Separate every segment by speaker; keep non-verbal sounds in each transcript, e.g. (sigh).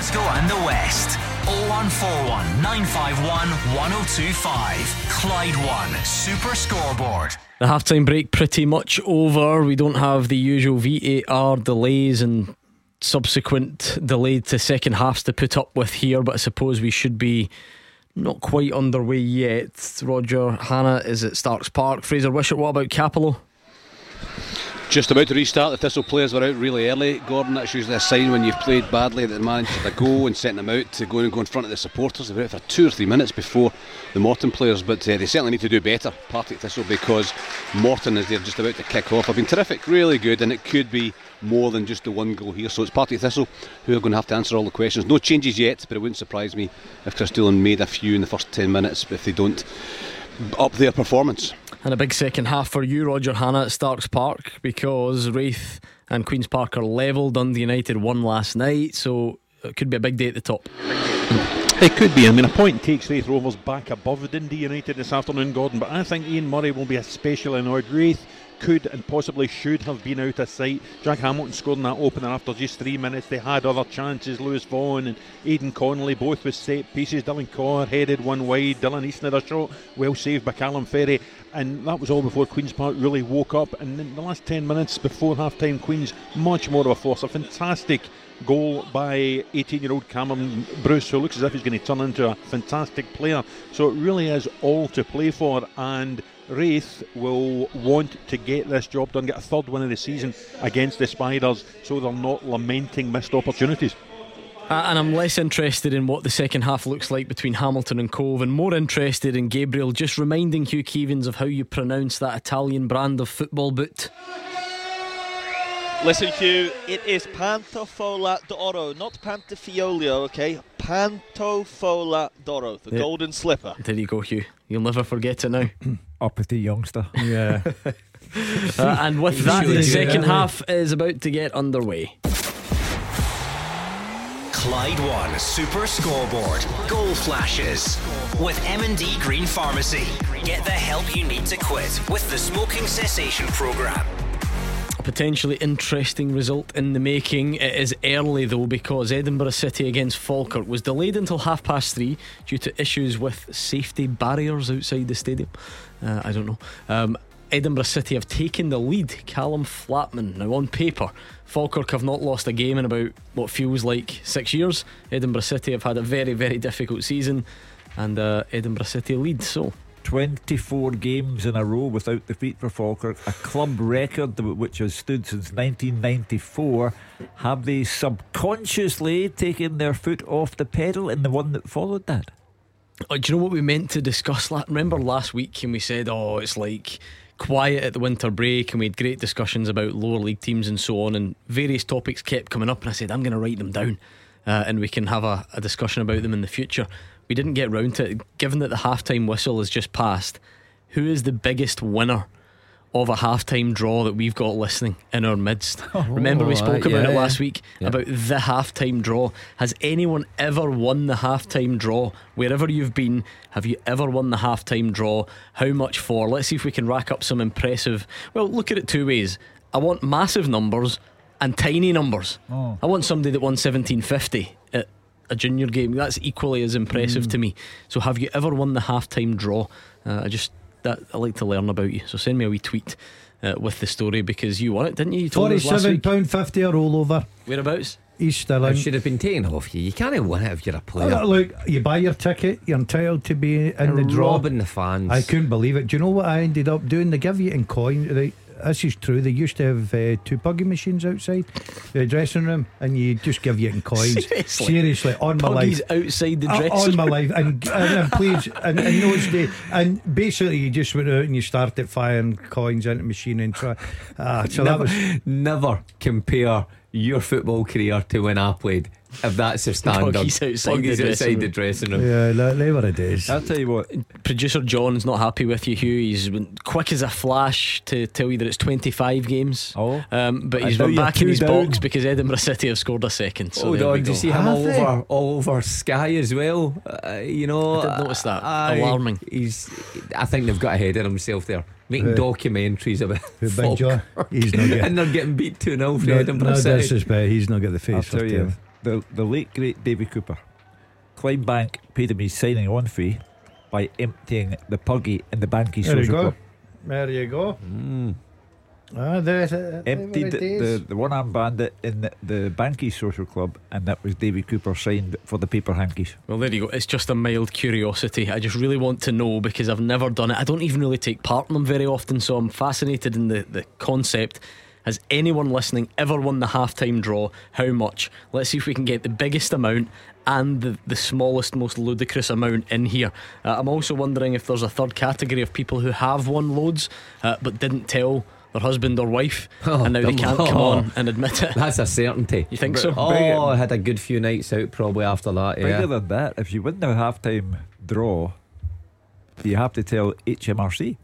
Speaker 1: Glasgow and the West. 0141 951 1025. Clyde One Super Scoreboard.
Speaker 2: The halftime break pretty much over. We don't have the usual VAR delays and subsequent delay to second halves to put up with here, but I suppose we should be not quite underway yet. Roger Hannah is at Starks Park. Fraser Wishart, what about Cappielow?
Speaker 3: Just about to restart. The Thistle players were out really early. Gordon, that's usually a sign when you've played badly that the manager a go and sent them out to go and go in front of the supporters. They were out for two or three minutes before the Morton players, but uh, they certainly need to do better, Partick Thistle, because Morton is there just about to kick off. Have been terrific, really good, and it could be more than just the one goal here. So it's Partick Thistle who are going to have to answer all the questions. No changes yet, but it wouldn't surprise me if Kris Doolan made a few in the first 10 minutes if they don't up their performance.
Speaker 2: And a big second half for you, Roger Hannah at Starks Park, because Raith and Queen's Park are level. Dundee United won last night, so it could be a big day at the top.
Speaker 4: It could be. I mean, a point takes Raith Rovers back above Dundee United this afternoon, Gordon. But I think Ian Murray will be especially annoyed. Raith could and possibly should have been out of sight. Jack Hamilton scored in that opener after just three minutes. They had other chances. Lewis Vaughan and Aidan Connolly both with set pieces. Dylan Corr headed one wide. Dylan Easton had a shot well saved by Callum Ferrie. And that was all before Queen's Park really woke up. And in the last 10 minutes before half time, Queen's much more of a force. A fantastic goal by 18 year old Cameron Bruce, who looks as if he's going to turn into a fantastic player. So it really is all to play for. And Raith will want to get this job done, get a third win of the season against the Spiders, so they're not lamenting missed opportunities.
Speaker 2: Uh, and I'm less interested in what the second half looks like between Hamilton and Cove, and more interested in Gabriel just reminding Hugh Keevins of how you pronounce that Italian brand of football boot.
Speaker 5: Listen, Hugh, it is Pantofola d'Oro, not Pantofiolio, okay? Pantofola d'Oro, the yeah. golden slipper.
Speaker 2: There you go, Hugh. You'll never forget it now. (clears throat)
Speaker 6: Uppity youngster.
Speaker 2: Yeah. (laughs) uh, and with that, the second half is about to get underway.
Speaker 1: Clyde One Super Scoreboard. Goal flashes. With M&D Green Pharmacy. Get the help you need to quit with the smoking cessation program
Speaker 2: potentially interesting result in the making. It is early though because Edinburgh City against Falkirk was delayed until half past three due to issues with safety barriers outside the stadium. Uh, I don't know. Um, Edinburgh City have taken the lead. Callum Flatman. Now, on paper, Falkirk have not lost a game in about what feels like six years. Edinburgh City have had a very, very difficult season, and uh, Edinburgh City lead. So
Speaker 6: 24 games in a row without defeat for Falkirk, a club record which has stood since 1994. Have they subconsciously taken their foot off the pedal in the one that followed that?
Speaker 2: Oh, do you know what we meant to discuss? Remember last week, and we said, "Oh, it's like quiet at the winter break," and we had great discussions about lower league teams and so on, and various topics kept coming up. And I said, "I'm going to write them down, uh, and we can have a, a discussion about them in the future." We didn't get round to it. Given that the halftime whistle has just passed, who is the biggest winner of a halftime draw that we've got listening in our midst? (laughs) Oh, Remember, we spoke about yeah. it last week yeah. about the halftime draw. Has anyone ever won the halftime draw? Wherever you've been, have you ever won the halftime draw? How much for? Let's see if we can rack up some impressive. Well, look at it two ways. I want massive numbers and tiny numbers. Oh. I want somebody that won 1750 at a junior game. That's equally as impressive mm. to me. So, have you ever won the halftime draw? Uh, I just that I like to learn about you. So, send me a wee tweet. Uh, with the story because you won it, didn't you? you
Speaker 6: Forty-seven pound fifty a rollover.
Speaker 2: Whereabouts?
Speaker 6: East Stirling.
Speaker 7: should have been taken off you. You can't win it if you're a player.
Speaker 6: Oh, look, you buy your ticket, you're entitled to be in
Speaker 7: you're
Speaker 6: the draw.
Speaker 7: Robbing the fans.
Speaker 6: I couldn't believe it. Do you know what I ended up doing? They give you in coin. Right? This is true. They used to have uh, two puggy machines outside the dressing room, and you just give you in coins. (laughs)
Speaker 2: Seriously,
Speaker 6: Seriously on my life,
Speaker 2: outside the dressing
Speaker 6: uh, on my life, and, and, and please, and, and those days, and basically you just went out and you started firing coins into the machine and try. Uh, so
Speaker 7: never,
Speaker 6: that was
Speaker 7: never compare your football career to when I played if that's your standard.
Speaker 2: Buggies outside, Buggies
Speaker 7: the,
Speaker 2: outside
Speaker 7: the dressing room.
Speaker 6: Yeah, they were it is.
Speaker 7: I'll tell you what.
Speaker 2: Producer John's not happy with you, Hugh. He's been quick as a flash to tell you that it's 25 games.
Speaker 6: Oh.
Speaker 2: Um, but he's been back in his down. box because Edinburgh City have scored a second. So
Speaker 7: Hold on, do you see him all over, all over Sky as well? Uh, you know,
Speaker 2: I didn't notice that. Uh, Alarming.
Speaker 7: He's, I think they've got ahead of himself there making documentaries about
Speaker 6: Big John. He's not (laughs) getting,
Speaker 7: and they're getting beat 2 0 for
Speaker 6: no,
Speaker 7: Edinburgh
Speaker 6: no
Speaker 7: City.
Speaker 6: disrespect, he's not got the face.
Speaker 7: I'll tell you.
Speaker 6: The, the late great Davy Cooper. Clydebank paid him his signing on fee by emptying the puggy in the Banky sorcer club
Speaker 8: There you
Speaker 6: Social
Speaker 8: go.
Speaker 6: Club.
Speaker 8: There you go.
Speaker 7: Mm.
Speaker 8: Ah, there's a,
Speaker 6: Emptied the, the, the one arm bandit in the, the Banky Social Club, and that was Davy Cooper signed for the paper hankies.
Speaker 2: Well, there you go. It's just a mild curiosity. I just really want to know because I've never done it. I don't even really take part in them very often, so I'm fascinated in the, the concept. Has anyone listening ever won the halftime draw? How much? Let's see if we can get the biggest amount and the, the smallest, most ludicrous amount in here. Uh, I'm also wondering if there's a third category of people who have won loads uh, but didn't tell their husband or wife, (laughs)
Speaker 7: Oh,
Speaker 2: and now they can't come
Speaker 7: on.
Speaker 2: on and admit it. (laughs)
Speaker 7: That's a certainty.
Speaker 2: You think so?
Speaker 7: Oh, I had a good few nights out probably after that.
Speaker 6: Bigger
Speaker 7: Yeah.
Speaker 6: than that, if you win the halftime draw, you have to tell HMRC.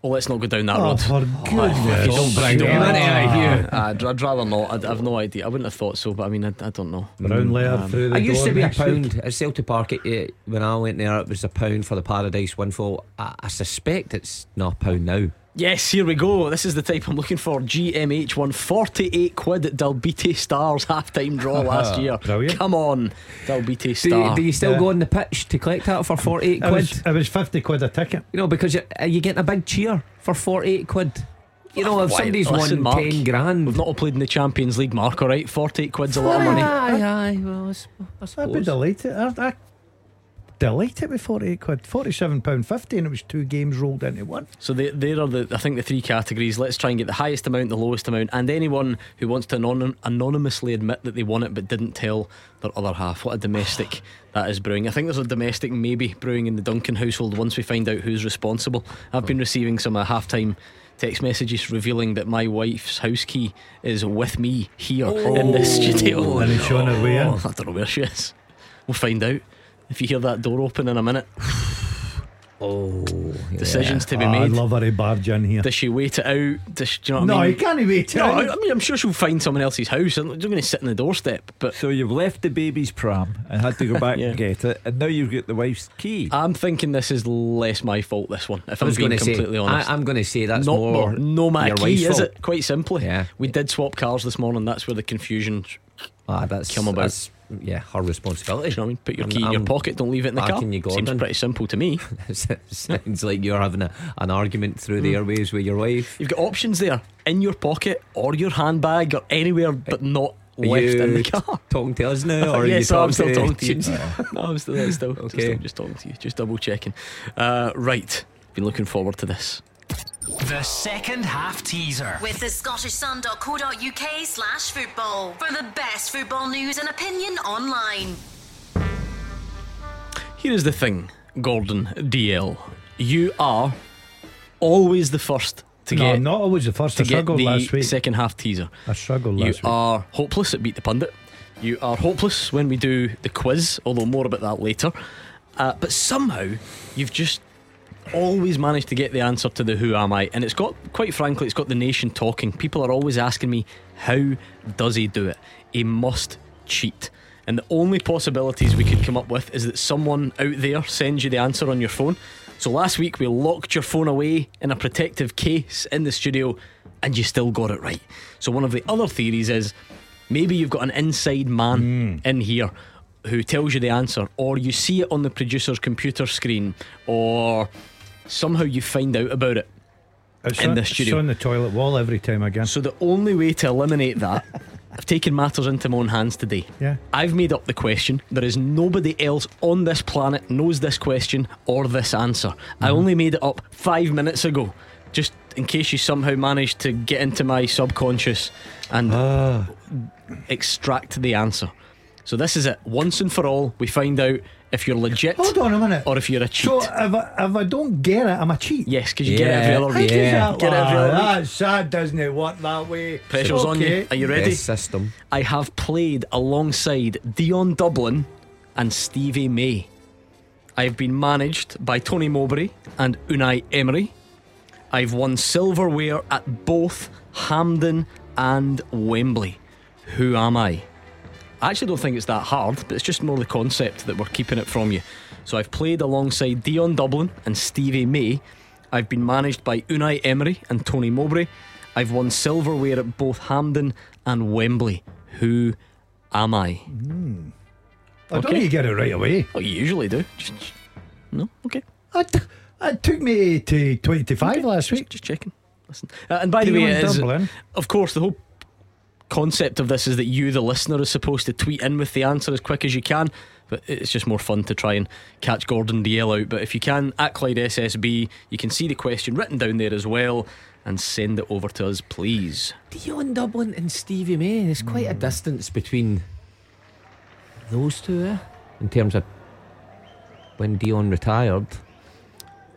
Speaker 2: Well, let's not go down that
Speaker 8: Oh,
Speaker 2: road.
Speaker 8: for goodness
Speaker 7: Don't bring
Speaker 8: sake.
Speaker 7: them in here.
Speaker 2: I'd, I'd rather not. I'd, I've no idea. I wouldn't have thought so, but I mean, I, I don't know.
Speaker 8: Brown layer
Speaker 2: Um,
Speaker 8: through the
Speaker 7: I used
Speaker 8: door
Speaker 7: to be a
Speaker 8: next week.
Speaker 7: pound at Celtic Park. It, it- when I went there, it was a pound for the Paradise Windfall. I, I suspect it's not a pound now.
Speaker 2: Yes, here we go. This is the type I'm looking for. GMH won 48 quid at Dalbeattie Stars (laughs) halftime draw (laughs) last year.
Speaker 8: Brilliant.
Speaker 2: Come on, Dalbeattie
Speaker 7: Do,
Speaker 2: Star.
Speaker 7: do you still
Speaker 8: Yeah.
Speaker 7: go on the pitch to collect that for 48
Speaker 8: It
Speaker 7: quid?
Speaker 8: was, it was 50 quid a ticket.
Speaker 7: You know, because you're, are you uh, getting a big cheer for 48 quid? You know, if
Speaker 2: Why-
Speaker 7: somebody's
Speaker 2: listen,
Speaker 7: won
Speaker 2: Mark,
Speaker 7: 10 grand.
Speaker 2: We've not all played in the Champions League, Mark, all right? 48 quid's a lot of money.
Speaker 7: Aye, aye, well, I, s- I
Speaker 8: I'd be delighted. I'd, I'd delighted with 48 quid. £47.50 and it was two games rolled into one.
Speaker 2: So they, there are the I think the three categories. Let's try and get the highest amount, the lowest amount, and anyone who wants to anon- anonymously admit that they won it but didn't tell their other half. What a domestic (sighs) that is brewing. I think there's a domestic maybe brewing in the Duncan household once we find out who's responsible. I've been receiving some uh, halftime text messages revealing that my wife's house key is with me here in this studio.
Speaker 8: And he's showing her way in.
Speaker 2: Oh, (laughs) I don't know where she is. We'll find out. (laughs) If you hear that door open in a minute, (sighs)
Speaker 7: Oh, yeah.
Speaker 2: decisions to be
Speaker 8: Ah, I'd love her barge in here.
Speaker 2: Does she wait it out? Does she, do you know what
Speaker 8: no,
Speaker 2: I mean?
Speaker 8: No, you can't wait.
Speaker 2: No, I, I mean, I'm sure she'll find someone else's house. I'm not going to sit in the doorstep, but
Speaker 6: So you've left the baby's pram and had to go (laughs) back
Speaker 2: Yeah.
Speaker 6: and get it, and now you've got the wife's key.
Speaker 2: I'm thinking this is less my fault. This one, if
Speaker 7: I
Speaker 2: I'm being
Speaker 7: going to say,
Speaker 2: completely honest.
Speaker 7: I, am going to say that's
Speaker 2: not
Speaker 7: more
Speaker 2: no my key, is
Speaker 7: fault.
Speaker 2: it? Quite simply,
Speaker 7: Yeah.
Speaker 2: We did swap cars this morning. That's where the confusion.
Speaker 7: Ah, that's
Speaker 2: Come about.
Speaker 7: That's, yeah, her responsibility.
Speaker 2: You know what I mean? Put your
Speaker 7: I'm-
Speaker 2: key in your
Speaker 7: I'm
Speaker 2: pocket. Don't leave it in the car.
Speaker 7: you,
Speaker 2: Seems pretty simple to me. (laughs)
Speaker 7: Sounds like you're having a, an argument through
Speaker 2: Hmm.
Speaker 7: the airways with your wife.
Speaker 2: You've got options there in your pocket or your handbag or anywhere, but not
Speaker 7: Are
Speaker 2: left in the car. (laughs)
Speaker 7: talking to us now, (laughs) or
Speaker 2: yes, no, I'm still
Speaker 7: talking
Speaker 2: talking to you. no, I'm still, I'm still,
Speaker 7: Okay.
Speaker 2: just, I'm just talking to you, just double checking. Uh, right, been looking forward to this.
Speaker 1: The second half teaser.
Speaker 9: With the Scottish scottishsun.co.uk slash football for the best football news and opinion online.
Speaker 2: Here is the thing, Gordon DL. You are always the first to
Speaker 8: no,
Speaker 2: get
Speaker 8: not always the first.
Speaker 2: to
Speaker 8: I
Speaker 2: get
Speaker 8: struggled
Speaker 2: the
Speaker 8: last week.
Speaker 2: second half teaser.
Speaker 8: I struggled
Speaker 2: You
Speaker 8: last week.
Speaker 2: are hopeless at Beat the Pundit. You are hopeless when we do the quiz, although more about that later. Uh, but somehow you've just always managed to get the answer to the who am I, and it's got quite frankly, it's got the nation talking. People are always asking me, how does he do it? He must cheat. And the only possibilities we could come up with is that someone out there sends you the answer on your phone. So last week we locked your phone away in a protective case in the studio and you still got it right. So one of the other theories is maybe you've got an inside man hmm. in here who tells you the answer, or you see it on the producer's computer screen, or somehow you find out about it.
Speaker 8: It's
Speaker 2: in
Speaker 8: on,
Speaker 2: the
Speaker 8: it's
Speaker 2: studio.
Speaker 8: on the toilet wall every time again.
Speaker 2: So the only way to eliminate that, (laughs) I've taken matters into my own hands today.
Speaker 8: Yeah.
Speaker 2: I've made up the question. There is nobody else on this planet knows this question or this answer. I mm-hmm. only made it up five minutes ago, just in case you somehow managed to get into my subconscious and ah. extract the answer. So this is it. Once and for all, we find out if you're legit
Speaker 8: Hold on a minute.
Speaker 2: or if you're a cheat.
Speaker 8: So if I, if I don't get it, I'm a cheat.
Speaker 2: yes, because you get it every
Speaker 7: Yeah.
Speaker 2: other
Speaker 8: How
Speaker 2: week.
Speaker 8: does
Speaker 7: Yeah.
Speaker 8: that
Speaker 2: Get it every
Speaker 8: work?
Speaker 2: other ah, week.
Speaker 8: That's sad, doesn't it? Work that way.
Speaker 2: Pressure's on you. Are you ready?
Speaker 7: Best system.
Speaker 2: I have played alongside Dion Dublin and Stevie May. I've been managed by Tony Mowbray and Unai Emery. I've won silverware at both Hampden and Wembley. Who am I? I actually don't think it's that hard, but it's just more the concept that we're keeping it from you. So I've played alongside Dion Dublin and Stevie May. I've been managed by Unai Emery and Tony Mowbray. I've won silverware at both Hampden and Wembley. Who am I?
Speaker 8: I don't
Speaker 2: Okay.
Speaker 8: think you get it right away.
Speaker 2: Oh, you usually do. Just, just- no, okay.
Speaker 8: It, it took me to 25 last week.
Speaker 2: just checking. Listen. Uh, and by the way,
Speaker 8: Dion
Speaker 2: is, of course, the whole concept of this is that you, the listener, is supposed to tweet in with the answer as quick as you can. But it's just more fun to try and catch Gordon DL out. But if you can, at Clyde SSB, you can see the question written down there as well and send it over to us, please.
Speaker 7: Dion Dublin and Stevie May. There's quite a distance between those two, eh? In terms of when Dion retired.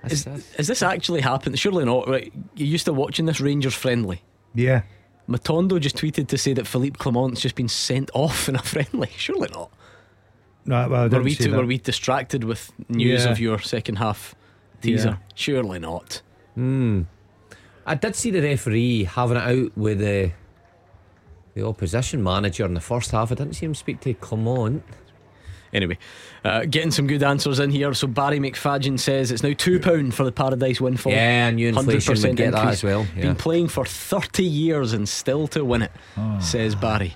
Speaker 7: That's-
Speaker 2: Is, is this actually happened? Surely not. Right? You used to watching this Rangers friendly.
Speaker 8: Yeah.
Speaker 2: Matondo just tweeted to say that Philippe Clement's just been sent (laughs) off in a friendly. Surely not.
Speaker 8: No, well,
Speaker 2: Were we,
Speaker 8: see
Speaker 2: too, were we distracted with news
Speaker 8: Yeah.
Speaker 2: of your second half teaser?
Speaker 8: Yeah.
Speaker 2: Surely not.
Speaker 7: Hmm. I did see the referee having it out with the the opposition manager in the first half. I didn't see him speak to Clement.
Speaker 2: Anyway, uh, getting some good answers in here. So Barry McFadgen says it's now £2 for the Paradise windfall.
Speaker 7: Yeah, I knew inflation
Speaker 2: 100%
Speaker 7: would get that as well. Yeah.
Speaker 2: Been playing for 30 years and still to win it, says Barry.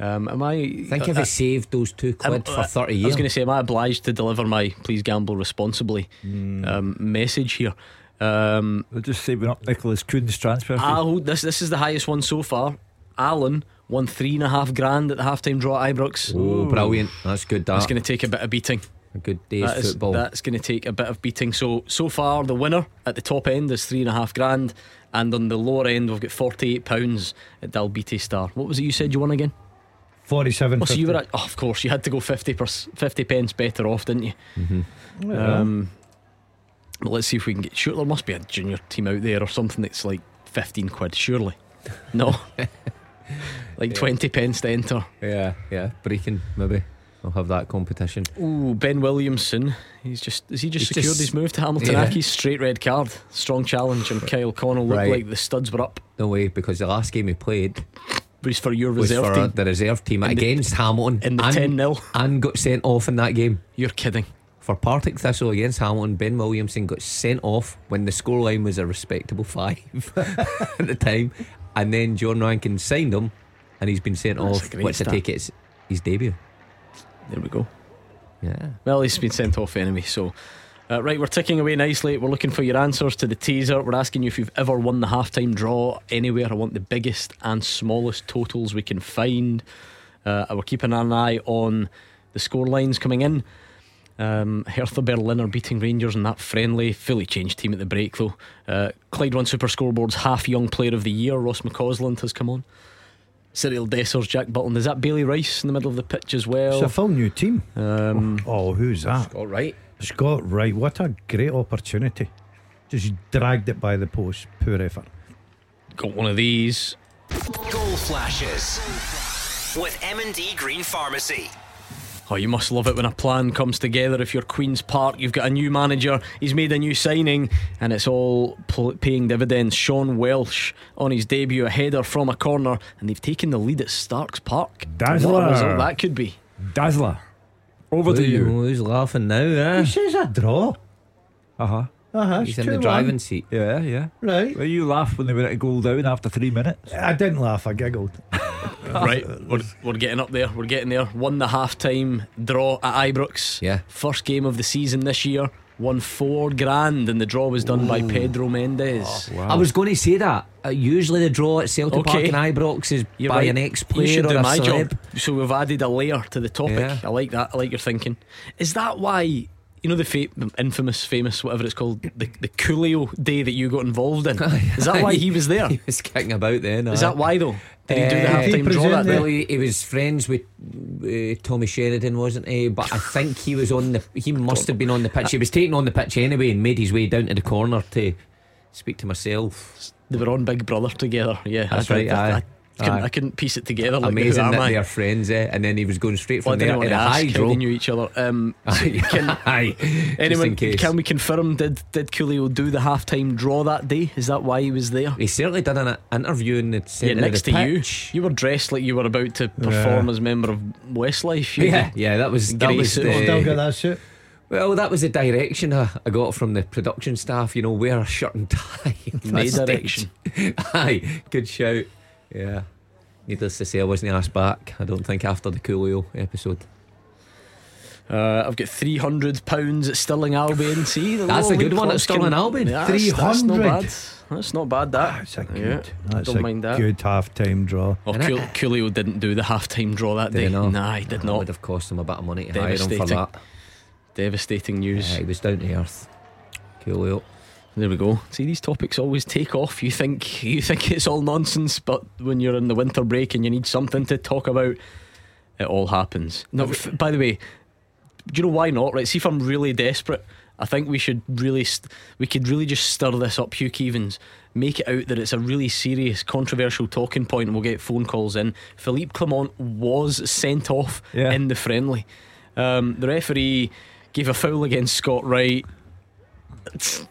Speaker 2: Um, am I.
Speaker 7: Think if
Speaker 2: uh,
Speaker 7: he saved those two quid
Speaker 2: um,
Speaker 7: for
Speaker 2: uh,
Speaker 7: 30
Speaker 2: I was going to say, am I obliged to deliver my please gamble responsibly um, message here? Um,
Speaker 6: They're just saving up Nicholas Kuhn's transfer fee.
Speaker 2: Al, this this is the highest one so far. Alan won three and a half grand at the halftime draw at Ibrox.
Speaker 7: Oh, brilliant. That's good. That.
Speaker 2: That's going to take a bit of beating.
Speaker 7: a good day's
Speaker 2: That is-
Speaker 7: football.
Speaker 2: that's going to take a bit of beating. So so far, the winner at the top end is three and a half grand, and on the lower end, we've got forty eight pounds at Dalbeattie Star. What was it you said you won again?
Speaker 8: 47.
Speaker 2: Oh, so you were at, oh, of course you had to go 50 per, 50 pence better off, didn't you?
Speaker 7: Mm-hmm.
Speaker 2: Um, but let's see if we can get. Sure, there must be a junior team out there or something that's like fifteen quid. Surely, no, (laughs) (laughs) like twenty pence to enter.
Speaker 7: yeah, yeah. Breaking, maybe. I'll have that competition.
Speaker 2: Ooh, Ben Williamson. He's just has he just
Speaker 7: He's
Speaker 2: secured
Speaker 7: just-
Speaker 2: his move to Hamilton
Speaker 7: Yeah.
Speaker 2: Accies? Straight red card, strong challenge, and Kyle Connell looked
Speaker 7: Right.
Speaker 2: like the studs were up.
Speaker 7: No way, because the last game he played
Speaker 2: was for your
Speaker 7: was
Speaker 2: reserve
Speaker 7: for
Speaker 2: team
Speaker 7: the reserve team
Speaker 2: In the-
Speaker 7: against Hamilton.
Speaker 2: in the 10 0.
Speaker 7: And got sent off in that game.
Speaker 2: You're kidding.
Speaker 7: For Partick Thistle against Hamilton, Ben Williamson got sent off when the scoreline was a respectable (laughs) five at the time. And then John Rankin signed him, and he's been sent
Speaker 2: That's
Speaker 7: off. What's to
Speaker 2: stat.
Speaker 7: take? It's his debut.
Speaker 2: There we go.
Speaker 7: Yeah.
Speaker 2: Well, he's been sent off anyway, so. Uh, right, we're ticking away nicely. We're looking for your answers to the teaser. We're asking you if you've ever won the halftime draw anywhere. I want the biggest and smallest totals we can find. Uh, we're keeping an eye on the score lines coming in. Um, Hertha Berlin are beating Rangers in that friendly, fully changed team at the break though. Uh, Clyde One Super Scoreboard's half young player of the year, Ross McCausland, has come on. Cyriel Dessers, Jack Butland. Is that Bailey Rice in the middle of the pitch as
Speaker 8: It's
Speaker 2: well?
Speaker 8: a full new team.
Speaker 2: Um,
Speaker 8: Oh, who's that?
Speaker 7: All right.
Speaker 8: Scott Wright. What a great opportunity. Just dragged it by the post. Poor effort.
Speaker 2: got one of these.
Speaker 1: Goal flashes with M&D Green Pharmacy.
Speaker 2: Oh, you must love it when a plan comes together. If you're Queen's Park, you've got a new manager, he's made a new signing, and it's all pl- paying dividends. Sean Welsh on his debut, a header from a corner, and they've taken the lead at Starks Park.
Speaker 6: Dazzler.
Speaker 2: What a result that could be.
Speaker 6: Dazzler. Over to
Speaker 7: Who-
Speaker 6: you.
Speaker 7: Who's laughing now? Eh?
Speaker 8: He says a draw.
Speaker 6: Uh huh.
Speaker 8: Uh huh.
Speaker 7: He's in the driving seat.
Speaker 6: Yeah, yeah.
Speaker 8: Right.
Speaker 6: Well, you laughed when they went at goal down after three minutes.
Speaker 8: I didn't laugh. I giggled. (laughs) (laughs)
Speaker 2: right, we're, we're getting up there. We're getting there. Won the half time draw at Ibrox.
Speaker 7: Yeah.
Speaker 2: First game of the season this year. Won four grand, and the draw was done by Pedro Mendes.
Speaker 7: I was going to say that. Uh, usually the draw at Celtic Park and Ibrox is
Speaker 2: You're
Speaker 7: by
Speaker 2: right.
Speaker 7: an ex player or
Speaker 2: do
Speaker 7: a
Speaker 2: my
Speaker 7: celeb.
Speaker 2: job. So we've added a layer to the topic.
Speaker 7: Yeah.
Speaker 2: I like that. I like your thinking. Is that why you know the, fa- the infamous, famous, whatever it's called, the the Coolio day that you got involved in? (laughs) Is that why (laughs) he was there?
Speaker 7: He was kicking about then.
Speaker 2: Is
Speaker 7: aye.
Speaker 2: that why though? Did he do the half time draw that?
Speaker 7: Well, he, he was friends with uh, Tommy Sheridan, wasn't he? But I think he was on the. He must have been on the pitch. He was taken on the pitch anyway and made his way down to the corner to speak to myself.
Speaker 2: They were on Big Brother together. Yeah,
Speaker 7: That's
Speaker 2: I,
Speaker 7: right,
Speaker 2: I, I. couldn't,
Speaker 7: Aye.
Speaker 2: I couldn't piece it together. Like
Speaker 7: Amazing
Speaker 2: who am
Speaker 7: that
Speaker 2: I?
Speaker 7: they're friends, eh? And then he was going straight
Speaker 2: Well, I
Speaker 7: from
Speaker 2: didn't
Speaker 7: there
Speaker 2: want
Speaker 7: in
Speaker 2: to
Speaker 7: a
Speaker 2: ask
Speaker 7: high draw.
Speaker 2: they knew each other. Um, so (laughs)
Speaker 7: Aye. (laughs)
Speaker 2: can, (laughs)
Speaker 7: Aye. Just
Speaker 2: anyone,
Speaker 7: in case.
Speaker 2: can we confirm? Did did Coolio do the half time draw that day? Is that why he was there?
Speaker 7: He certainly did an interview in the
Speaker 2: Yeah,
Speaker 7: centre
Speaker 2: next
Speaker 7: of the
Speaker 2: to you.
Speaker 7: pitch.
Speaker 2: You were dressed like you were about to perform as member of Westlife. You
Speaker 7: Yeah,
Speaker 2: did.
Speaker 7: yeah, that was that was
Speaker 2: suit.
Speaker 7: the,
Speaker 8: Still got that suit.
Speaker 7: Well, that was the direction I, I got from the production staff. You know, wear a shirt and tie.
Speaker 2: My
Speaker 7: That's
Speaker 2: direction.
Speaker 7: Aye, good shout. Yeah. Needless to say, I wasn't asked back. I don't think after the Coolio episode.
Speaker 2: Uh, I've got three hundred pounds at Stirling Albion. (sighs) See,
Speaker 7: That's a good one at
Speaker 2: Closkin-
Speaker 7: Stirling Albion.
Speaker 2: Yeah, that's- That's not
Speaker 8: 300.
Speaker 2: bad. That's not bad. That.
Speaker 8: That's a good.
Speaker 2: Yeah,
Speaker 8: that's
Speaker 2: don't
Speaker 8: a
Speaker 2: mind that.
Speaker 8: good half time draw.
Speaker 2: Oh,
Speaker 7: And
Speaker 2: Cool, Coolio didn't do the half-time draw that day.
Speaker 7: he not?
Speaker 2: Nah, he did
Speaker 7: That
Speaker 2: not.
Speaker 7: would have cost him a bit of money to hire him for
Speaker 2: Devastating.
Speaker 7: that.
Speaker 2: Devastating news.
Speaker 7: Yeah, he was down to earth. Coolio.
Speaker 2: There we go. See, these topics always take off. You think you think it's all nonsense, but when you're in the winter break and you need something to talk about, it all happens. No, f- by the way, do you know why not? Right. See, if I'm really desperate, I think we should really st- we could really just stir this up, Hugh Keevins. Make it out that it's a really serious, controversial talking point, and we'll get phone calls in. Philippe Clement was sent off
Speaker 6: Yeah.
Speaker 2: in the friendly. Um, the referee gave a foul against Scott Wright. It's-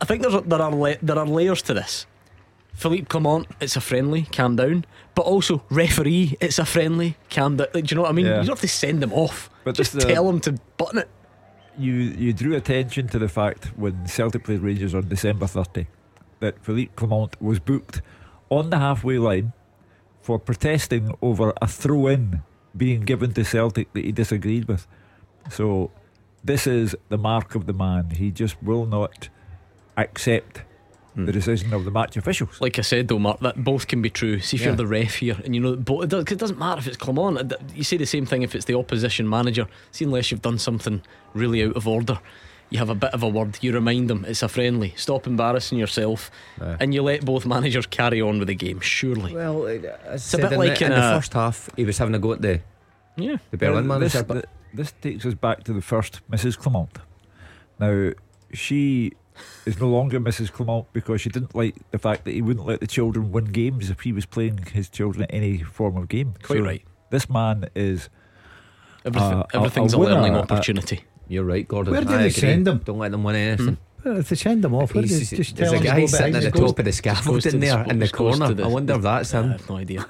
Speaker 2: I think there's there are la- there are layers to this. Philippe Clement, it's a friendly, calm down. But also referee, it's a friendly, calm down. Like, do you know what I mean?
Speaker 6: Yeah.
Speaker 2: You don't have to send them off.
Speaker 6: But
Speaker 2: just
Speaker 6: this, uh,
Speaker 2: tell them to button it.
Speaker 6: you you drew attention to the fact when Celtic played Rangers on December 30 that Philippe Clement was booked on the halfway line for protesting over a throw in being given to Celtic that he disagreed with. So this is the mark of the man. He just will not accept the hmm. decision of the match officials.
Speaker 2: Like I said though, Mark, that both can be true. See if
Speaker 6: Yeah.
Speaker 2: you're the ref here, and you know, both, it, does, 'cause it doesn't matter if it's Clement. You say the same thing if it's the opposition manager. See, unless you've done something really out of order, you have a bit of a word. You remind them it's a friendly. Stop embarrassing yourself,
Speaker 7: Aye.
Speaker 2: and you let both managers carry on with the game. Surely,
Speaker 7: Well, uh, it's
Speaker 2: a bit
Speaker 7: in,
Speaker 2: like
Speaker 7: the,
Speaker 2: in
Speaker 7: in the
Speaker 2: a-
Speaker 7: first half, he was having a go at the,
Speaker 2: yeah.
Speaker 7: the Berlin
Speaker 6: Now,
Speaker 7: manager.
Speaker 6: This,
Speaker 7: but
Speaker 6: this takes us back to the first Mrs. Clement. Now, she is no longer Mrs. Clement because she didn't like the fact that he wouldn't let the children win games if he was playing his children in any form of game.
Speaker 2: Quite right.
Speaker 6: This man is.
Speaker 2: Everything,
Speaker 6: Uh, a-
Speaker 2: everything's a,
Speaker 6: a winner,
Speaker 2: learning
Speaker 6: uh,
Speaker 2: opportunity.
Speaker 7: you're right, Gordon.
Speaker 8: Where do
Speaker 7: I
Speaker 8: they send him?
Speaker 7: Don't let them win anything.
Speaker 8: Well, if they send them off, where
Speaker 7: He's-
Speaker 8: they just
Speaker 7: there's
Speaker 8: tell
Speaker 7: a guy sitting at the
Speaker 8: the goals?
Speaker 7: top of the scaffold in there in the corner.
Speaker 2: the-
Speaker 7: I wonder if that's
Speaker 2: I
Speaker 7: him.
Speaker 2: have no idea.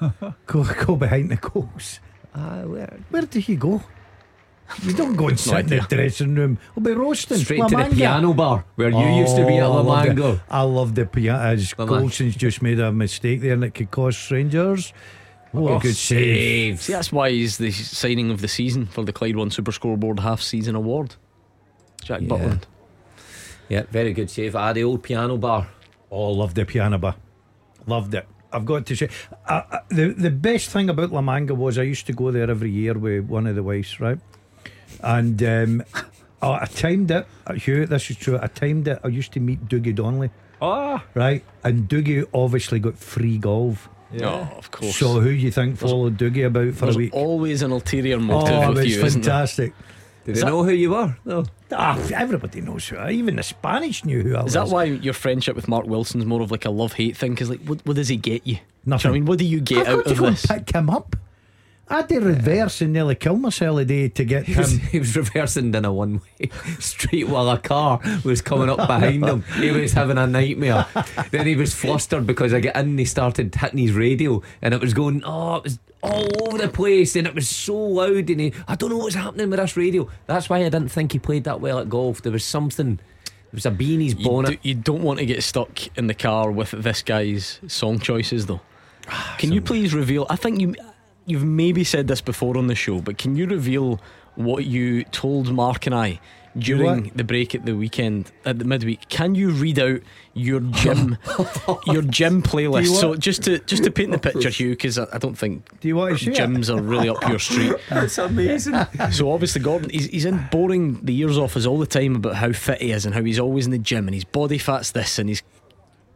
Speaker 8: Go, go behind the goals.
Speaker 7: Ah, where?
Speaker 8: Where do you go? (laughs) You don't go and sit in the dressing room. We'll be roasting.
Speaker 7: Straight to the piano bar where you used to be at
Speaker 8: Oh, I
Speaker 7: La
Speaker 8: love the-
Speaker 7: Mango.
Speaker 8: I love the piano. As
Speaker 7: La
Speaker 8: Golson's just made a mistake there and it could cost strangers. What
Speaker 7: Oh,
Speaker 8: a good save.
Speaker 2: See, that's why he's the signing of the season for the Clyde One Super Scoreboard Half Season Award. Jack
Speaker 7: Yeah.
Speaker 2: Butland.
Speaker 7: Yeah, very good save. Ah, the old piano bar.
Speaker 8: Oh, loved the piano bar. Loved it. I've got to say, uh, uh, the the best thing about La Manga was I used to go there every year with one of the wives, right? And um, oh, I timed it. uh, Hugh, this is true. I timed it. I used to meet Dougie Donnelly,
Speaker 6: Ah!
Speaker 8: right? And Dougie obviously got free golf.
Speaker 2: Oh, of course.
Speaker 8: So who you think followed Dougie about for
Speaker 2: There's
Speaker 8: a week?
Speaker 2: always an ulterior motive
Speaker 8: Oh,
Speaker 2: with
Speaker 8: it's
Speaker 2: you, isn't there?
Speaker 8: fantastic.
Speaker 7: Did they
Speaker 2: that-
Speaker 7: know who you were? No.
Speaker 8: Ah, everybody knows who I. Even the Spanish knew who I was.
Speaker 2: Is that why your friendship with Mark Wilson's more of like a love hate thing? Because like, what, what does he get you? Do you know what I mean, what do you get
Speaker 8: I've got
Speaker 2: out
Speaker 8: to
Speaker 2: of
Speaker 8: go
Speaker 2: this?
Speaker 8: and pick him up. I had to reverse and nearly kill myself a day to get
Speaker 7: He was,
Speaker 8: him.
Speaker 7: he was reversing in a one way (laughs) street while a car was coming up behind him. He was having a nightmare. then he was flustered because I get in and he started hitting his radio and it was going, oh, it was all over the place and it was so loud and he, I don't know what's happening with this radio. That's why I didn't think he played that well at golf. There was something, there was a beanie's in his
Speaker 2: You, do, you don't want to get stuck in the car with this guy's song choices, though. Ah, Can you please reveal? I think you you've maybe said this before on the show, but can you reveal what you told Mark and I during
Speaker 8: what?
Speaker 2: the break at the weekend at the midweek? Can you read out your (laughs) gym your gym playlist? So just to just to paint the picture, Hugh, because I, I don't think
Speaker 8: Do you want to
Speaker 2: gyms are really up your street. (laughs)
Speaker 7: That's amazing.
Speaker 2: So obviously Gordon, he's, he's in boring the ears off us all the time about how fit he is and how he's always in the gym and his body fat's this and his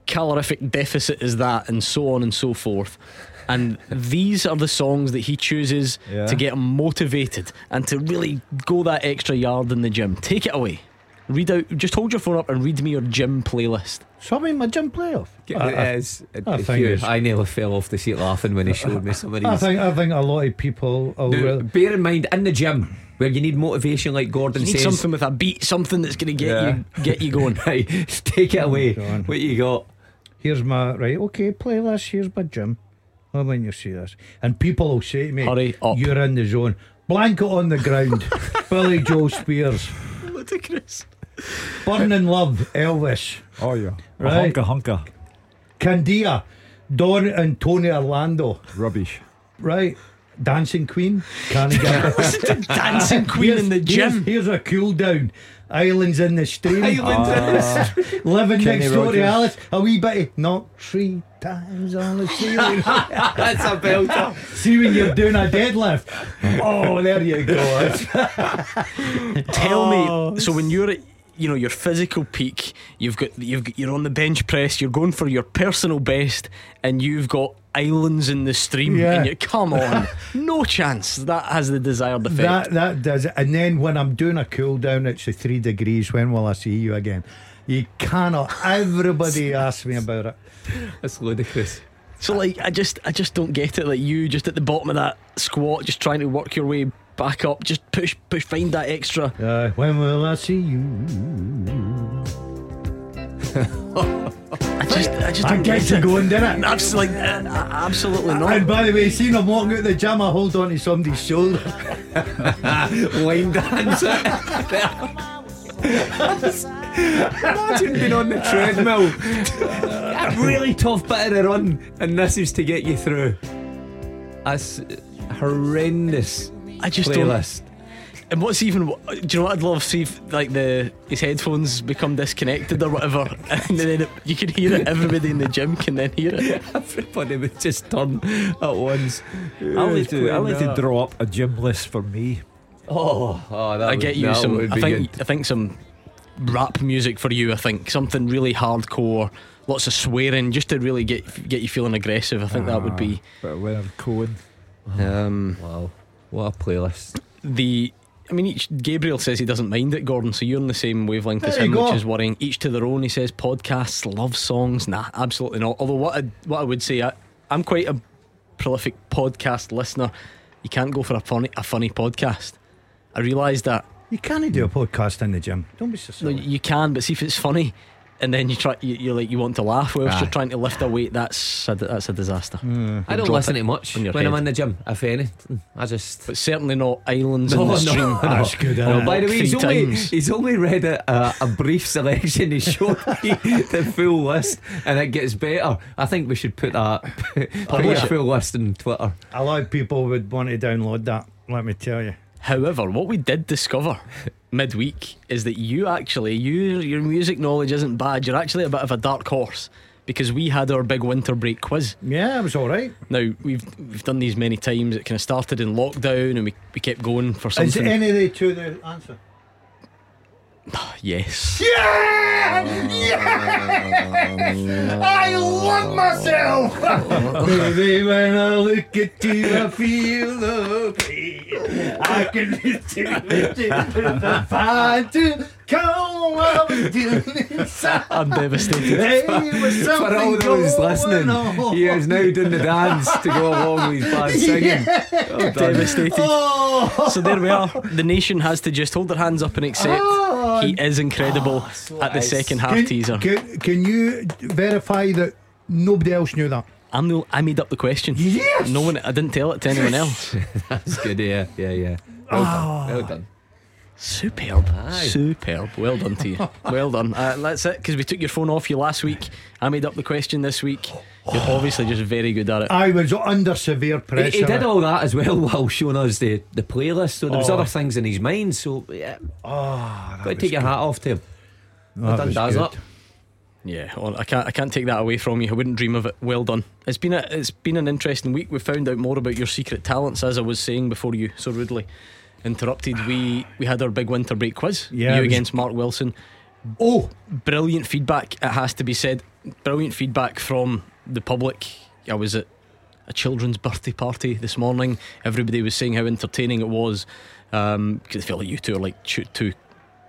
Speaker 2: calorific deficit is that and so on and so forth. And these are the songs that he chooses
Speaker 6: Yeah.
Speaker 2: to get him motivated and to really go that extra yard in the gym. Take it away. Read out. Just hold your phone up and read me your gym playlist.
Speaker 8: Show me my gym playoff. I, I- I
Speaker 7: I,
Speaker 8: think it's-
Speaker 7: I nearly fell off the seat laughing when he showed me some of
Speaker 8: I think I think a lot of people. Will
Speaker 7: Now,
Speaker 8: really-
Speaker 7: bear in mind, in the gym, where you need motivation, like Gordon
Speaker 2: You need
Speaker 7: says,
Speaker 2: something with a beat, something that's going to get
Speaker 7: Yeah.
Speaker 2: you get you going. (laughs)
Speaker 7: right, take it away.
Speaker 8: Go on.
Speaker 7: What you got?
Speaker 8: Here's my right. Okay, playlist. Here's my gym. Oh, when you see this, and people will say to me,
Speaker 2: Hurry up.
Speaker 8: You're in the zone. Blanket on the ground. (laughs) Billie Jo Spears.
Speaker 2: Ludicrous.
Speaker 8: Burning Love. Elvis.
Speaker 6: Oh, yeah.
Speaker 8: Right.
Speaker 6: A hunka hunka.
Speaker 8: Candida. Dawn and Tony Orlando.
Speaker 6: Rubbish.
Speaker 8: Right. Dancing Queen. Can I get
Speaker 2: Listen Dancing Queen in the gym.
Speaker 8: here's a cool down. Islands in the stream.
Speaker 2: Islands in the ah.
Speaker 8: Living
Speaker 6: Kenny
Speaker 8: next door to Alice. A wee bit of knock three times on the ceiling. (laughs)
Speaker 7: That's a belter.
Speaker 8: See when you're doing a deadlift. Oh, there you go. (laughs)
Speaker 2: Tell
Speaker 8: Oh.
Speaker 2: me. So when you're at you know your physical peak, you've got you've got, you're on the bench press, you're going for your personal best, and you've got islands in the stream,
Speaker 8: Yeah.
Speaker 2: and you come on, (laughs) no chance that has the desired effect.
Speaker 8: That that does it. And then when I'm doing a cool down, it's the three degrees. When will I see you again? You cannot. Everybody (laughs) asks me about it.
Speaker 7: That's ludicrous.
Speaker 2: So like I just I just don't get it. Like you just at the bottom of that squat, just trying to work your way back up, just push push find that extra.
Speaker 8: Uh, when will I see you? (laughs)
Speaker 2: I just I just
Speaker 8: I
Speaker 2: don't
Speaker 8: get to
Speaker 2: it.
Speaker 8: going, didn't it?
Speaker 2: Abs- like, uh, uh, absolutely
Speaker 8: And by the way, seeing him walking out the gym, I hold on to somebody's shoulder. (laughs)
Speaker 7: Line dance. Imagine being on the treadmill. a really tough bit of the run, and this is to get you through. That's horrendous.
Speaker 2: I just don't.
Speaker 7: playlist.
Speaker 2: And what's even? Do you know what I'd love? To see if like the his headphones become disconnected or whatever, (laughs) and then it, you can hear it. Everybody in the gym can then hear it. (laughs)
Speaker 7: Everybody would just turn at once.
Speaker 6: I like to, I like to draw up a gym list for me.
Speaker 7: Oh, oh that
Speaker 2: I
Speaker 7: would-
Speaker 2: get you
Speaker 7: that
Speaker 2: some.
Speaker 7: would
Speaker 2: I think
Speaker 7: good.
Speaker 2: I think some rap music for you. I think something really hardcore, lots of swearing, just to really get get you feeling aggressive. I think that would be
Speaker 6: But when I'm Cohen,
Speaker 2: um,
Speaker 7: Wow, what a playlist.
Speaker 2: the. I mean, each Gabriel says he doesn't mind it, Gordon. So you're on the same wavelength as
Speaker 8: There you
Speaker 2: him, which is worrying. Each to their own. He says podcasts, love songs. Nah, absolutely not. Although what I, what I would say, I, I'm quite a prolific podcast listener. You can't go for a funny a funny podcast. I realise that.
Speaker 8: You can't do a podcast in the gym. Don't be so
Speaker 2: No,
Speaker 8: silly.
Speaker 2: you can, but see if it's funny, and then you try, you, you're like you want to laugh whilst
Speaker 7: Aye.
Speaker 2: you're trying to lift a weight. That's a, that's a disaster. Hmm.
Speaker 7: I don't
Speaker 2: drop
Speaker 7: listen
Speaker 2: it
Speaker 7: to much when
Speaker 2: your
Speaker 7: I'm in the gym, if anything. I just.
Speaker 2: But certainly not islands
Speaker 7: No,
Speaker 2: in the
Speaker 7: no,
Speaker 2: stream.
Speaker 7: no. (laughs)
Speaker 8: That's good.
Speaker 2: Well.
Speaker 7: By the way, he's only,
Speaker 2: times.
Speaker 7: he's only read a, a, uh, a brief selection. He showed (laughs) me the full list, and it gets better. I think we should put that (laughs) put
Speaker 2: Publish
Speaker 7: a
Speaker 2: it.
Speaker 7: full list on Twitter.
Speaker 8: a lot of people would want to download that. Let me tell you.
Speaker 2: However, what we did discover (laughs) midweek is that you actually, you, your music knowledge isn't bad. You're actually a bit of a dark horse because we had our big winter break quiz.
Speaker 8: Yeah, it was all right.
Speaker 2: Now we've we've done these many times. It kind of started in lockdown, and we, we kept going for something.
Speaker 8: Is
Speaker 2: something.
Speaker 8: any of the two the answer? (sighs)
Speaker 2: yes. Yeah! Yes!
Speaker 8: I love myself. Baby, when I look at you, I feel the pain. I can lift you, lift you, the fire to come up inside.
Speaker 2: I'm devastated.
Speaker 8: Hey, was
Speaker 7: For all those listening,
Speaker 8: on.
Speaker 7: he is now doing the dance to go along with his bad (laughs) singing. Well oh, (laughs) done.
Speaker 2: devastated.
Speaker 8: Oh,
Speaker 2: So there we are. The nation has to just hold their hands up and accept
Speaker 8: Oh.
Speaker 2: he is incredible ah, at the
Speaker 7: ice.
Speaker 2: second half
Speaker 8: can,
Speaker 2: teaser.
Speaker 8: Can, can you verify that nobody else knew that?
Speaker 2: I'm the, I made up the question.
Speaker 8: Yes!
Speaker 2: No one. I didn't tell it to anyone (laughs) else.
Speaker 7: That's good, yeah, yeah, yeah. Well ah. done. Well done.
Speaker 2: Superb.
Speaker 7: Aye.
Speaker 2: Superb. Well done to you. (laughs) well done. Uh, that's it. Because we took your phone off you last week. I made up the question this week. You're obviously just very good at it.
Speaker 8: I was under severe pressure.
Speaker 7: he did all that as well (laughs) while showing us the, the playlist, so there was
Speaker 8: Oh.
Speaker 7: other things in his mind. So yeah,
Speaker 8: Oh, that
Speaker 7: got to
Speaker 8: was
Speaker 7: take your hat off to him.
Speaker 8: That
Speaker 7: done
Speaker 8: was good.
Speaker 7: up.
Speaker 2: Yeah, well, I can't. I can't take that away from you. I wouldn't dream of it. Well done. It's been a. It's been an interesting week. We found out more about your secret talents, as I was saying before you so rudely interrupted. We we had our big winter break quiz.
Speaker 8: Yeah,
Speaker 2: you against Mark Wilson.
Speaker 8: Oh,
Speaker 2: Brilliant feedback. It has to be said. Brilliant feedback from the public. I was at a children's birthday party this morning. Everybody was saying how entertaining it was. Um, because I feel like you two are like two, two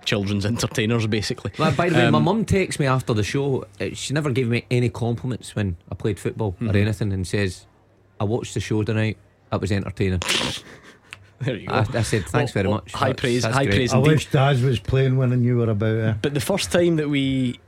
Speaker 2: children's entertainers, basically.
Speaker 7: Well, by the way, my
Speaker 2: Um,
Speaker 7: mum texts me after the show. uh, She never gave me any compliments when I played football or anything, and says, "I watched the show tonight. It was entertaining."
Speaker 2: There you go.
Speaker 7: I, I said, "Thanks
Speaker 2: Well,
Speaker 7: very much."
Speaker 2: high
Speaker 7: That's-
Speaker 2: praise,
Speaker 7: that's
Speaker 2: high
Speaker 7: great.
Speaker 2: praise.
Speaker 8: I
Speaker 2: Indeed.
Speaker 8: wish Daz was playing when I knew we were about it.
Speaker 2: But the first time that we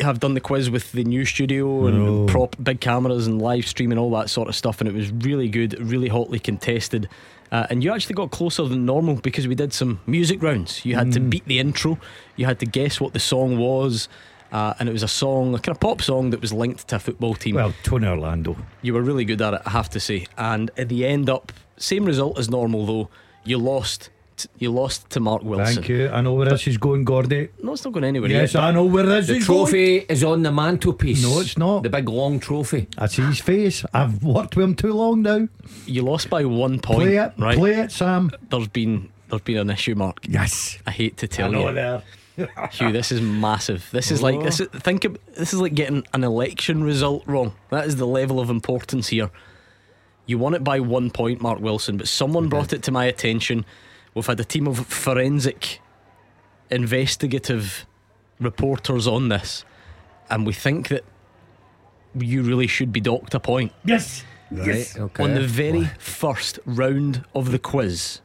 Speaker 2: have done the quiz with the new studio and
Speaker 8: No.
Speaker 2: prop big cameras and live stream and all that sort of stuff, and it was really good, really hotly contested. Uh, and you actually got closer than normal because we did some music rounds. You had to beat the intro, you had to guess what the song was, Uh, and it was a song, a kind of pop song that was linked to a football team.
Speaker 8: Well, Tony Orlando.
Speaker 2: You were really good at it, I have to say. And at the end up, same result as normal though. You lost. t- You lost to Mark Wilson.
Speaker 8: Thank you. I know where this is going, Gordy.
Speaker 2: No, it's not going anywhere
Speaker 8: Yes,
Speaker 2: yet.
Speaker 8: I know where this
Speaker 7: The
Speaker 8: is going.
Speaker 7: The trophy is on the mantelpiece.
Speaker 8: No, it's not.
Speaker 7: The big long trophy.
Speaker 8: I see his face. I've worked with him too long now.
Speaker 2: You lost by one point.
Speaker 8: Play it,
Speaker 2: right?
Speaker 8: play it, Sam.
Speaker 2: There's been there's been an issue, Mark.
Speaker 8: Yes.
Speaker 2: I hate to
Speaker 8: I
Speaker 2: tell
Speaker 8: know
Speaker 2: you.
Speaker 8: there. (laughs)
Speaker 2: Hugh, this is massive. This is like this. Oh. Is, think of this is like getting an election result wrong. That is the level of importance here. You won it by one point, Mark Wilson, but someone brought it to my attention. We've had a team of forensic, investigative reporters on this, and we think that you really should be docked a point
Speaker 8: Yes.
Speaker 7: Right. Okay.
Speaker 2: on the very first round of the quiz,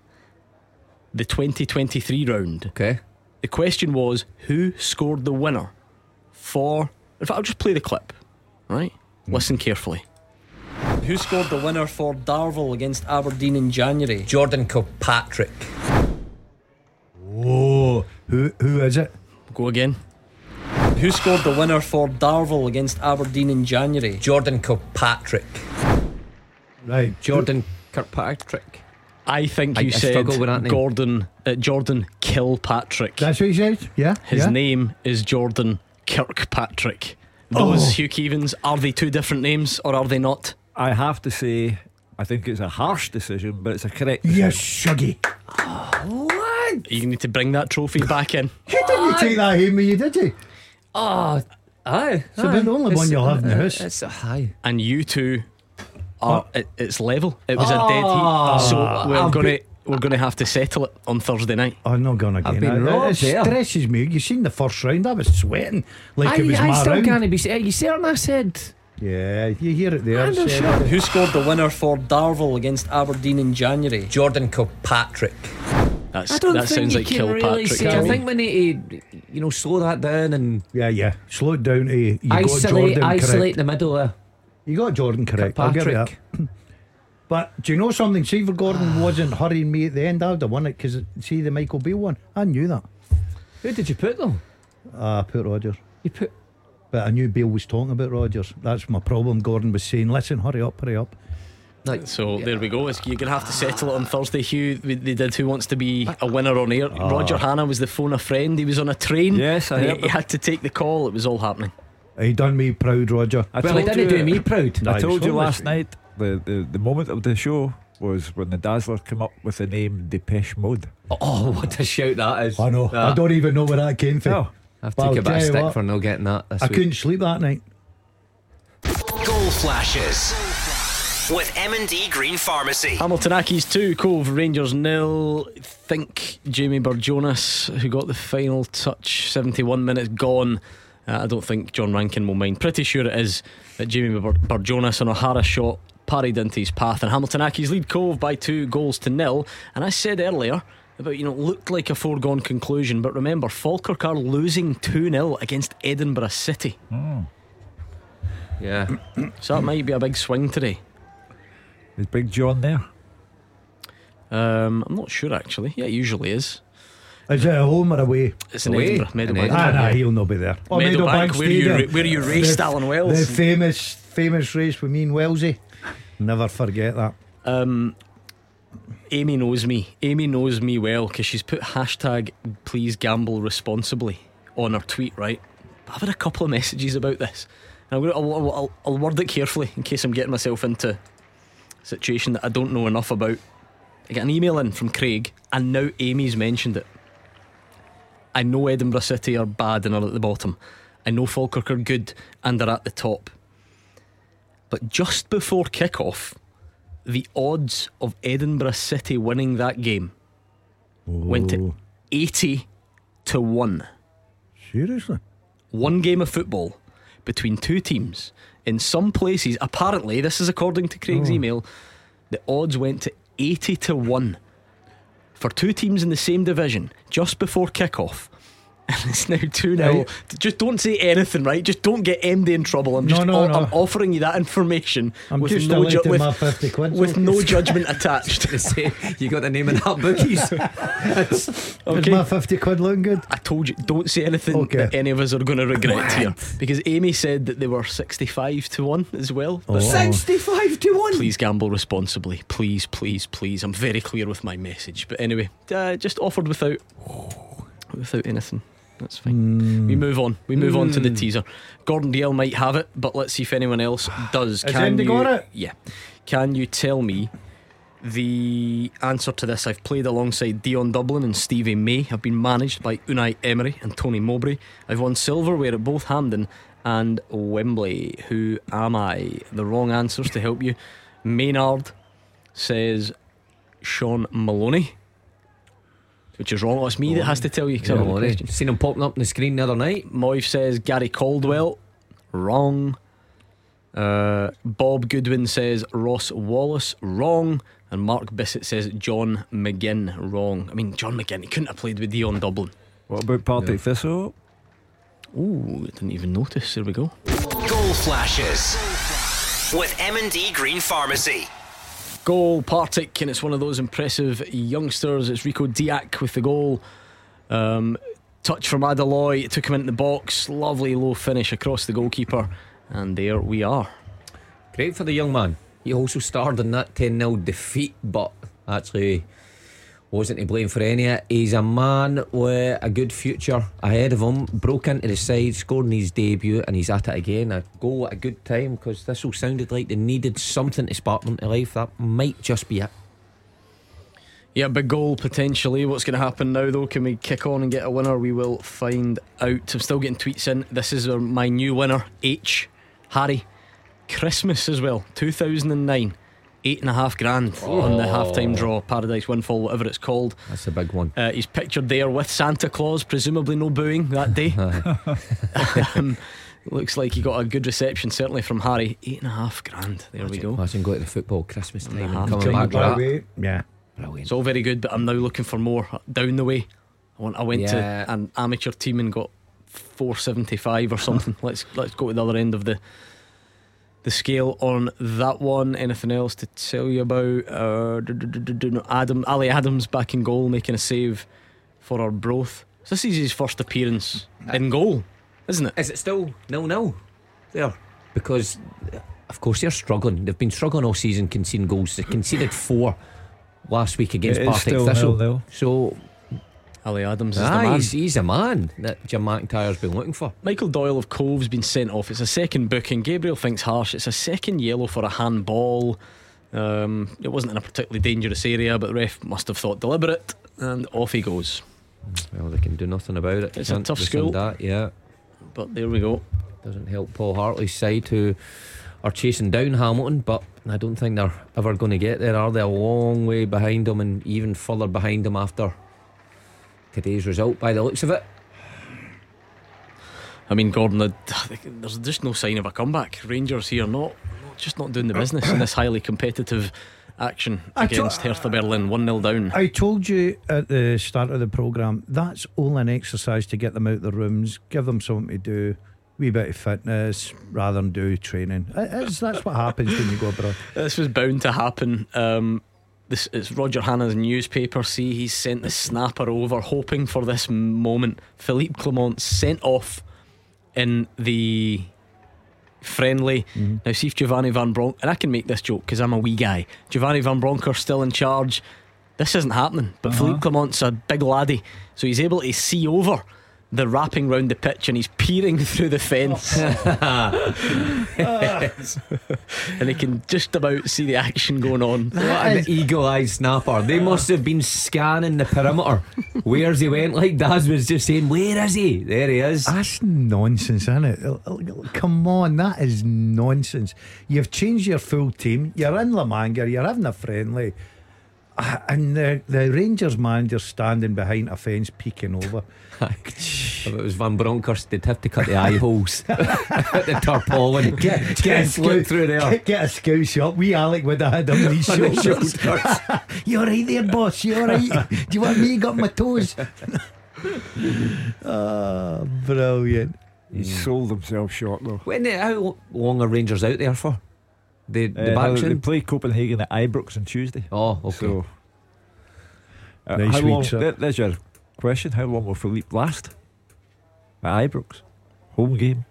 Speaker 2: the 2023 round.
Speaker 7: okay.
Speaker 2: The question was who scored the winner for. In fact, I'll just play the clip, right? Listen carefully. Who scored the winner for Darvel against Aberdeen in January?
Speaker 7: Jordan Kilpatrick.
Speaker 8: Oh, who who is it?
Speaker 2: Go again. Who scored the winner for Darvel against Aberdeen in January?
Speaker 7: Jordan Kilpatrick.
Speaker 8: Right.
Speaker 7: Jordan Kirkpatrick.
Speaker 2: I think
Speaker 7: I-
Speaker 2: you
Speaker 7: I
Speaker 2: said
Speaker 7: struggle with that name.
Speaker 2: Gordon uh, Jordan Kilpatrick.
Speaker 8: That's what he said. Yeah.
Speaker 2: His
Speaker 8: yeah.
Speaker 2: name is Jordan Kirkpatrick. Those
Speaker 8: Oh.
Speaker 2: Hugh Keevins, are they two different names or are they not?
Speaker 6: I have to say, I think it's a harsh decision, but it's a correct decision.
Speaker 8: Yes, Shuggy. What?
Speaker 2: You need to bring that trophy back in. (laughs)
Speaker 8: You didn't take that home with you, did you?
Speaker 7: Oh, aye.
Speaker 8: It's about the only one you'll have in the uh, house.
Speaker 7: It's a high.
Speaker 2: and you two are oh. it, it's level. It was a oh. dead heat, so ah.
Speaker 6: we're
Speaker 2: gonna we're gonna have to settle it on Thursday night.
Speaker 8: I'm not going again.
Speaker 6: I've been
Speaker 8: It-
Speaker 6: robbed
Speaker 8: it stresses me. You seen the first round? I was sweating like
Speaker 7: I,
Speaker 8: it was
Speaker 7: I
Speaker 8: my
Speaker 7: still
Speaker 8: round.
Speaker 7: can't be. Are you certain I said?
Speaker 8: Yeah, you hear it there.
Speaker 7: I'm sure.
Speaker 2: Who scored the winner for Darvel against Aberdeen in January?
Speaker 7: Jordan Kilpatrick.
Speaker 2: That's,
Speaker 7: I don't
Speaker 2: that
Speaker 7: think
Speaker 2: sounds
Speaker 7: you
Speaker 2: like
Speaker 7: can
Speaker 2: Kilpatrick.
Speaker 7: really say. I think we need to, you know, slow that down and
Speaker 8: Yeah, yeah. Slow it down to you got
Speaker 7: isolate,
Speaker 8: Jordan
Speaker 7: isolate
Speaker 8: correct.
Speaker 7: the middle there.
Speaker 8: You got Jordan correct. I'll give you that. (clears throat) But do you know something? See, if Gordon (sighs) wasn't hurrying me at the end, I would have won it because see the Michael Beale one. I knew that.
Speaker 7: Who did you put though?
Speaker 8: Ah, I put Rogers.
Speaker 7: You put.
Speaker 8: But I knew Bill was talking about Rogers. That's my problem. Gordon was saying, listen, hurry up, hurry up.
Speaker 7: Like,
Speaker 2: So there we go. It's- You're gonna have to ah. settle it on Thursday, Hugh. We- They did Who Wants to Be a Winner on air. Ah. Roger Hannah was the phone a friend. He was on a train.
Speaker 6: Yes, I
Speaker 2: he, he had to take the call. It was all happening.
Speaker 8: He done me proud, Roger.
Speaker 6: I
Speaker 7: well, he
Speaker 6: told
Speaker 7: didn't
Speaker 6: you-
Speaker 7: do me proud.
Speaker 8: No,
Speaker 6: I told you
Speaker 8: always-
Speaker 6: last night the, the, the moment of the show was when the Dazzler came up with the name Depeche Mode.
Speaker 7: Oh, (laughs) what a shout that is!
Speaker 8: I know. Ah.
Speaker 7: I
Speaker 8: don't even know where that came from.
Speaker 6: No.
Speaker 7: I've
Speaker 8: Well,
Speaker 7: taken a bit of stick
Speaker 8: what,
Speaker 7: for not getting that this
Speaker 8: I
Speaker 7: week.
Speaker 8: couldn't sleep that night.
Speaker 1: Goal flashes with M&D Green Pharmacy.
Speaker 2: Hamilton Accies 2, Cove Rangers nil. Think Jamie Barjonas, who got the final touch, 71 minutes gone. Uh, I don't think John Rankin will mind. Pretty sure it is that Jamie Bur- Barjonas on O'Hara shot parried into his path. And Hamilton Accies lead Cove by two goals to nil. And I said earlier about, you know, looked like a foregone conclusion. But remember, Falkirk are losing 2 0 against Edinburgh City.
Speaker 7: Yeah,
Speaker 2: So that might be a big swing today.
Speaker 6: Is Big John there?
Speaker 2: Um, I'm not sure actually. Yeah, it usually is.
Speaker 8: Is it a home or away?
Speaker 2: It's in
Speaker 7: Away.
Speaker 2: Edinburgh,
Speaker 7: Edinburgh.
Speaker 8: Ah, nah, he'll not be there. Oh,
Speaker 2: Meadowbank, where you
Speaker 8: Stadium.
Speaker 2: where you raced
Speaker 8: The-
Speaker 2: Alan Wells.
Speaker 8: The famous, famous race with me and Wellsy. Never forget that.
Speaker 2: Um, Amy knows me. Amy knows me well because she's put hashtag please gamble responsibly on her tweet, right? I've had a couple of messages about this. And I'm gonna, I'll, I'll, I'll word it carefully in case I'm getting myself into a situation that I don't know enough about. I get an email in from Craig, and now Amy's mentioned it. I know Edinburgh City are bad and are at the bottom. I know Falkirk are good and are at the top. But just before kick-off, the odds of Edinburgh City winning that game went to
Speaker 8: Oh,
Speaker 2: 80 to 1.
Speaker 8: seriously?
Speaker 2: One game of football between two teams. In some places, apparently, this is according to Craig's oh. email, the odds went to 80 to 1 for two teams in the same division just before kick-off. (laughs) It's now 2 0.
Speaker 8: Right.
Speaker 2: Just don't say anything, right? Just don't get MD in trouble. I'm just
Speaker 8: No, no,
Speaker 2: o-
Speaker 8: no.
Speaker 2: I'm offering you that information
Speaker 8: I'm
Speaker 2: with
Speaker 8: just
Speaker 2: no ju- with,
Speaker 8: my 50 quid.
Speaker 2: with no judgment (laughs) attached.
Speaker 7: Say, you got the name in that bookies. (laughs)
Speaker 8: Is my 50 quid looking good?
Speaker 2: I told you, don't say anything
Speaker 8: Okay.
Speaker 2: that any of us are going to regret here. Because Amy said that they were 65 to 1 as well.
Speaker 8: Oh.
Speaker 7: 65 to 1.
Speaker 2: Please gamble responsibly. Please, please, please. I'm very clear with my message. But anyway, uh, just offered without without anything. That's fine. We move on. We move on to the hmm. teaser. Gordon Dalziel might have it, but let's see if anyone else (sighs) does.
Speaker 8: Has
Speaker 2: Can
Speaker 8: Andy
Speaker 2: you,
Speaker 8: got it?
Speaker 2: Yeah. Can you tell me the answer to this? I've played alongside Dion Dublin and Stevie May. I've been managed by Unai Emery and Tony Mowbray. I've won silverware at both Hampden and Wembley. Who am I? The wrong answers to help you. Maynard says Shaun Maloney. Which is wrong. It's me that has to tell you. 'cause I
Speaker 7: Yeah,
Speaker 2: don't know the
Speaker 7: well,
Speaker 2: question.
Speaker 7: seen him popping up on the screen the other night.
Speaker 2: Moive says Gary Caldwell. Wrong. Uh, Bob Goodwin says Ross Wallace. Wrong. And Mark Bissett says John McGinn. Wrong. I mean, John McGinn, he couldn't have played with Dion Dublin.
Speaker 6: What about Partick Thistle?
Speaker 2: Ooh, didn't even notice. There we go.
Speaker 1: Goal flashes with M&D Green Pharmacy.
Speaker 2: Goal, Partick, and it's one of those impressive youngsters. It's Rico Dyack with the goal. Um, touch from Adaloy, it took him into the box. Lovely low finish across the goalkeeper. And there we are.
Speaker 7: Great for the young man. He also starred in that 10 0 defeat, but actually wasn't to blame for any of it. He's a man with a good future ahead of him. Broke into the side, scored in his debut, and he's at it again. A goal at a good time because this all sounded like they needed something to spark them to life. That might just be it.
Speaker 2: Yeah, big goal potentially. What's going to happen now, though? Can we kick on and get a winner? We will find out. I'm still getting tweets in. This is my new winner, H. Harry. Christmas as well, 2009. Eight and a half grand on the halftime draw, Paradise Windfall, whatever it's called.
Speaker 7: That's a big one.
Speaker 2: Uh, he's pictured there with Santa Claus, presumably no booing that day. (laughs) (laughs) um, looks like he got a good reception, certainly from Harry. Eight and a half grand. There we go.
Speaker 7: Imagine going to the football Christmas time
Speaker 2: half
Speaker 7: and coming
Speaker 2: time
Speaker 7: back with that.
Speaker 8: Yeah.
Speaker 7: Brilliant.
Speaker 2: It's all very good, but I'm now looking for more down the way. I want. I went
Speaker 7: Yeah.
Speaker 2: to an amateur team and got 475 or something. (laughs) let's let's go to the other end of the the scale on that one. Anything else to tell you about? Uh, Adam Ali Adams back in goal, making a save for Arbroath. So this is his first appearance in goal, isn't it?
Speaker 7: Is it still nil nil there? Because of course they're struggling. They've been struggling all season conceding goals. They conceded four last week against
Speaker 6: It is
Speaker 7: Partick Thistle.
Speaker 6: nil-nil.
Speaker 7: So
Speaker 2: Ali Adams is
Speaker 7: ah,
Speaker 2: the man.
Speaker 7: he's, he's a man that Jim McIntyre's been looking for.
Speaker 2: Michael Doyle of Cove's been sent off. It's a second booking. And Gabriel thinks harsh. It's a second yellow for a handball. Um, it wasn't in a particularly dangerous area, but the ref must have thought deliberate, and off he goes.
Speaker 7: Well, they can do nothing about it.
Speaker 2: It's a
Speaker 7: Can't
Speaker 2: tough
Speaker 7: rescind
Speaker 2: school.
Speaker 7: That, yeah,
Speaker 2: But there we go.
Speaker 7: doesn't help Paul Hartley's side who are chasing down Hamilton, but I don't think they're ever going to get there. Are they a long way behind them and even further behind them after today's result? By the looks of it.
Speaker 2: I mean, Gordon, uh, there's just no sign of a comeback. Rangers here, not, not just not doing the business in this highly competitive action
Speaker 8: I to-
Speaker 2: against Hertha Berlin. 1 0 down.
Speaker 8: I told you at the start of the programme that's all an exercise to get them out of the rooms, give them something to do, wee bit of fitness rather than do training. It's- that's what happens when you go abroad. (laughs)
Speaker 2: This was bound to happen. Um, this it's Roger Hannah's newspaper. See, he's sent the snapper over, hoping for this moment. Philippe Clement sent off in the friendly. Mm-hmm. Now, see if Giovanni Van Bronk, and I can make this joke because I'm a wee guy. Giovanni Van Bronckhorst still in charge. This isn't happening, but uh-huh. Philippe Clement's a big laddie, so he's able to see over the wrapping round the pitch and he's peering (laughs) through the fence. (laughs) (laughs) and he can just about see the action going on.
Speaker 7: What an eagle eyed snapper. They must have been scanning the perimeter. Where's he went? Like Daz was just saying, Where is he? There he is.
Speaker 8: That's nonsense, isn't it? Come on, that is nonsense. You've changed your full team. You're in La Manga. You're having a friendly. Ah, And the, the Rangers manager standing behind a fence peeking over.
Speaker 7: If it was Van Bronckhorst, they'd have to cut the eye holes (laughs) at the tarpaulin.
Speaker 8: Get,
Speaker 7: Get a slip through there.
Speaker 8: Get, get a scout shot. We Alec would have had him on his (laughs)
Speaker 7: On his
Speaker 8: shoulders.
Speaker 7: shoulders. (laughs)
Speaker 8: you alright there, boss? You alright? Do you want me to got my toes? Ah, brilliant.
Speaker 6: He sold himself short though.
Speaker 7: When how long are Rangers out there for? The, the
Speaker 6: Uh,
Speaker 7: back
Speaker 6: they play Copenhagen at Ibrox on Tuesday.
Speaker 7: Oh, okay.
Speaker 6: So, uh,
Speaker 8: Nice
Speaker 6: how
Speaker 8: week,
Speaker 6: long,
Speaker 8: sir.
Speaker 6: there- there's your question. How long will Philippe last? At Ibrox, home game,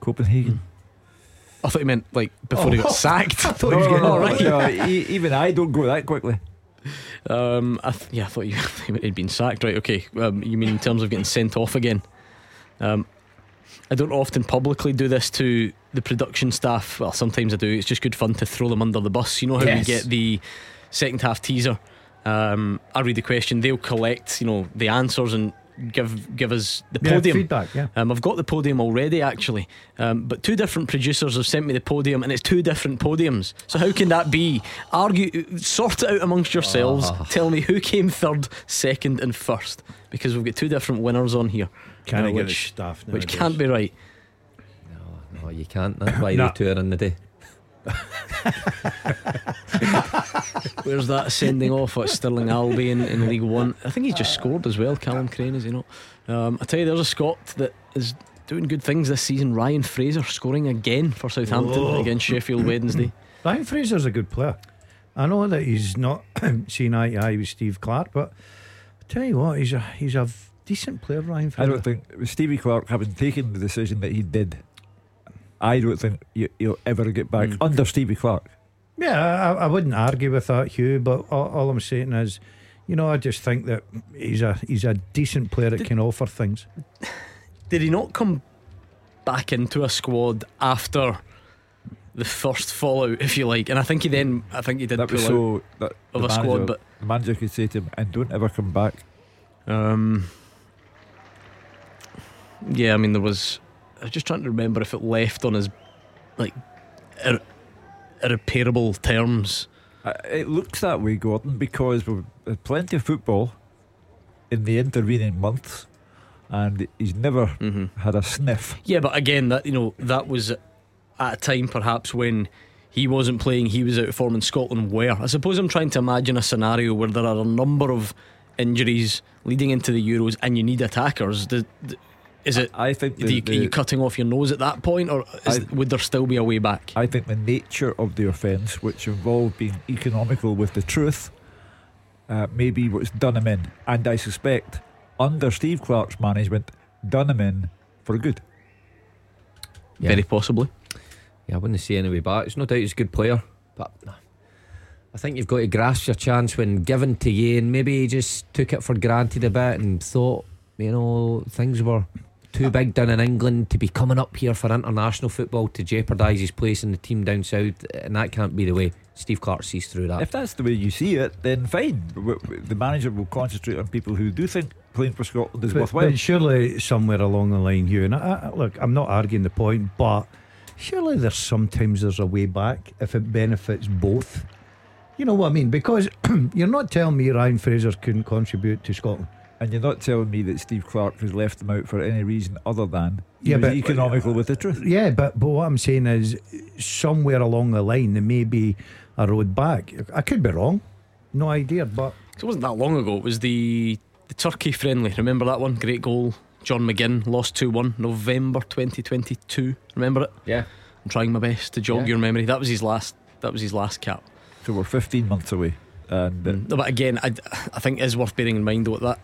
Speaker 6: Copenhagen.
Speaker 2: I thought he meant like before he got (laughs) sacked. (laughs) I thought he was
Speaker 6: No,
Speaker 2: getting
Speaker 6: no,
Speaker 2: all right.
Speaker 6: no, even I don't go that quickly.
Speaker 2: Um, I th- yeah, I thought you (laughs) he'd been sacked. Right, okay. Um, you mean in terms of getting sent off again? Um, I don't often publicly do this to the production staff. Well, sometimes I do. It's just good fun to throw them under the bus. You know how
Speaker 7: Yes.
Speaker 2: we get the second half teaser. Um, I read the question. They'll collect, you know, the answers and give give us the
Speaker 8: Yeah,
Speaker 2: podium.
Speaker 8: feedback, yeah.
Speaker 2: Um, I've got the podium already, actually, um, but two different producers have sent me the podium, and it's two different podiums. So how can that be? Argue, sort it out amongst yourselves.
Speaker 7: Ah.
Speaker 2: Tell me who came third, second, and first, because we've got two different winners on here.
Speaker 8: Can't
Speaker 2: uh, which, which can't be right.
Speaker 7: No, you can't. That's why
Speaker 8: Nah.
Speaker 7: the two are in the day.
Speaker 2: Where's that sending off at Stirling Albion in League One? I think he's just scored as well. Callum Crane, is he not? Um, I tell you, there's a Scot that is doing good things this season. Ryan Fraser scoring again for Southampton
Speaker 8: Oh.
Speaker 2: against Sheffield Wednesday. (clears throat)
Speaker 8: Ryan Fraser's a good player. I know that he's not (clears throat) seen eye to eye with Steve Clarke, but I tell you what, he's a he's a v- decent player, Ryan Fraser.
Speaker 6: I don't think with Stevie Clarke having taken the decision that he did. I don't think you, you'll ever get back
Speaker 2: Mm.
Speaker 6: under Stevie Clarke.
Speaker 8: Yeah, I, I wouldn't argue with that, Hugh. But all, all I'm saying is, you know, I just think that he's a he's a decent player that can offer things. (laughs)
Speaker 2: Did he not come back into a squad after the first fallout, if you like? And I think he then, I think he did
Speaker 6: That
Speaker 2: pull
Speaker 6: was
Speaker 2: out
Speaker 6: so that
Speaker 2: of
Speaker 6: the
Speaker 2: a squad,
Speaker 6: manager-
Speaker 2: but
Speaker 6: the manager could say to him, "And don't ever come back."
Speaker 2: um, yeah, I mean there was. I was just trying to remember if it left on his like ir- irreparable terms.
Speaker 6: Uh, It looks that way, Gordon, because we've had plenty of football in the intervening months, and he's never
Speaker 2: Mm-hmm.
Speaker 6: had a sniff.
Speaker 2: Yeah, but again, that you know that was at a time perhaps when he wasn't playing, he was out of form in Scotland. Where I suppose I'm trying to imagine a scenario where there are a number of injuries leading into the Euros, and you need attackers. The, the, is it?
Speaker 6: I think the-
Speaker 2: you,
Speaker 6: the-
Speaker 2: are you cutting off your nose at that point, or is,
Speaker 6: I-
Speaker 2: would there still be a way back?
Speaker 6: I think the nature of the offence, which involved being economical with the truth, uh, may be what's done him in. And I suspect, under Steve Clarke's management, done him in for good.
Speaker 7: Yeah.
Speaker 2: Very possibly.
Speaker 7: Yeah, I wouldn't say any way back. There's no doubt he's a good player, but I think you've got to grasp your chance when given to you, and maybe he just took it for granted a bit and thought, you know, things were too big down in England to be coming up here for international football to jeopardise his place in the team down south, and that can't be the way. Steve Clarke sees through that.
Speaker 6: If that's the way you see it, then fine. W- w- The manager will concentrate on people who do think playing for Scotland is
Speaker 8: But,
Speaker 6: worthwhile.
Speaker 8: but surely somewhere along the line, Hugh. And I, I, look, I'm not arguing the point, but surely there's sometimes there's a way back if it benefits both. You know what I mean? Because (clears throat) you're not telling me Ryan Fraser couldn't contribute to Scotland.
Speaker 6: And you're not telling me that Steve Clarke has left them out for any reason other than he
Speaker 8: Yeah,
Speaker 6: was
Speaker 8: but-
Speaker 6: economical with the truth.
Speaker 8: Yeah, but but what I'm saying is somewhere along the line there may be a road back. I could be wrong, no idea. But
Speaker 2: It wasn't that long ago. It was the the Turkey friendly. Remember that one? Great goal. John McGinn lost two one November 2022. Remember it?
Speaker 7: yeah.
Speaker 2: I'm trying my best to jog
Speaker 7: Yeah.
Speaker 2: your memory. That was his last. That was his last cap.
Speaker 6: So we're 15 months away. And uh,
Speaker 2: No, but again, I, I think it is worth bearing in mind though that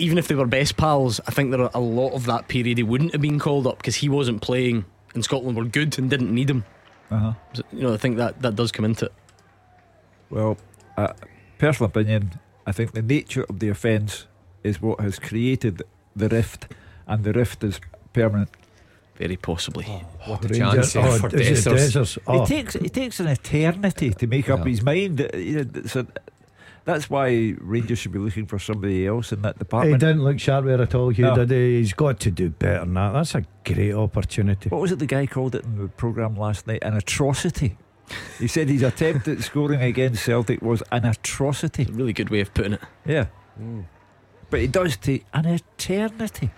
Speaker 2: even if they were best pals, I think there are a lot of that period he wouldn't have been called up because he wasn't playing and Scotland were good and didn't need him.
Speaker 6: uh-huh.
Speaker 2: So, you know, I think that that does come into it.
Speaker 6: Well, uh, personal opinion, I think the nature of the offence is what has created the rift, and the rift is permanent.
Speaker 2: Very possibly.
Speaker 7: What a
Speaker 8: Rangers-
Speaker 7: chance
Speaker 8: oh,
Speaker 7: for
Speaker 8: is it
Speaker 7: Dessers.
Speaker 8: Dessers? Oh.
Speaker 6: It takes it takes an eternity to make up
Speaker 7: Yeah.
Speaker 6: his mind. Uh, you know, So that's why Rangers should be looking for somebody else in that department.
Speaker 8: He didn't look sharper at all, Hugh,
Speaker 6: No.
Speaker 8: did he? He's got to do better than that. That's a great opportunity.
Speaker 6: What was it the guy called it in the programme last night? An atrocity. He said his attempt at scoring against Celtic was an atrocity.
Speaker 2: A really good way of putting it.
Speaker 6: Yeah. But it does take an eternity.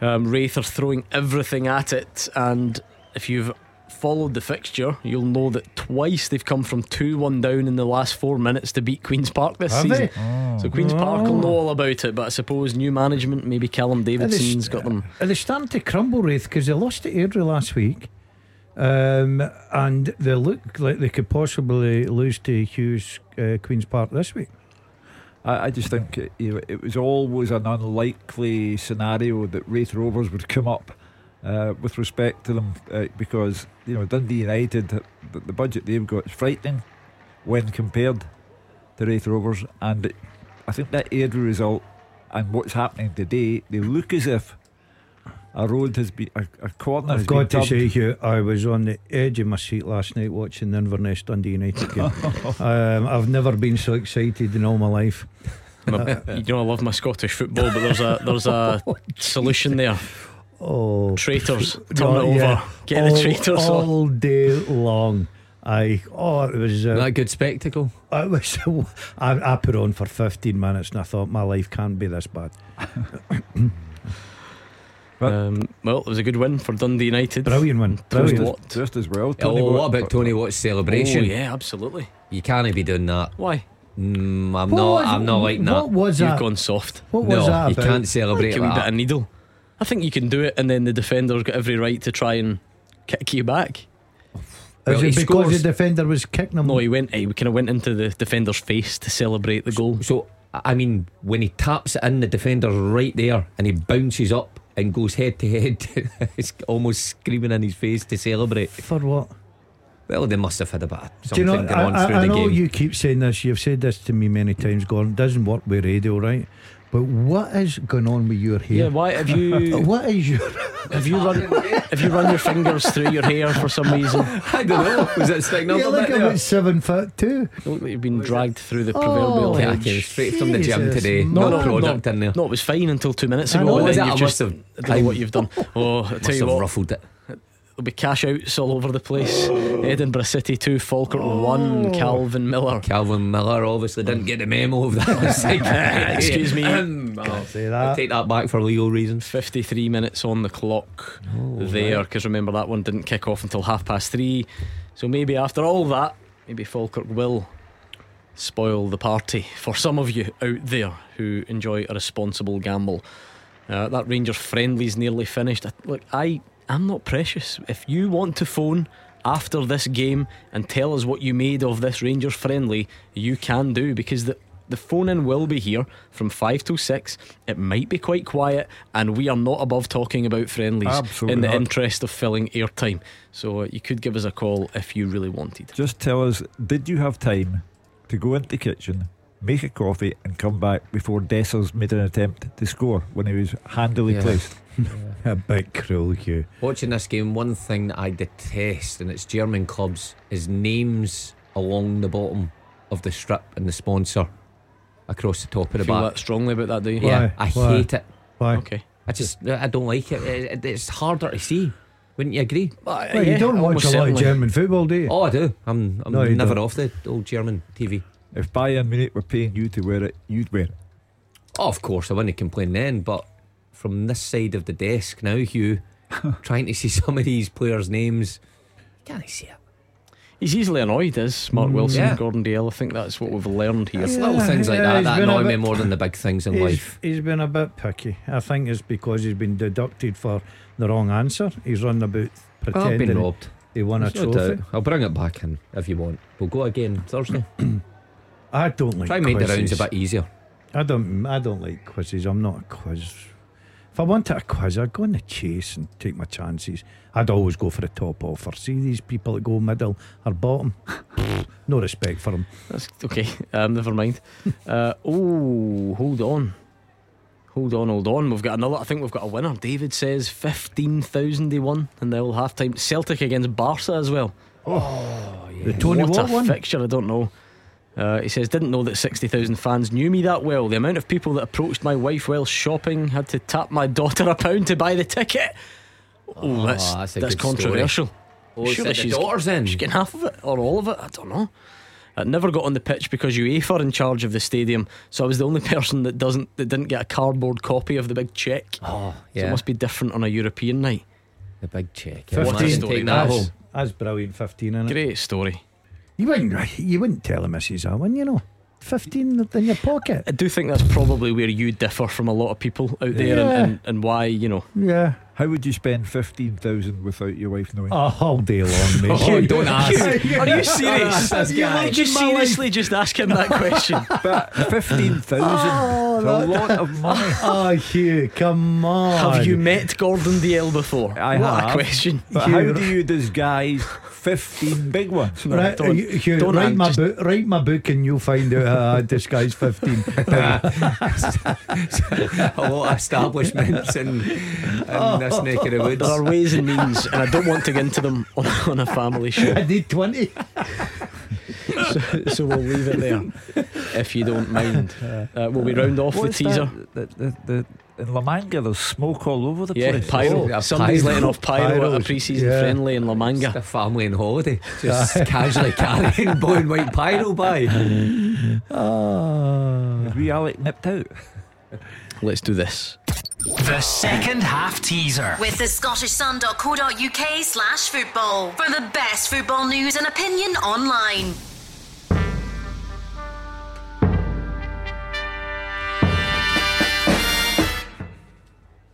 Speaker 2: Um, Raith are throwing everything at it, and if you've followed the fixture, you'll know that twice they've come from 2 1 down in the last four minutes to beat Queen's Park this
Speaker 8: Have
Speaker 2: season.
Speaker 8: they?
Speaker 2: So Queen's Park will
Speaker 8: Oh.
Speaker 2: know all about it, but I suppose new management, maybe Callum Davidson's got them.
Speaker 8: Are they starting to crumble, Raith? Because they lost to Airdrie last week. Um, and they look like they could possibly lose to Hughes uh, Queen's Park this week.
Speaker 6: I, I just think it, it was always an unlikely scenario that Raith Rovers would come up uh, with respect to them uh, because you know Dundee United the, the budget they've got is frightening when compared to Raith Rovers and it, I think that Airdrie result and what's happening today they look as if a road has been a, a corner has
Speaker 8: I've got to
Speaker 6: been
Speaker 8: say,
Speaker 6: turned.
Speaker 8: Hugh, I was on the edge of my seat last night watching the Inverness Dundee United game. (laughs) um, I've never been so excited in all my life.
Speaker 2: you know, I love my Scottish football, but there's a there's a (laughs) solution there.
Speaker 8: Oh,
Speaker 2: Traitors, (laughs) turn
Speaker 8: no,
Speaker 2: it over.
Speaker 8: yeah.
Speaker 2: Get
Speaker 8: all,
Speaker 2: the traitors on.
Speaker 8: all day long. I oh, it was. Uh,
Speaker 7: Not a good spectacle.
Speaker 8: It was. (laughs) I, I put on for 15 minutes and I thought my life can't be this bad. (laughs)
Speaker 2: Um, well, it was a good win for Dundee United.
Speaker 8: Brilliant win.
Speaker 6: just,
Speaker 8: Brilliant.
Speaker 6: as,
Speaker 2: What?
Speaker 6: just as well Tony
Speaker 7: Oh,
Speaker 6: Watt-
Speaker 7: what about Tony Watt's celebration?
Speaker 2: Oh, yeah, absolutely.
Speaker 7: You can't be doing that.
Speaker 2: Why?
Speaker 7: Mm, I'm
Speaker 8: What
Speaker 7: not.
Speaker 8: was-
Speaker 7: I'm not like
Speaker 8: What
Speaker 7: that.
Speaker 8: was
Speaker 2: You've
Speaker 8: that?
Speaker 2: gone soft.
Speaker 8: What was
Speaker 7: no,
Speaker 8: that
Speaker 7: you can't celebrate
Speaker 2: Like a wee
Speaker 7: like
Speaker 2: bit
Speaker 7: that.
Speaker 2: of needle. I think you can do it, and then the defender's got every right to try and kick you back.
Speaker 7: Well,
Speaker 8: Is it because
Speaker 7: scores-
Speaker 8: the defender was kicking him?
Speaker 2: No, he went. He kind of went into the defender's face to celebrate the goal.
Speaker 7: So I mean, when he taps it in, the defender's right there, and he bounces up and goes head to head. (laughs) It's almost screaming in his face to celebrate.
Speaker 8: For what?
Speaker 7: Well, they must have had a bit of
Speaker 8: Do you know?
Speaker 7: going on
Speaker 8: I,
Speaker 7: through
Speaker 8: I, I
Speaker 7: the
Speaker 8: know
Speaker 7: game.
Speaker 8: you keep saying this. You've said this to me many times. Gordon doesn't work with radio, right? But what is going on with your hair?
Speaker 2: Yeah, why have you (laughs)
Speaker 8: What is your? (laughs)
Speaker 2: have you run have you run your fingers through your hair for some reason? (laughs)
Speaker 7: I don't know. Was it sticking up
Speaker 8: You
Speaker 7: a
Speaker 8: look
Speaker 7: bit there?
Speaker 8: about seven foot two.
Speaker 2: You look like you've been dragged through the proverbial
Speaker 7: Okay, I
Speaker 2: hedge.
Speaker 7: came straight from the gym today.
Speaker 8: no,
Speaker 7: No,
Speaker 8: no,
Speaker 7: product in there.
Speaker 2: No, it was fine until two minutes
Speaker 8: I
Speaker 2: ago.
Speaker 8: know.
Speaker 2: and then
Speaker 7: it?
Speaker 2: You've just,
Speaker 7: have-
Speaker 2: I don't know what you've done. Oh, I tell
Speaker 7: Must
Speaker 2: you
Speaker 7: have
Speaker 2: what,
Speaker 7: ruffled it.
Speaker 2: There'll be cash outs all over the place. Edinburgh City two, Falkirk one, Calvin Miller.
Speaker 7: Calvin Miller obviously didn't get the memo of that. (laughs) (laughs)
Speaker 2: Excuse me.
Speaker 7: Um, oh,
Speaker 8: Say
Speaker 7: I'll
Speaker 8: that.
Speaker 7: take that back for legal reasons.
Speaker 2: 53 minutes on the clock there because remember that one didn't kick off until half past three. So maybe after all that, maybe Falkirk will spoil the party for some of you out there who enjoy a responsible gamble. Uh, that Rangers friendly's nearly finished. I- Look, I I'm not precious. If you want to phone after this game and tell us what you made of this Rangers friendly, you can do because the the phone in will be here from five till six. It might be quite quiet, and we are not above talking about friendlies
Speaker 6: Absolutely
Speaker 2: in the
Speaker 6: not.
Speaker 2: interest of filling airtime. So uh, you could give us a call if you really wanted.
Speaker 6: Just tell us, did you have time to go into the kitchen, make a coffee, and come back before Dessers made an attempt to score when he was handily
Speaker 7: Yeah.
Speaker 6: placed? (laughs)
Speaker 8: A bit cruel, Hugh.
Speaker 7: Watching this game, one thing that I detest, and it's German clubs, is names along the bottom of the strip and the sponsor across the top of the
Speaker 2: Feel
Speaker 7: back.
Speaker 2: that strongly about that, do you?
Speaker 7: Yeah,
Speaker 8: Why?
Speaker 7: I
Speaker 8: Why?
Speaker 7: hate it.
Speaker 8: Why?
Speaker 2: Okay.
Speaker 7: I just, I don't like it. It- it- It's harder to see. Wouldn't you agree?
Speaker 8: Well, you don't watch a lot of German football, do you?
Speaker 7: Oh, I do. I'm, I'm
Speaker 8: No, you
Speaker 7: never
Speaker 8: don't.
Speaker 7: off the old German TV.
Speaker 6: If Bayern Munich were paying you to wear it, you'd wear it.
Speaker 7: Oh, of course, I wouldn't complain then, but from this side of the desk now, Hugh, (laughs) trying to see some of these players' names, can't I see it?
Speaker 2: He's easily annoyed, is Mark mm, Wilson,
Speaker 7: Yeah.
Speaker 2: Gordon Dalziel. I think that's what we've learned here.
Speaker 7: It's little things like
Speaker 8: yeah,
Speaker 7: that that
Speaker 8: been a
Speaker 7: annoy me more than the big things in
Speaker 8: He's,
Speaker 7: life.
Speaker 8: he's been a bit picky. I think it's because he's been deducted for the wrong answer. He's run about pretending.
Speaker 7: I've been robbed.
Speaker 8: he won a
Speaker 7: There's no
Speaker 8: trophy.
Speaker 7: doubt. I'll bring it back in if you want. We'll go again Thursday. (clears throat)
Speaker 8: I don't like
Speaker 7: Try and make the rounds
Speaker 8: quizzes.
Speaker 7: a bit easier.
Speaker 8: I don't. I don't like quizzes. I'm not a quiz. If I wanted a quiz, I'd go on the chase and take my chances. I'd always go for the top offer. See these people that go middle or bottom. (laughs) no respect for them.
Speaker 2: That's okay. (laughs) Um, never mind. (laughs) Uh, oh, hold on. Hold on, hold on. We've got another. I think we've got a winner. David says 15,000 they won in the old half time. Celtic against Barca as well.
Speaker 8: The Tony
Speaker 2: what
Speaker 8: Watt
Speaker 2: a
Speaker 8: one.
Speaker 2: fixture, I don't know. Uh, he says, didn't know that 60,000 fans knew me that well. The amount of people that approached my wife while shopping had to tap my daughter a pound to buy the ticket. Oh, that's,
Speaker 7: that's
Speaker 2: that's
Speaker 7: good story.
Speaker 2: controversial.
Speaker 7: Oh, is
Speaker 2: Surely
Speaker 7: it the
Speaker 2: she's-
Speaker 7: daughter's in?
Speaker 2: She's getting half of it or all of it. I don't know. I never got on the pitch because UEFA are in charge of the stadium, so I was the only person that doesn't that didn't get a cardboard copy of the big check.
Speaker 7: Oh,
Speaker 2: So it must be different on a European night.
Speaker 7: the big check.
Speaker 8: Fifteen.
Speaker 7: Imagine taking that
Speaker 2: That's-
Speaker 7: home.
Speaker 8: That's brilliant. Fifteen in it.
Speaker 2: Great story.
Speaker 8: You wouldn't. You wouldn't tell a missus that one, you know. Fifteen in your pocket.
Speaker 2: I do think that's probably where you differ from a lot of people out there,
Speaker 8: Yeah.
Speaker 2: and, and, and why you know.
Speaker 8: Yeah.
Speaker 6: How would you spend 15,000 without your wife knowing?
Speaker 8: Oh, all day long, mate. (laughs)
Speaker 7: Oh, (laughs) don't ask.
Speaker 2: Are you serious?
Speaker 7: This guy.
Speaker 2: Did you seriously just ask him that (laughs) oh, question?
Speaker 6: But 15,000
Speaker 8: Oh,
Speaker 6: is a lot of money.
Speaker 8: Oh, Hugh, come on.
Speaker 2: Have you met Gordon Dalziel before?
Speaker 6: I
Speaker 2: what
Speaker 6: have.
Speaker 2: a question.
Speaker 6: But how do you disguise 15 big ones?
Speaker 8: Right,
Speaker 2: Don't-
Speaker 8: Hugh, Hugh,
Speaker 2: don't
Speaker 8: write, my
Speaker 2: just-
Speaker 8: book, write my book and you'll find out how I disguise 15.
Speaker 7: a lot of establishments in, in this neck of the woods.
Speaker 2: There are ways and means, and I don't want to get into them on, on a family show.
Speaker 8: I need 20.
Speaker 2: So, so we'll leave it there, if you don't mind. Uh, will we round off
Speaker 6: What's
Speaker 2: the teaser?
Speaker 6: that? The, the, the, in La Manga, there's smoke all over the
Speaker 2: Yeah,
Speaker 6: place.
Speaker 2: pyro.
Speaker 7: Oh,
Speaker 2: Somebody's
Speaker 7: pyro.
Speaker 2: letting off pyro at a pre-season
Speaker 8: yeah.
Speaker 2: friendly in La
Speaker 7: Just
Speaker 2: Manga.
Speaker 7: a family on holiday, (laughs) just casually carrying blue and white pyro by.
Speaker 8: Ah.
Speaker 6: Is we Alec nipped out? (laughs)
Speaker 2: Let's do this.
Speaker 1: The second half teaser.
Speaker 9: With the scottishsun.co.uk slash football for the best football news and opinion online.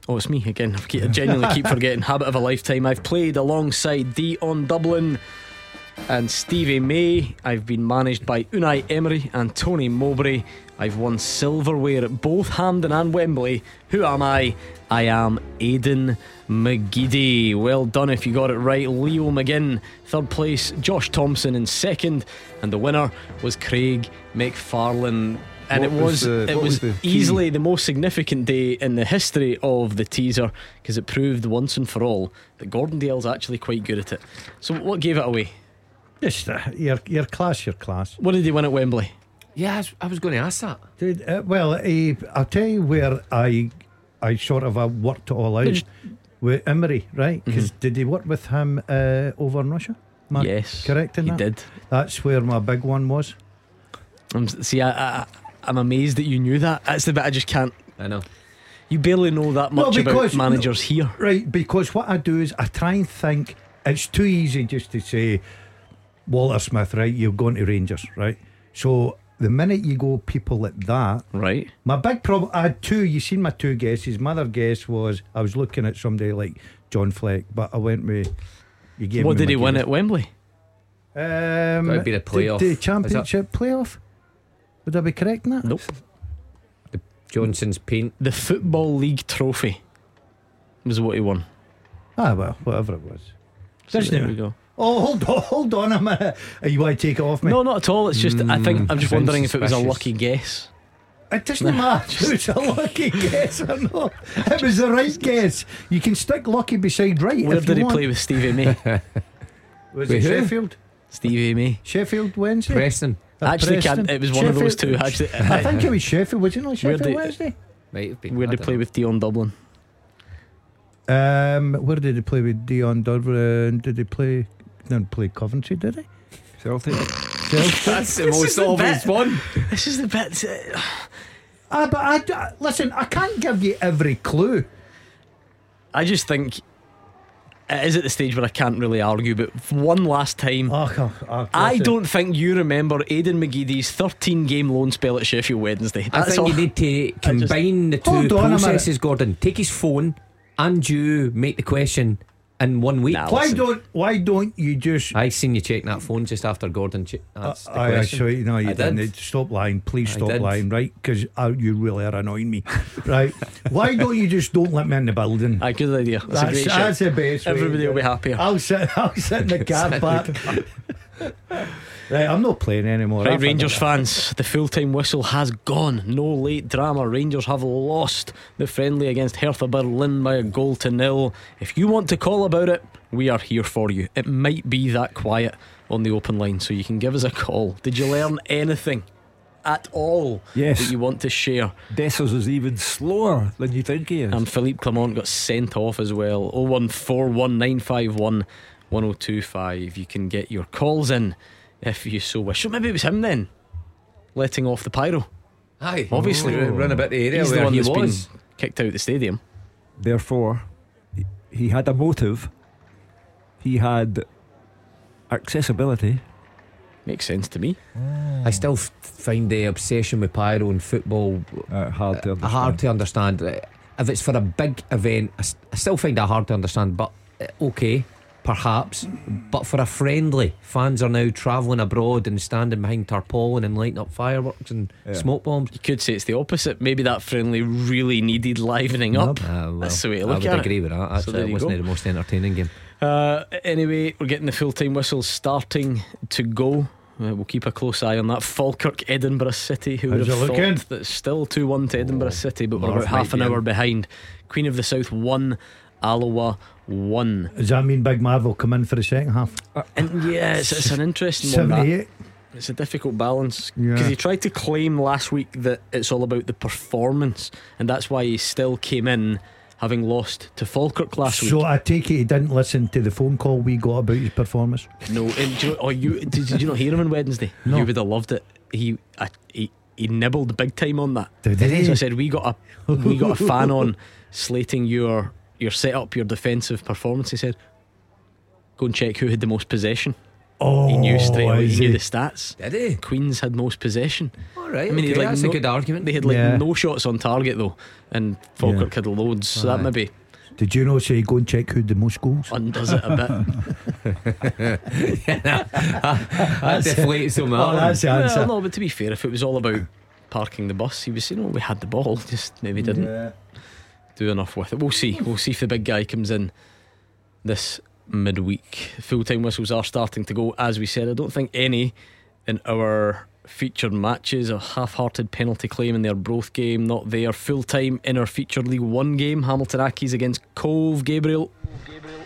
Speaker 2: Oh, it's me again. I keep- I genuinely keep forgetting. (laughs) Habit of a lifetime. I've played alongside Dion Dublin and Stevie May. I've been managed by Unai Emery and Tony Mowbray. I've won silverware at both Hampden and Wembley. Who am I? I am Aidan McGeady. Well done if you got it right. Leo McGinn, third place. Josh Thompson in second. And the winner was Craig McFarlane. And
Speaker 6: What
Speaker 2: it
Speaker 6: was
Speaker 2: was,
Speaker 6: the-
Speaker 2: it was,
Speaker 6: was the
Speaker 2: easily the most significant day in the history of the teaser because it proved once and for all that Gordon Dalziel's actually quite good at it. So what gave it away?
Speaker 8: Just uh, your, your class, your class.
Speaker 2: What did he win at Wembley?
Speaker 7: Yeah, I was, I was going to ask that.
Speaker 8: Dude, uh, well, uh, I'll tell you where I I sort of uh, worked it all out with Emery, right? Because did he work with him uh, over in Russia? Am I
Speaker 2: yes,
Speaker 8: correct in
Speaker 2: he
Speaker 8: that?
Speaker 2: did.
Speaker 8: That's where my big one was.
Speaker 2: I'm, see, I, I, I'm amazed that you knew that. That's the bit I just can't.
Speaker 7: I know.
Speaker 2: You barely know that
Speaker 8: No,
Speaker 2: much
Speaker 8: because-
Speaker 2: about managers here.
Speaker 8: Right, because what I do is I try and think it's too easy just to say Walter Smith, right? You're going to Rangers, right? So the minute you go people like that,
Speaker 2: Right.
Speaker 8: my big problem I had two, you seen my two guesses. My other guess was I was looking at somebody like John Fleck, but I went with you gave
Speaker 2: What
Speaker 8: me
Speaker 2: did he
Speaker 8: my
Speaker 2: win at Wembley?
Speaker 8: Um,
Speaker 7: That'd be the playoff.
Speaker 8: The,
Speaker 7: Is that-
Speaker 8: championship playoff. Would I be correct in that?
Speaker 2: Nope.
Speaker 7: Johnstone's Paint.
Speaker 2: The Football League trophy was what he won.
Speaker 8: Ah, well, whatever it was.
Speaker 2: So there we go.
Speaker 8: Oh, hold on, (laughs) hold on a minute. Are You want to take it off me?
Speaker 2: No, not at all. It's just I think I'm just
Speaker 7: sounds
Speaker 2: wondering if it was a lucky guess.
Speaker 8: It doesn't (laughs) matter. It was a lucky guess or not. It was the right guess. You can stick lucky beside right.
Speaker 2: Where
Speaker 8: if
Speaker 2: did
Speaker 8: you
Speaker 2: he
Speaker 8: want.
Speaker 2: play with Stevie May? (laughs)
Speaker 8: Was
Speaker 7: With
Speaker 8: it
Speaker 7: who?
Speaker 8: Sheffield?
Speaker 2: Stevie May.
Speaker 8: Sheffield Wednesday?
Speaker 7: Preston.
Speaker 8: Or
Speaker 2: Actually,
Speaker 8: Preston?
Speaker 2: can't, it was one of those two.
Speaker 8: Sheffield-
Speaker 2: Actually,
Speaker 8: I think it was Sheffield. Was it not Sheffield
Speaker 2: they-
Speaker 8: Wednesday?
Speaker 7: Might have been.
Speaker 2: where did
Speaker 7: don't
Speaker 2: play
Speaker 7: know.
Speaker 2: with Dion Dublin?
Speaker 8: Um, where did he play with Dion Dublin? Did he play? Didn't play Coventry, did he? (laughs)
Speaker 6: Celtic.
Speaker 8: Celtic? (laughs)
Speaker 7: That's the most
Speaker 2: the
Speaker 7: obvious
Speaker 2: bit.
Speaker 7: one.
Speaker 2: This is the bit. uh,
Speaker 8: ah, but I, I- listen. I can't give you every clue.
Speaker 2: I just think it is at the stage where I can't really argue. But one last time,
Speaker 8: Oh, oh, oh,
Speaker 2: I don't think you remember Aidan McGeady's 13 game loan spell at Sheffield Wednesday.
Speaker 7: I think
Speaker 2: all.
Speaker 7: you need to (laughs)
Speaker 2: I just-
Speaker 7: combine the
Speaker 8: Hold
Speaker 7: two
Speaker 8: on a minute.
Speaker 7: processes, Gordon. Take his phone and you make the question in one week.
Speaker 2: Nah,
Speaker 8: Why
Speaker 2: listen.
Speaker 8: don't Why don't you just?
Speaker 7: I seen you check that phone just after Gordon. Che- uh, that's the
Speaker 8: I, I
Speaker 7: question.
Speaker 8: show you. No, you
Speaker 7: I did.
Speaker 8: didn't. Stop lying. Please stop lying, right? Because uh, you really are annoying me, (laughs) right? Why don't you just don't let me in the building?
Speaker 2: Aye, good idea. That's, a
Speaker 8: That's,
Speaker 2: great
Speaker 8: that's the best.
Speaker 2: Everybody
Speaker 8: to
Speaker 2: will be
Speaker 8: it.
Speaker 2: happier.
Speaker 8: I'll sit. I'll sit in the (laughs) car park. Right, I'm not playing anymore.
Speaker 2: Right,
Speaker 8: I've
Speaker 2: Rangers fans, the full time whistle has gone. No late drama. Rangers have lost the friendly against Hertha Berlin by a goal to nil. If you want to call about it, we are here for you. It might be that quiet on the open line, so you can give us a call. Did you learn anything at all
Speaker 6: Yes.
Speaker 2: that you want to share?
Speaker 6: Dessers is even slower than you think he is.
Speaker 2: And Philippe Clement got sent off as well. 0141951 1025. You can get your calls in if you so wish. So maybe it was him then, letting off the pyro.
Speaker 7: Aye,
Speaker 2: Obviously.
Speaker 7: Oh. run about the area
Speaker 2: He's the one
Speaker 7: he
Speaker 2: that's
Speaker 7: was.
Speaker 2: been kicked out of the stadium.
Speaker 6: Therefore, he- he had a motive. He had accessibility.
Speaker 2: Makes sense to me.
Speaker 7: I still f- find the obsession with pyro and football
Speaker 6: Uh, hard to
Speaker 7: uh,
Speaker 6: understand.
Speaker 7: hard to understand. Uh, If it's for a big event, I, s- I still find that hard to understand. But uh, okay, perhaps. But for a friendly, fans are now travelling abroad and standing behind tarpaulin and lighting up fireworks and
Speaker 6: Yeah.
Speaker 7: smoke bombs.
Speaker 2: You could say it's the opposite. Maybe that friendly really needed livening up.
Speaker 7: Ah, well,
Speaker 2: That's the way to look
Speaker 7: I
Speaker 2: look
Speaker 7: would
Speaker 2: at
Speaker 7: agree
Speaker 2: it.
Speaker 7: with that. That's
Speaker 2: So
Speaker 7: uh,
Speaker 2: there
Speaker 7: it
Speaker 2: you
Speaker 7: wasn't
Speaker 2: go.
Speaker 7: the most entertaining game.
Speaker 2: Uh, anyway, we're getting the full time whistle starting to go. Uh, we'll keep a close eye on that. Falkirk, Edinburgh City. Who would
Speaker 8: How's
Speaker 2: have thought
Speaker 8: looking?
Speaker 2: that still 2 1 to Edinburgh City, but we're about half an hour
Speaker 8: in.
Speaker 2: behind. Queen of the South 1, Alloa 1.
Speaker 8: Does that mean Big Mav will come in for the second half?
Speaker 2: Uh, and yeah, it's, it's an interesting one. that.
Speaker 8: 78.
Speaker 2: It's a difficult balance because
Speaker 8: Yeah.
Speaker 2: he tried to claim last week that it's all about the performance, and that's why he still came in having lost to Falkirk last
Speaker 8: So
Speaker 2: week.
Speaker 8: So I take it he didn't listen to the phone call we got about his performance.
Speaker 2: No, and do you, know, oh, you did, did you not hear him on Wednesday?
Speaker 8: No.
Speaker 2: You would have loved it. He, I, he he nibbled big time on that.
Speaker 8: Did he?
Speaker 2: So I said we got a we got a fan on (laughs) slating your your setup, your defensive performance. He said, "Go and check who had the most possession."
Speaker 8: Oh,
Speaker 2: He knew oh, straight away. He knew the stats.
Speaker 7: Did he?
Speaker 2: Queens had most possession.
Speaker 7: All right.
Speaker 2: I mean,
Speaker 7: okay,
Speaker 2: like
Speaker 7: that's
Speaker 2: no-
Speaker 7: a good argument.
Speaker 2: They had like
Speaker 8: Yeah.
Speaker 2: no shots on target though, and Falkirk had loads. So that
Speaker 7: Aye.
Speaker 2: maybe
Speaker 8: Did you know? Say go and check who had the most goals.
Speaker 2: undoes it a bit. (laughs)
Speaker 7: that deflates him.
Speaker 8: Oh, that's the answer.
Speaker 2: well, no, but to be fair, if it was all about parking the bus, he was saying, "Oh, we had the ball, (laughs) just maybe didn't
Speaker 8: Yeah.
Speaker 2: Do enough with it." We'll see. We'll see if the big guy comes in this midweek. Full time whistles are starting to go. As we said, I don't think any in our featured matches a half-hearted penalty claim in their both game not there full time in our featured League One game Hamilton Accies against Cove Gabriel.
Speaker 5: Gabriel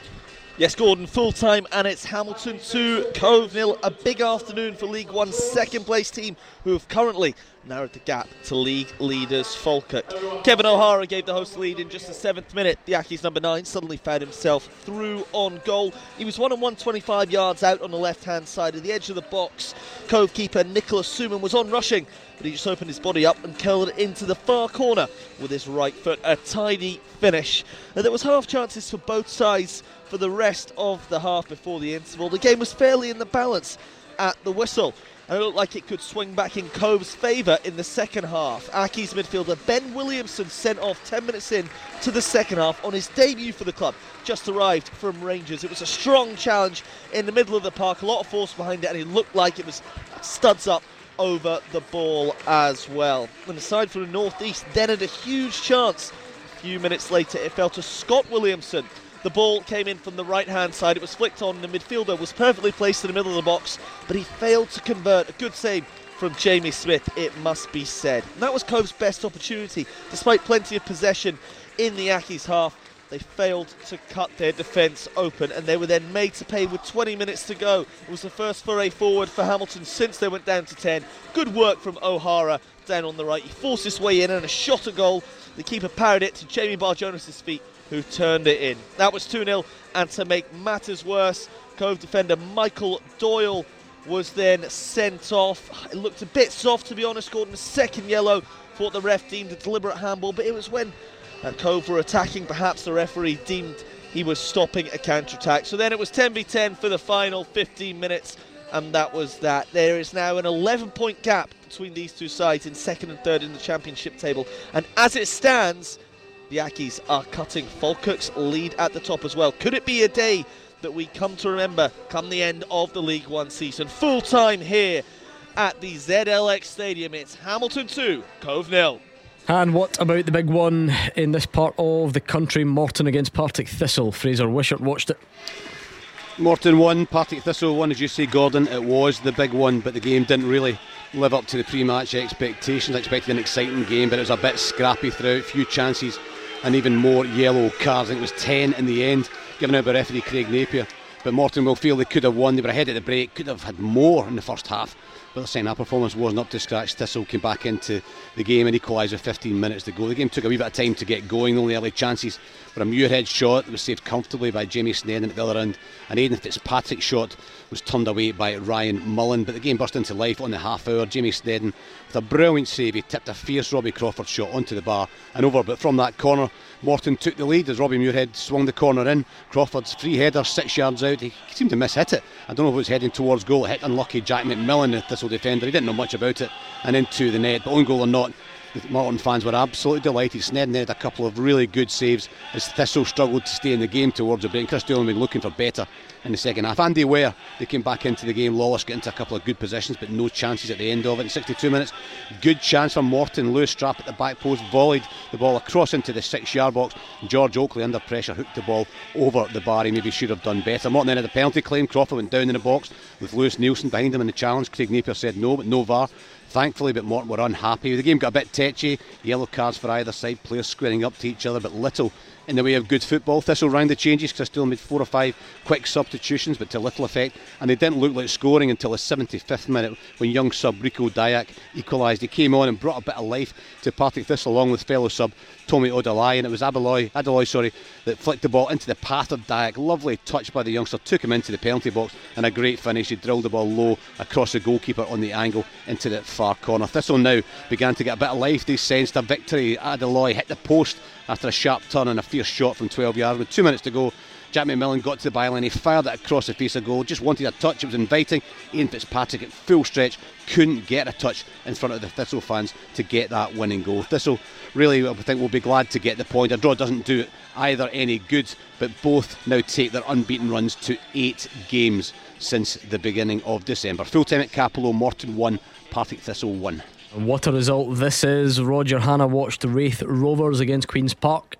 Speaker 5: Yes, Gordon, full time, and it's Hamilton 2, Cove nil. A big afternoon for League One's second place team, who have currently narrowed the gap to league leaders Falkirk. Kevin O'Hara gave the host lead in just the seventh minute. The Accies number nine suddenly found himself through on goal. He was one and one, 25 yards out on the left hand side of the edge of the box. Cove keeper Nicholas Suman was on rushing, but he just opened his body up and curled it into the far corner with his right foot. A tidy finish. And there was half chances for both sides for the rest of the half before the interval. The game was fairly in the balance at the whistle. And it looked like it could swing back in Cove's favour in the second half. Accies midfielder Ben Williamson sent off 10 minutes in to the second half on his debut for the club. Just arrived from Rangers. It was a strong challenge in the middle of the park, a lot of force behind it, and it looked like it was studs up over the ball as well. And aside from the northeast, then had a huge chance. A few minutes later, it fell to Scott Williamson. The ball came in from the right hand side. It was flicked on. The midfielder was perfectly placed in the middle of the box, but he failed to convert. A good save from Jamie Smith, it must be said. And that was Cove's best opportunity. Despite plenty of possession in the Accies half, they failed to cut their defence open and they were then made to pay with 20 minutes to go. It was the first foray forward for Hamilton since they went down to 10. Good work from O'Hara down on the right. He forced his way in and a shot a goal. The keeper parried it to Jamie Barjonas' feet, who turned it in. That was 2 0. And to make matters worse, Cove defender Michael Doyle was then sent off. It looked a bit soft, to be honest, Gordon. Second yellow what the ref deemed a deliberate handball, but it was when uh, Cove were attacking, perhaps the referee deemed he was stopping a counter attack. So then it was 10 v 10 for the final 15 minutes, and that was that. There is now an 11 point gap between these two sides in second and third in the championship table, and as it stands, the Accies are cutting Falkirk's lead at the top as well. Could it be a day that we come to remember come the end of the League One season? Full time here at the ZLX Stadium. It's Hamilton 2, Cove nil.
Speaker 2: And what about the big one in this part of the country? Morton against Partick Thistle. Fraser Wishart watched it.
Speaker 3: Morton won, Partick Thistle won, as you say, Gordon. It was the big one, but the game didn't really live up to the pre-match expectations. I expected an exciting game, but it was a bit scrappy throughout. Few chances, and even more yellow cards. I think it was 10 in the end, given out by referee Craig Napier. But Morton will feel they could have won. They were ahead at the break, could have had more in the first half. but the second half performance wasn't up to scratch. Thistle came back into the game and equalised with 15 minutes to go. The game took a wee bit of time to get going, only early chances for a Muirhead shot that was saved comfortably by Jamie Sneddon at the other end. An Aidan Fitzpatrick shot was turned away by Ryan Mullen, but the game burst into life on the half hour. Jamie Sneddon with a brilliant save, he tipped a fierce Robbie Crawford shot onto the bar and over, but from that corner, Morton took the lead as Robbie Muirhead swung the corner in. Crawford's free header, six yards out, he seemed to miss hit it. I don't know if it was heading towards goal, it hit unlucky Jack McMillan, the Thistle defender, he didn't know much about it, and into the net, but on goal or not, the Morton fans were absolutely delighted. Sneddon had a couple of really good saves as Thistle struggled to stay in the game towards the break. Kris Doolan been looking for better in the second half. Andy Ware, they came back into the game. Lawless got into a couple of good positions, but no chances at the end of it. In 62 minutes, good chance for Morton. Lewis Strapp at the back post volleyed the ball across into the six yard box. George Oakley, under pressure, hooked the ball over the bar. He maybe should have done better. Morton then had a penalty claim. Crawford went down in the box with Lewis Nielsen behind him in the challenge. Craig Napier said no, but no VAR thankfully, but Morton were unhappy. The game got a bit tetchy, yellow cards for either side, players squaring up to each other, but little in the way of good football. Thistle round the changes, Crystal made four or five quick substitutions, but to little effect, and they didn't look like scoring until the 75th minute when young sub Rico Dyack equalised. He came on and brought a bit of life to Partick Thistle along with fellow sub Tommy Odolai, and it was Adeloy, Adeloy sorry, that flicked the ball into the path of Dyack. Lovely touch by the youngster, took him into the penalty box, and a great finish. He drilled the ball low across the goalkeeper on the angle into the far corner. Thistle now began to get a bit of life. They sensed a victory. Adeloy hit the post after a sharp turn and a fierce shot from 12 yards. With two minutes to go, Jack McMillan got to the byline, he fired it across the face of goal, just wanted a touch, it was inviting. Ian Fitzpatrick at full stretch couldn't get a touch in front of the Thistle fans to get that winning goal. Thistle really, I think, will be glad to get the point. A draw doesn't do it either any good, but both now take their unbeaten runs to eight games since the beginning of December. Full time at Cappielow, Morton 1, Partick Thistle 1.
Speaker 2: What a result this is. Roger Hannah watched Raith Rovers against Queen's Park.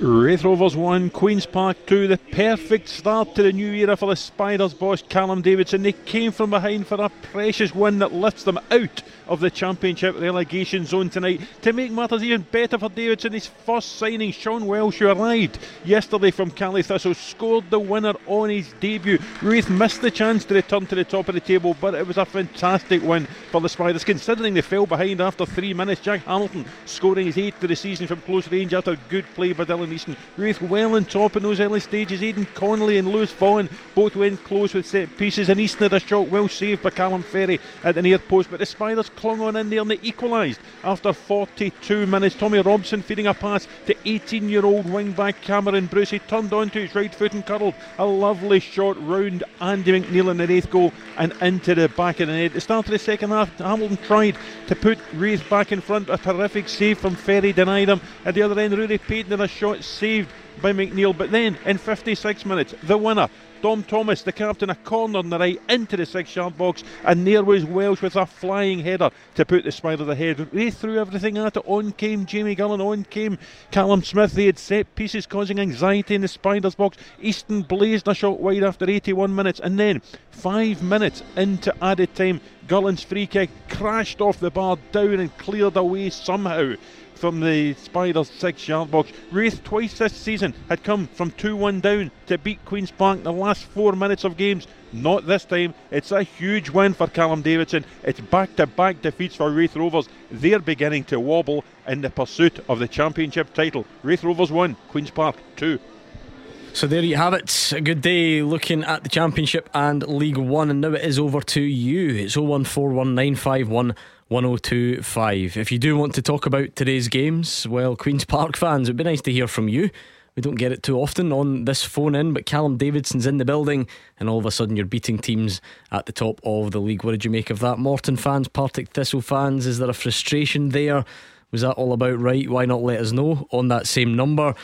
Speaker 4: Raith Rovers 1, Queen's Park 2. The perfect start to the new era for the Spiders boss Callum Davidson. They came from behind for a precious win that lifts them out of the Championship relegation zone tonight. To make matters even better for Davidson, his first signing, Sean Welsh, who arrived yesterday from Caley Thistle, scored the winner on his debut. Raith missed the chance to return to the top of the table, but it was a fantastic win for the Spiders, considering they fell behind after three minutes. Jack Hamilton scoring his eighth of the season from close range after good play by Dylan Easton. Raith well on top in those early stages. Aidan Connolly and Lewis Vaughan both went close with set pieces, and Easton had a shot well saved by Callum Ferrie at the near post, but the Spiders clung on in there and they equalised after 42 minutes. Tommy Robson feeding a pass to 18 year old wing back Cameron Bruce. He turned onto his right foot and curled a lovely shot round Andy McNeil in the eighth goal and into the back of the net. The start of the second half, Hamilton tried to put Raith back in front. A terrific save from Ferrie denied him. At the other end, Ruari Paton had a shot saved by McNeil. But then in 56 minutes, the winner Dom Thomas, the captain, a corner on the right into the six yard box, and there was Welsh with a flying header to put the Spiders ahead. They threw everything at it. On came Jamie Gullan, on came Callum Smith. They had set pieces causing anxiety in the Spiders box. Easton blazed a shot wide after 81 minutes, and then five minutes into added time, Gullan's free kick crashed off the bar down and cleared away somehow from the Spiders six yard box. Raith twice this season had come from 2 1 down to beat Queen's Park the last four minutes of games. Not this time. It's a huge win for Callum Davidson. It's back to back defeats for Raith Rovers. They're beginning to wobble in the pursuit of the championship title. Raith Rovers 1, Queen's Park 2.
Speaker 2: So there you have it. A good day looking at the Championship and League One. And now it is over to you. It's 0141951 1025. If you do want to talk about today's games, well, Queen's Park fans, it'd be nice to hear from you. We don't get it too often on this phone in, but Callum Davidson's in the building, and all of a sudden you're beating teams at the top of the league. What did you make of that? Morton fans, Partick Thistle fans, is there a frustration there? Was that all about right? Why not let us know on that same number?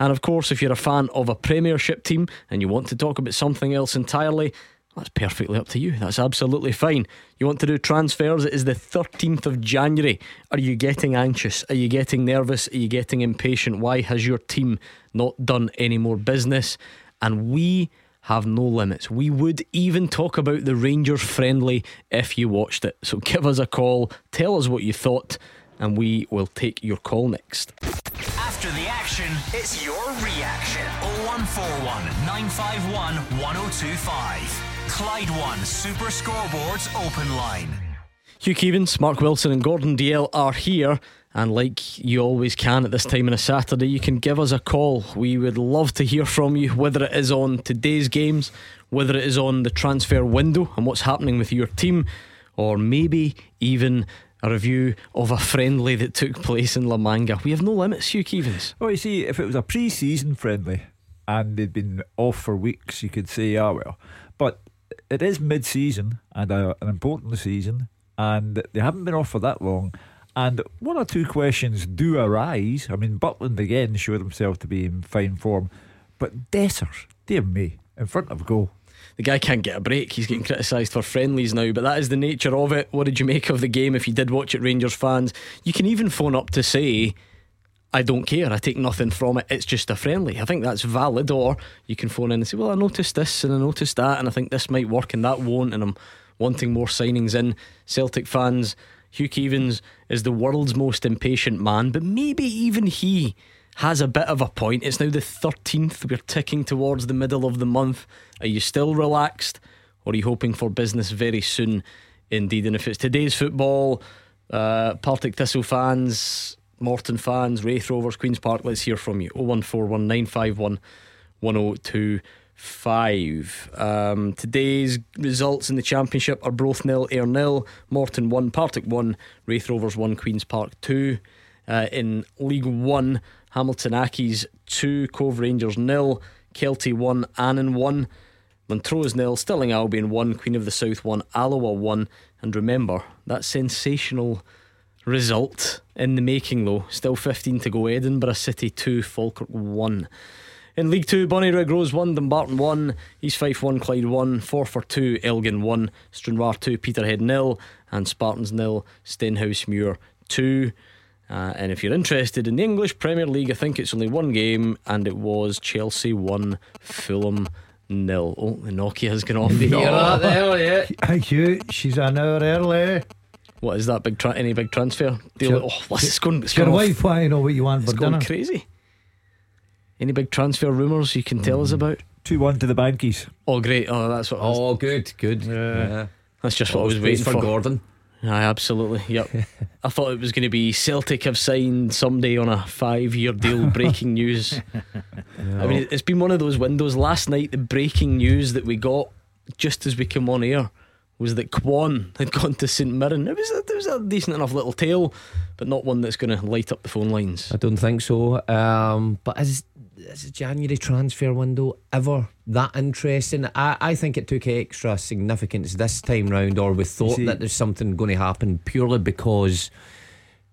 Speaker 2: And of course, if you're a fan of a Premiership team and you want to talk about something else entirely, that's perfectly up to you. That's absolutely fine. You want to do transfers? It is the 13th of January. Are you getting anxious? Are you getting nervous? Are you getting impatient? Why has your team not done any more business? And we have no limits. We would even talk about the Rangers friendly if you watched it. So give us a call, tell us what you thought, and we will take your call next.
Speaker 1: After the action, it's your reaction. 0141 951 1025. Clyde One Super Scoreboards Open Line.
Speaker 2: Hugh Keevins, Mark Wilson, and Gordon Dalziel are here. And like you always can at this time on a Saturday, you can give us a call. We would love to hear from you, whether it is on today's games, whether it is on the transfer window and what's happening with your team, or maybe even a review of a friendly that took place in La Manga. We have no limits, Hugh Keevins.
Speaker 6: Well, you see, if it was a pre season friendly and they'd been off for weeks, you could say, ah, well. It is mid season and a, an important season, and they haven't been off for that long. And one or two questions do arise. I mean, Butland again showed himself to be in fine form, but Dessers, dear me, in front of goal.
Speaker 2: The guy can't get a break. He's getting criticised for friendlies now, but that is the nature of it. What did you make of the game if you did watch it, Rangers fans? You can even phone up to say, I don't care, I take nothing from it, it's just a friendly. I think that's valid. Or you can phone in and say, Well, I noticed this and I noticed that, and I think this might work and that won't, and I'm wanting more signings in. Celtic fans, Hugh Keevins is the world's most impatient man, but maybe even he has a bit of a point. It's now the 13th. We're ticking towards the middle of the month. Are you still relaxed? Or are you hoping for business very soon indeed? And if it's today's football, uh, Partick Thistle fans, Morton fans, Raith Rovers, Queen's Park, let's hear from you. 0141951 1025. Um, today's results in the Championship are both nil, Ayr nil, Morton 1, Partick 1, Raith Rovers 1, Queen's Park 2. Uh, in League One, Hamilton Accies 2, Cove Rangers nil, Kelty 1, Annan 1, Montrose nil, Stirling Albion 1, Queen of the South 1, Alloa 1. And remember, that sensational result in the making, though. Still 15 to go. Edinburgh City 2, Falkirk 1. In League 2, Bonnyrigg Rose 1, Dumbarton 1, East Fife 1, Clyde 1, Forfar 2, Elgin 1, Stranraer 2, Peterhead 0, and Spartans 0, Stenhousemuir 2. Uh, and if you're interested in the English Premier League, I think it's only one game, and it was Chelsea 1, Fulham nil. Oh, the Nokia has gone off.
Speaker 7: You're not there yet.
Speaker 8: Hey, Hugh, she's an hour early.
Speaker 2: What is that big? Tra- any big transfer deal?
Speaker 8: Sure.
Speaker 2: Oh, it's going? It's
Speaker 8: Your
Speaker 2: going, off.
Speaker 8: wife want to know what you want
Speaker 2: It's
Speaker 8: for
Speaker 2: going
Speaker 8: dinner.
Speaker 2: crazy. Any big transfer rumours you can tell
Speaker 8: Mm.
Speaker 2: us about?
Speaker 6: 2 1 to the Bankies.
Speaker 2: Oh, great! Oh, that's what. I was,
Speaker 7: Oh, good, good. Yeah.
Speaker 2: that's just what I was
Speaker 7: Always
Speaker 2: waiting
Speaker 7: for,
Speaker 2: for.
Speaker 7: Gordon.
Speaker 2: Aye, absolutely. Yep. (laughs) I thought it was going to be Celtic have signed somebody on a five-year deal. (laughs) Breaking news. (laughs) I mean, it's been one of those windows. Last night, the breaking news that we got just as we came on air was that Kwon had (laughs) gone to St Mirren. It was a, it was a decent enough little tale, but not one that's going to light up the phone lines.
Speaker 7: I don't think so. Um, but is is the January transfer window ever that interesting? I, I think it took extra significance this time round, or we thought
Speaker 6: see-
Speaker 7: that there's something going to happen purely because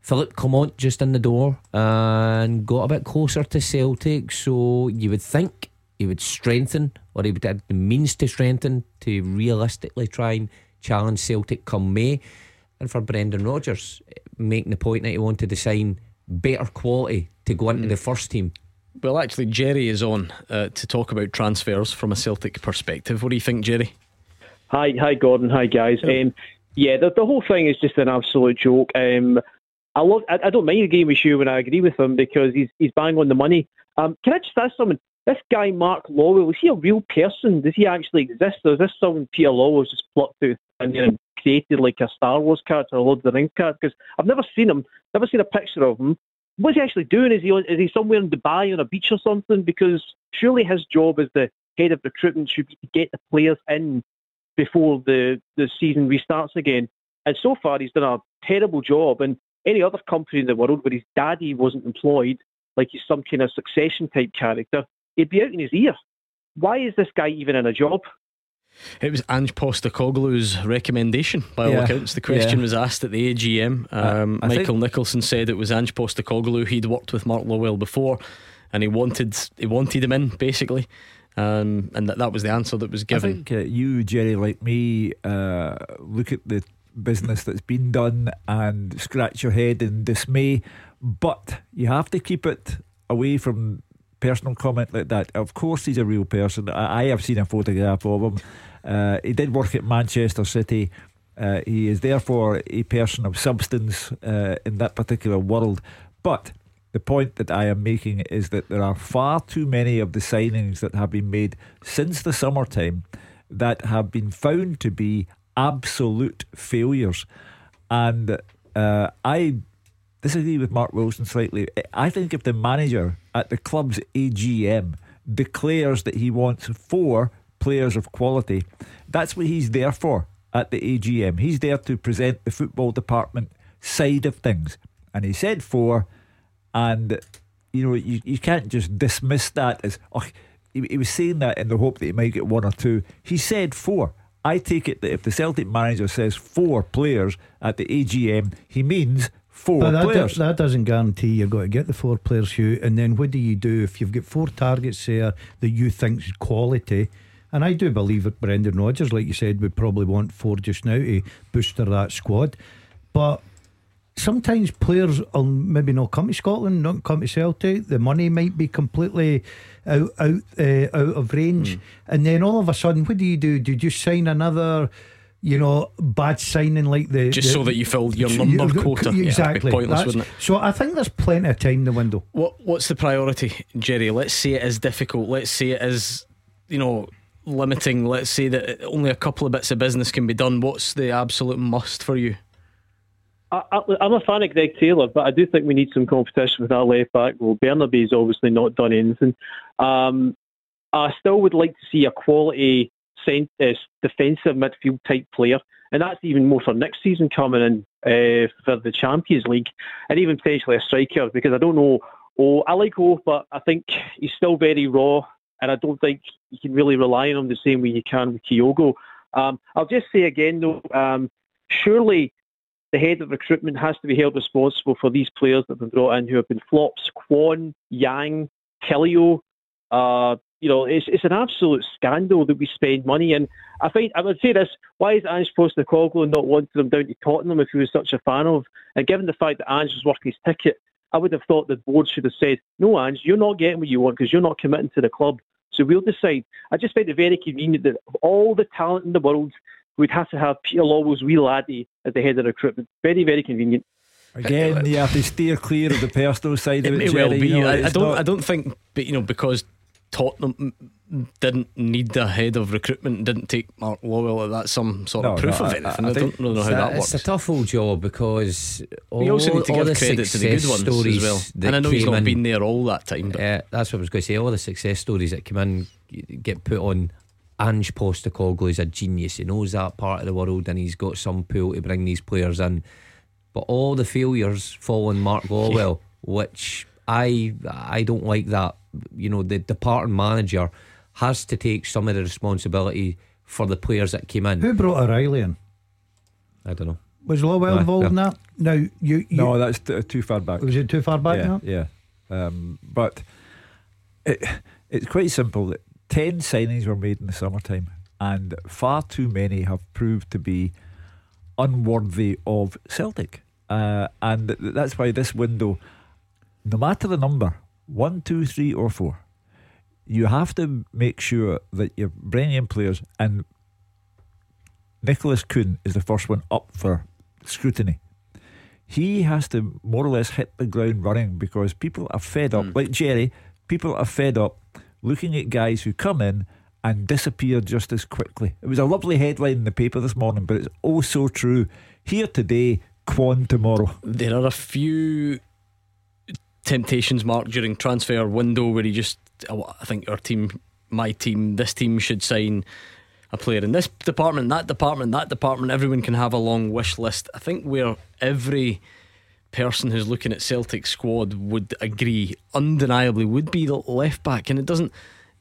Speaker 7: Philippe Clement just in the door and got a bit closer to Celtic. So you would think he would strengthen, or he would have the means to strengthen to realistically try and challenge Celtic come May. And for Brendan Rodgers, making the point that he wanted to sign better quality to go into the first team.
Speaker 2: Well, actually, Jerry is on uh, to talk about transfers from a Celtic perspective. What do you think, Jerry?
Speaker 10: Hi, hi, Gordon. Hi, guys. Um, yeah, the, the whole thing is just an absolute joke. Um, I love. I, I don't mind the game with you when I agree with him because he's he's bang on the money. Um, can I just ask someone? This guy, Mark Lawwell, is he a real person? Does he actually exist, or is this someone Peter Lawwell's just plucked out and you know, created like a Star Wars character, a Lord of the Rings character? Because I've never seen him, never seen a picture of him. What's he actually doing? Is he on, is he somewhere in Dubai on a beach or something? Because surely his job as the head of recruitment should be to get the players in before the, the season restarts again. And so far, he's done a terrible job. And any other company in the world where his daddy wasn't employed, like he's some kind of succession type character, he'd be out in his ear. Why is this guy even in a job?
Speaker 2: It was Ange Postecoglou's recommendation, by all
Speaker 6: Yeah,
Speaker 2: accounts. The question
Speaker 6: yeah.
Speaker 2: was asked at the AGM. Um,
Speaker 6: I think-
Speaker 2: Michael Nicholson said it was Ange Postecoglou. He'd worked with Mark Lawwell before, and he wanted he wanted him in basically, um, and that that was the answer that was
Speaker 6: I
Speaker 2: given.
Speaker 6: think uh, you, Jerry, like me, uh, look at the business that's been done and scratch your head in dismay. But you have to keep it away from personal comment like that. Of course, he's a real person. I, I have seen a photograph of him. Uh, he did work at Manchester City. Uh, he is therefore a person of substance uh, in that particular world. But the point that I am making is that there are far too many of the signings that have been made since the summertime that have been found to be absolute failures. And uh, I disagree with Mark Wilson slightly. I think if the manager at the club's AGM declares that he wants four players of quality, that's what he's there for at the AGM. He's there to present the football department side of things. And he said four, and you know, you, you can't just dismiss that as, oh, he, he was saying that in the hope that he might get one or two. He said four. I take it that if the Celtic manager says four players at the AGM, he means four
Speaker 8: But that,
Speaker 6: players.
Speaker 8: do- that doesn't guarantee you've got to get the four players, Hugh. And then what do you do if you've got four targets there that you think is quality? And I do believe that Brendan Rodgers, like you said, would probably want four just now to booster that squad. But sometimes players will maybe not come to Scotland, not come to Celtic. The money might be completely out out uh, out of range,
Speaker 2: Hmm.
Speaker 8: and then all of a sudden, what do you do? Do you just sign another? You know, bad signing like the
Speaker 2: Just
Speaker 8: the-
Speaker 2: so that you filled your
Speaker 8: you-
Speaker 2: number
Speaker 8: you-
Speaker 2: quota. Yeah,
Speaker 8: Exactly.
Speaker 2: pointless,
Speaker 8: That's-
Speaker 2: wouldn't it?
Speaker 8: So I think there's plenty of time in the window.
Speaker 2: What What's the priority, Jerry? Let's say it is difficult. Let's say it is, you know, limiting. Let's say that only a couple of bits of business can be done. What's the absolute must for you?
Speaker 10: I, I, I'm a fan of Greg Taylor, but I do think we need some competition with our left back. Well, Bernabei's obviously not done anything. Um, I still would like to see a quality cent- uh, defensive midfield type player, and that's even more for next season coming in uh, for the Champions League, and even potentially a striker because I don't know. Oh, I like O, but I think he's still very raw, and I don't think you can really rely on him the same way you can with Kyogo. Um, I'll just say again though, um, surely the head of recruitment has to be held responsible for these players that have been brought in who have been flops. Kwon, Yang, Tilio. Uh, you know, it's it's an absolute scandal that we spend money. And I think I would say this: Why is Ange Postecoglou not wanting them down to Tottenham if he was such a fan of? And given the fact that Ange was working his ticket, I would have thought the board should have said, "No, Ange, you're not getting what you want because you're not committing to the club." So we'll decide. I just find it very convenient that of all the talent in the world, we'd have to have Peter Lawwell's wee laddie at the head of recruitment. Very, very convenient.
Speaker 6: Again, you have to steer clear of the personal side
Speaker 2: It
Speaker 6: of it.
Speaker 2: may well be.
Speaker 6: you know,
Speaker 2: I, I don't.
Speaker 6: not-
Speaker 2: I don't think, but you know, because Tottenham didn't need the head of recruitment, didn't take Mark Lawwell. That's some sort
Speaker 6: No,
Speaker 2: of proof
Speaker 6: no,
Speaker 2: of
Speaker 6: I-
Speaker 2: anything.
Speaker 6: I
Speaker 2: I,
Speaker 6: think
Speaker 2: don't really know how
Speaker 7: that,
Speaker 2: that
Speaker 7: it's a tough old job because all,
Speaker 2: we also need to give
Speaker 7: the
Speaker 2: credit to the good ones as well. And I know he's not
Speaker 7: in-
Speaker 2: been there all that time. But
Speaker 7: Yeah, that's what I was going to say. All the success stories that come in get put on. Ange Postecoglou is a genius. He knows that part of the world, and he's got some pull to bring these players in. But all the failures fall on Mark (laughs) Lawwell, which I I don't like. That you know, the departing manager has to take some of the responsibility for the players that came in.
Speaker 8: Who brought O'Reilly in?
Speaker 7: I don't know.
Speaker 8: Was Lawwell
Speaker 7: Aye,
Speaker 8: involved in
Speaker 7: yeah.
Speaker 8: that? Now you, you
Speaker 6: no, that's t- too far back.
Speaker 8: was it too far back
Speaker 6: yeah,
Speaker 8: now?
Speaker 6: yeah. Um, but it, it's quite simple. That ten signings were made in the summertime, and far too many have proved to be unworthy of Celtic. Uh, and th- that's why this window, no matter the number, one, two, three, or four, you have to make sure that you're bringing in players. And Nicholas Kuhn is the first one up for scrutiny he has to more or less hit the ground running because people are fed up. Hmm. Like Jerry, people are fed up looking at guys who come in and disappear just as quickly. It was a lovely headline in the paper this morning, but it's oh so true. Here today, Kwon tomorrow.
Speaker 2: there are a few temptations, Mark, during transfer window where he just, I think our team, my team, this team should sign a player in this department, that department, that department. Everyone can have a long wish list. I think where every person who's looking at Celtic squad would agree, undeniably, would be the left back, and it doesn't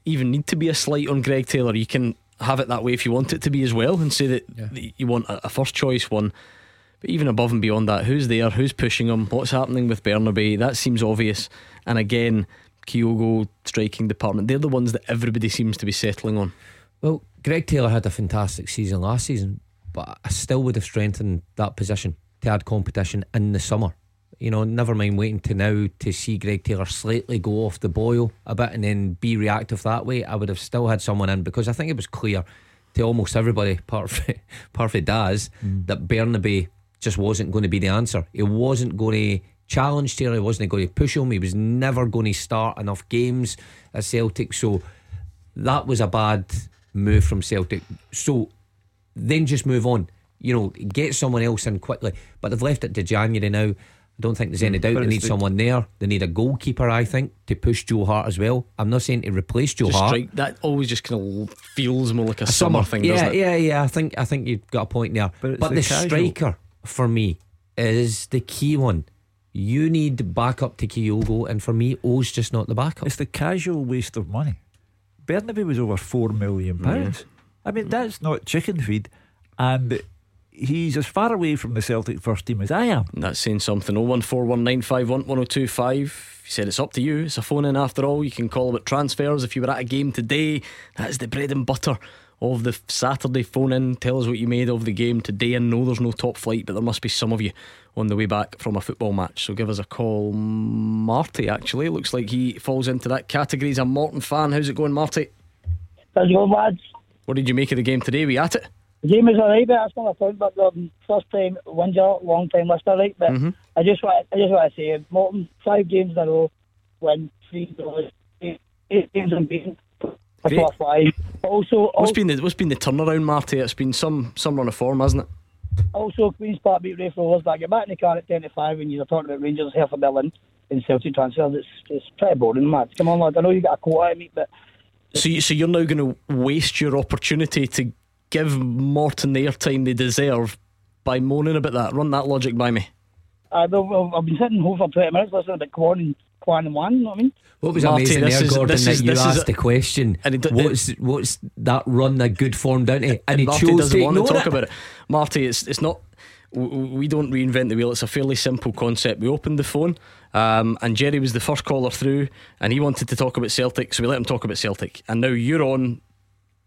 Speaker 2: even need to be a slight on Greg Taylor. You can have it that way if you want it to be as well, and say that that you want a first choice one. But even above and beyond that, who's there? Who's pushing him? What's happening with Bernabei? That seems obvious. And again, Kyogo striking department. They're the ones that everybody seems to be settling on.
Speaker 7: Well, Greg Taylor had a fantastic season last season, but I still would have strengthened that position to add competition in the summer. You know, never mind waiting to now to see Greg Taylor slightly go off the boil a bit and then be reactive that way. I would have still had someone in because I think it was clear to almost everybody, apart from, apart from Daz, that Bernabei just wasn't going to be the answer. He wasn't going to challenge Taylor, he wasn't going to push him, he was never going to start enough games at Celtic. So that was a bad move from Celtic. So then just move on. You know, get someone else in quickly. But they've left it to January now. I don't think there's any mm,
Speaker 6: doubt
Speaker 7: they need someone there. They need a goalkeeper, I think, to push Joe Hart as well. I'm not saying to replace Joe Hart.
Speaker 2: strike that always just kind of feels more like a, summer, thing,
Speaker 7: yeah,
Speaker 2: doesn't it?
Speaker 7: yeah, yeah. I think I think you've got a point there.
Speaker 6: But
Speaker 7: But, the,
Speaker 6: the
Speaker 7: striker for me is the key one. You need backup to Kyogo, and for me, Oh's just not the backup.
Speaker 6: It's the casual waste of money. Bernabei was over four million mm-hmm. pounds. I mean, that's not chicken feed, and he's as far away from the Celtic first team as I am.
Speaker 2: And That's saying something. 01419511025. He said it's up to you. It's a phone in after all. You can call about transfers. If you were at a game today, that's the bread and butter of the Saturday phone in. Tell us what you made of the game today. And know there's no top flight, but there must be some of you on the way back from a football match. So give us a call. Marty, actually, looks like he falls into that category. He's a Morton fan. How's it going, Marty?
Speaker 11: How's it going, lads?
Speaker 2: What did you make of the game today? We at it?
Speaker 11: The game was alright, but that's not my point. But um, first time wins out, long time lister, right? But
Speaker 2: Mhm.
Speaker 11: I just want, I just want to say, Morton five games in a row, win three draws, eight, eight games unbeaten. That's
Speaker 2: Great.
Speaker 11: what. Also,
Speaker 2: What's
Speaker 11: also,
Speaker 2: been the what's been the turnaround, Marty? It's been some some run of form, hasn't it?
Speaker 11: also Queens Park beat Raith Rovers, get back in the car at ten to five, and you're talking about Rangers, half a million in Celtic transfers. It's it's pretty boring, man. Come on, lads. I know you got a quota me, but
Speaker 2: So, you, so you're now going to waste your opportunity to give Morton the airtime they deserve by moaning about that. Run that logic by me.
Speaker 11: I, well, I've been sitting home for twenty minutes listening about Kwon and Kwon and One. You know what I mean?
Speaker 7: What was
Speaker 2: Marty,
Speaker 7: amazing
Speaker 2: this
Speaker 7: there,
Speaker 2: is-
Speaker 7: Gordon,
Speaker 2: this
Speaker 7: that
Speaker 2: is-
Speaker 7: you asked
Speaker 2: a-
Speaker 7: the question.
Speaker 2: and he d-
Speaker 7: what's what's that run a good form down to? And he
Speaker 2: Marty
Speaker 7: chose
Speaker 2: doesn't
Speaker 7: to
Speaker 2: want to talk
Speaker 7: it.
Speaker 2: about it. Marty, it's it's not. w- w- We don't reinvent the wheel. It's a fairly simple concept. We opened the phone, um, and Jerry was the first caller through, and he wanted to talk about Celtic, so we let him talk about Celtic. And now you're on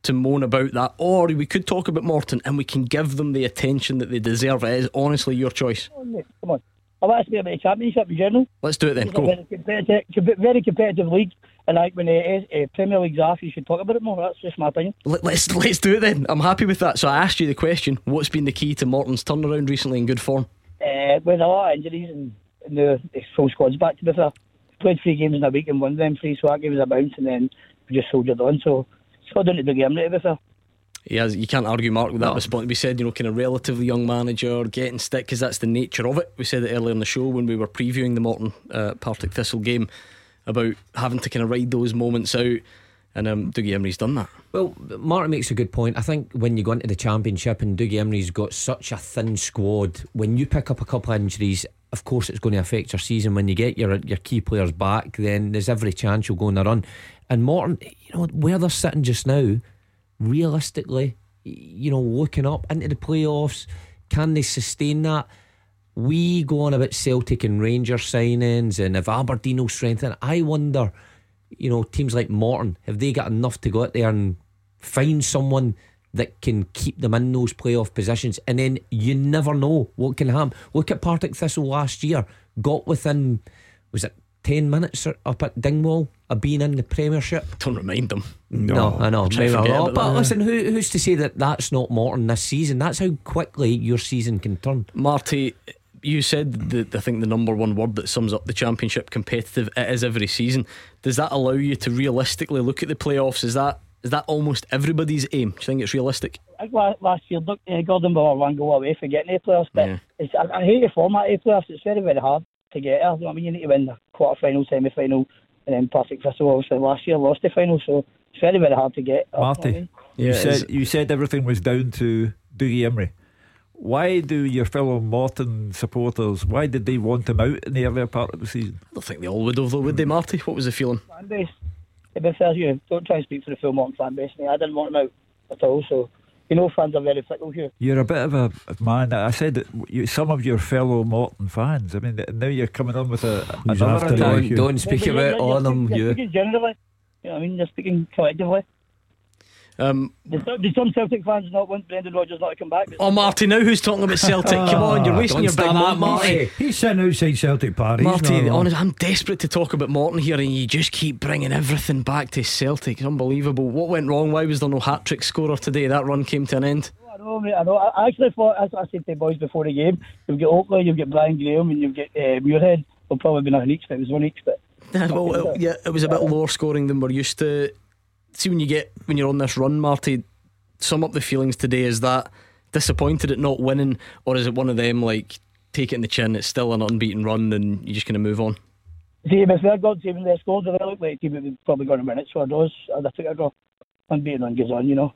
Speaker 2: to moan about that, or we could talk about Morton, and we can give them the attention that they deserve. It is honestly your choice.
Speaker 11: Oh, Come on. I want to speak about the championship in general.
Speaker 2: Let's do it then.
Speaker 11: It's a very competitive, com- very competitive league, and like when the uh, Premier League's off, you should talk about it more. That's just my opinion.
Speaker 2: Let, let's let's do it then. I'm happy with that. So I asked you the question: What's been the key to Morton's turnaround recently in good form?
Speaker 11: Uh, with a lot of injuries and, and the, the full squad's back to be fair. Played three games in a week and won them three, so that gave us a bounce, and then we just soldiered on. So it's all down to the game, to be fair.
Speaker 2: He has, you can't argue Mark with that response. We said, you know, kind of relatively young manager, getting stick because that's the nature of it. We said it earlier in the show when we were previewing the Morton uh, Partick Thistle game about having to kind of ride those moments out. And um, Dougie Imrie's done that.
Speaker 7: Well, Martin makes a good point. I think when you go into the championship and Dougie Imrie's got such a thin squad, when you pick up a couple of injuries, of course it's going to affect your season. When you get your your key players back, then there's every chance you'll go on a run. And Morton, you know, where they're sitting just now, realistically, you know, looking up into the playoffs, can they sustain that? We go on about Celtic and Rangers signings and if Aberdeen will strengthen. I wonder, you know, teams like Morton, have they got enough to go out there and find someone that can keep them in those playoff positions? And then you never know what can happen. Look at Partick Thistle last year, got within, was it 10 minutes up at Dingwall of being in the Premiership?
Speaker 2: Don't remind them.
Speaker 7: No, I know. Maybe
Speaker 2: to
Speaker 7: I'm
Speaker 2: forget
Speaker 7: wrong.
Speaker 2: about
Speaker 7: But
Speaker 2: that.
Speaker 7: listen, who, who's to say that that's not Morton this season? That's how quickly your season can turn.
Speaker 2: Marty, you said the, I think the number one word that sums up the championship competitive it is every season. Does that allow you to realistically look at the playoffs? Is that is that almost everybody's aim? Do you think it's realistic?
Speaker 11: I think la- last year, look, uh, Gordon were one goal away from getting A playoffs, but
Speaker 2: Yeah.
Speaker 11: it's, I, I hate the format A playoffs. It's very, very hard to get there. You know what I mean? You need to win the quarter final, semi final, and then Partick Thistle obviously last year lost the final, so it's very, very hard to get. there, you know I
Speaker 6: Marty,
Speaker 11: mean?
Speaker 6: you said you said everything was down to Dougie Imrie. Why do your fellow Morton supporters? Why did they want him out in the earlier part of the season?
Speaker 2: I don't think they all would have, though, would they, Marty? What was the feeling?
Speaker 11: fan base. To be fair, you don't try and speak for the full Morton fan base. I didn't want him out at all, so you know fans are very fickle here.
Speaker 6: You're a bit of a man. I said that you, some of your fellow Morton fans. I mean, now you're coming on with a another
Speaker 8: after
Speaker 7: Don't, don't speak
Speaker 11: But you're-
Speaker 7: about
Speaker 11: you're
Speaker 7: all them,
Speaker 11: you're
Speaker 7: you.
Speaker 11: speaking generally. You know what I mean? You're speaking collectively.
Speaker 2: Um,
Speaker 11: Did some, did some Celtic fans not want Brendan Rodgers not to come back?
Speaker 2: oh, Marty, now who's talking about Celtic? Come on, you're wasting your big
Speaker 7: start that,
Speaker 2: moment, Marty.
Speaker 7: Marty.
Speaker 8: He's sitting outside Celtic Park.
Speaker 2: Marty,
Speaker 8: not wrong.
Speaker 2: honest, I'm desperate to talk about Morton here, and you just keep bringing everything back to Celtic. It's unbelievable. What went wrong? Why was there no hat trick scorer today? That run came to an end.
Speaker 11: I know, mate, I know. I I actually thought, as I said to the boys before the game, you've got Oakley, you've got Brian Graham, and you've got uh, Muirhead. There'll probably be nothing each, but it was one each. But (laughs)
Speaker 2: well, it, yeah, it was a bit lower scoring than we're used to. See, when you get when you're on this run, Marty, sum up the feelings today. Is that disappointed at not winning, or is it one of them like take it in the chin? It's still an unbeaten run, and you're just going to move on.
Speaker 11: See, if they're going to even their scores, they look like a team that we're probably going to win it. So I does. I think I go unbeaten on goes on, you know.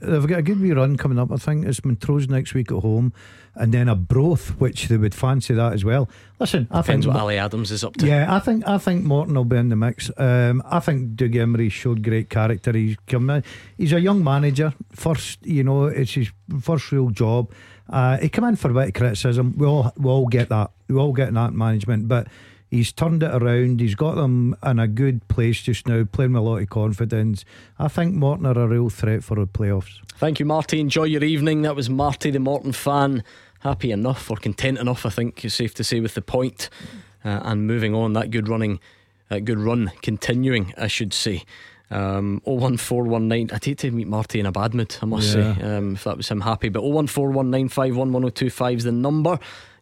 Speaker 8: They've got a good wee run coming up. I think it's Montrose next week at home, and then Arbroath, which they would fancy that as well. Listen, I
Speaker 2: Depends
Speaker 8: think
Speaker 2: what Ali Adams is up to.
Speaker 8: Yeah, I think I think Morton will be in the mix. Um, I think Doug Imrie showed great character. He's come in. He's a young manager. First, you know, it's his first real job. Uh, he come in for a bit of criticism. We all we all get that. We all get that management, but. He's turned it around. He's got them in a good place just now, playing with a lot of confidence. I think Morton are a real threat for the playoffs.
Speaker 2: Thank you, Marty. Enjoy your evening. That was Marty, the Morton fan. Happy enough or content enough, I think it's safe to say, with the point. Uh, and moving on, that good running, uh, good run continuing, I should say. Um, 01419. I'd hate to meet Marty in a bad mood, I must
Speaker 8: Yeah.
Speaker 2: say, um, if that was him happy. But 01419511025 is the number.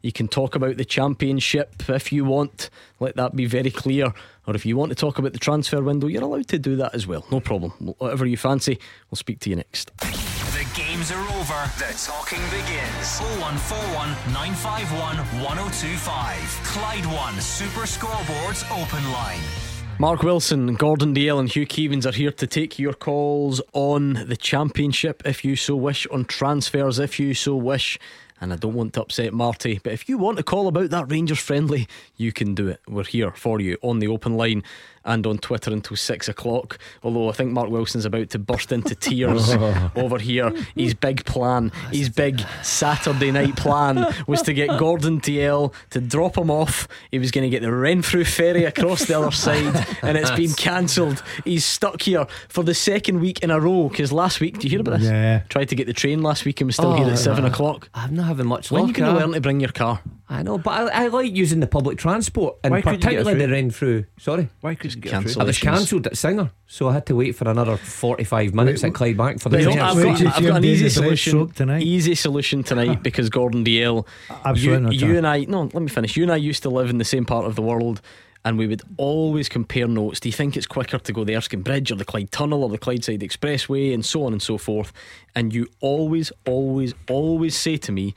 Speaker 2: You can talk about the championship if you want. Let that be very clear. Or if you want to talk about the transfer window, you're allowed to do that as well. No problem. Whatever you fancy, we'll speak to you next.
Speaker 1: The games are over. The talking begins. 0141 951 1025. Clyde One Super Scoreboards Open Line.
Speaker 2: Mark Wilson, Gordon Dalziel, and Hugh Keevins are here to take your calls on the championship if you so wish, on transfers if you so wish. And I don't want to upset Marty, but if you want to call about that Rangers friendly, you can do it. We're here for you on the open line and on Twitter until six o'clock. Although I think Mark Wilson's about to burst into tears (laughs) over here. His big plan, his big Saturday night plan was to get Gordon Dalziel to drop him off. He was going to get the Renfrew ferry across the other side, and it's been cancelled. He's stuck here for the second week in a row. Because last week, do you hear about this?
Speaker 8: Yeah.
Speaker 2: Tried to get the train last week and was still
Speaker 7: Oh,
Speaker 2: here at seven o'clock.
Speaker 7: I'm not having much
Speaker 2: When are you going to learn to bring your car?
Speaker 7: I know, but I, I like using the public transport, and
Speaker 6: Why couldn't get
Speaker 7: particularly the Renfrew. Sorry,
Speaker 6: Why couldn't you get a
Speaker 2: cancel.
Speaker 6: train?
Speaker 7: I was cancelled at Singer, so I had to wait for another 45 minutes
Speaker 8: Wait,
Speaker 7: at Clydebank for the
Speaker 2: But you know. I've, got, I've got an easy solution
Speaker 8: tonight.
Speaker 2: Easy solution tonight because Gordon Dalziel.
Speaker 8: Absolutely
Speaker 2: You, you and I, no, let me finish. You and I used to live in the same part of the world, and we would always compare notes. Do you think it's quicker to go the Erskine Bridge or the Clyde Tunnel or the Clydeside Expressway, and so on and so forth? And you always, always, always say to me.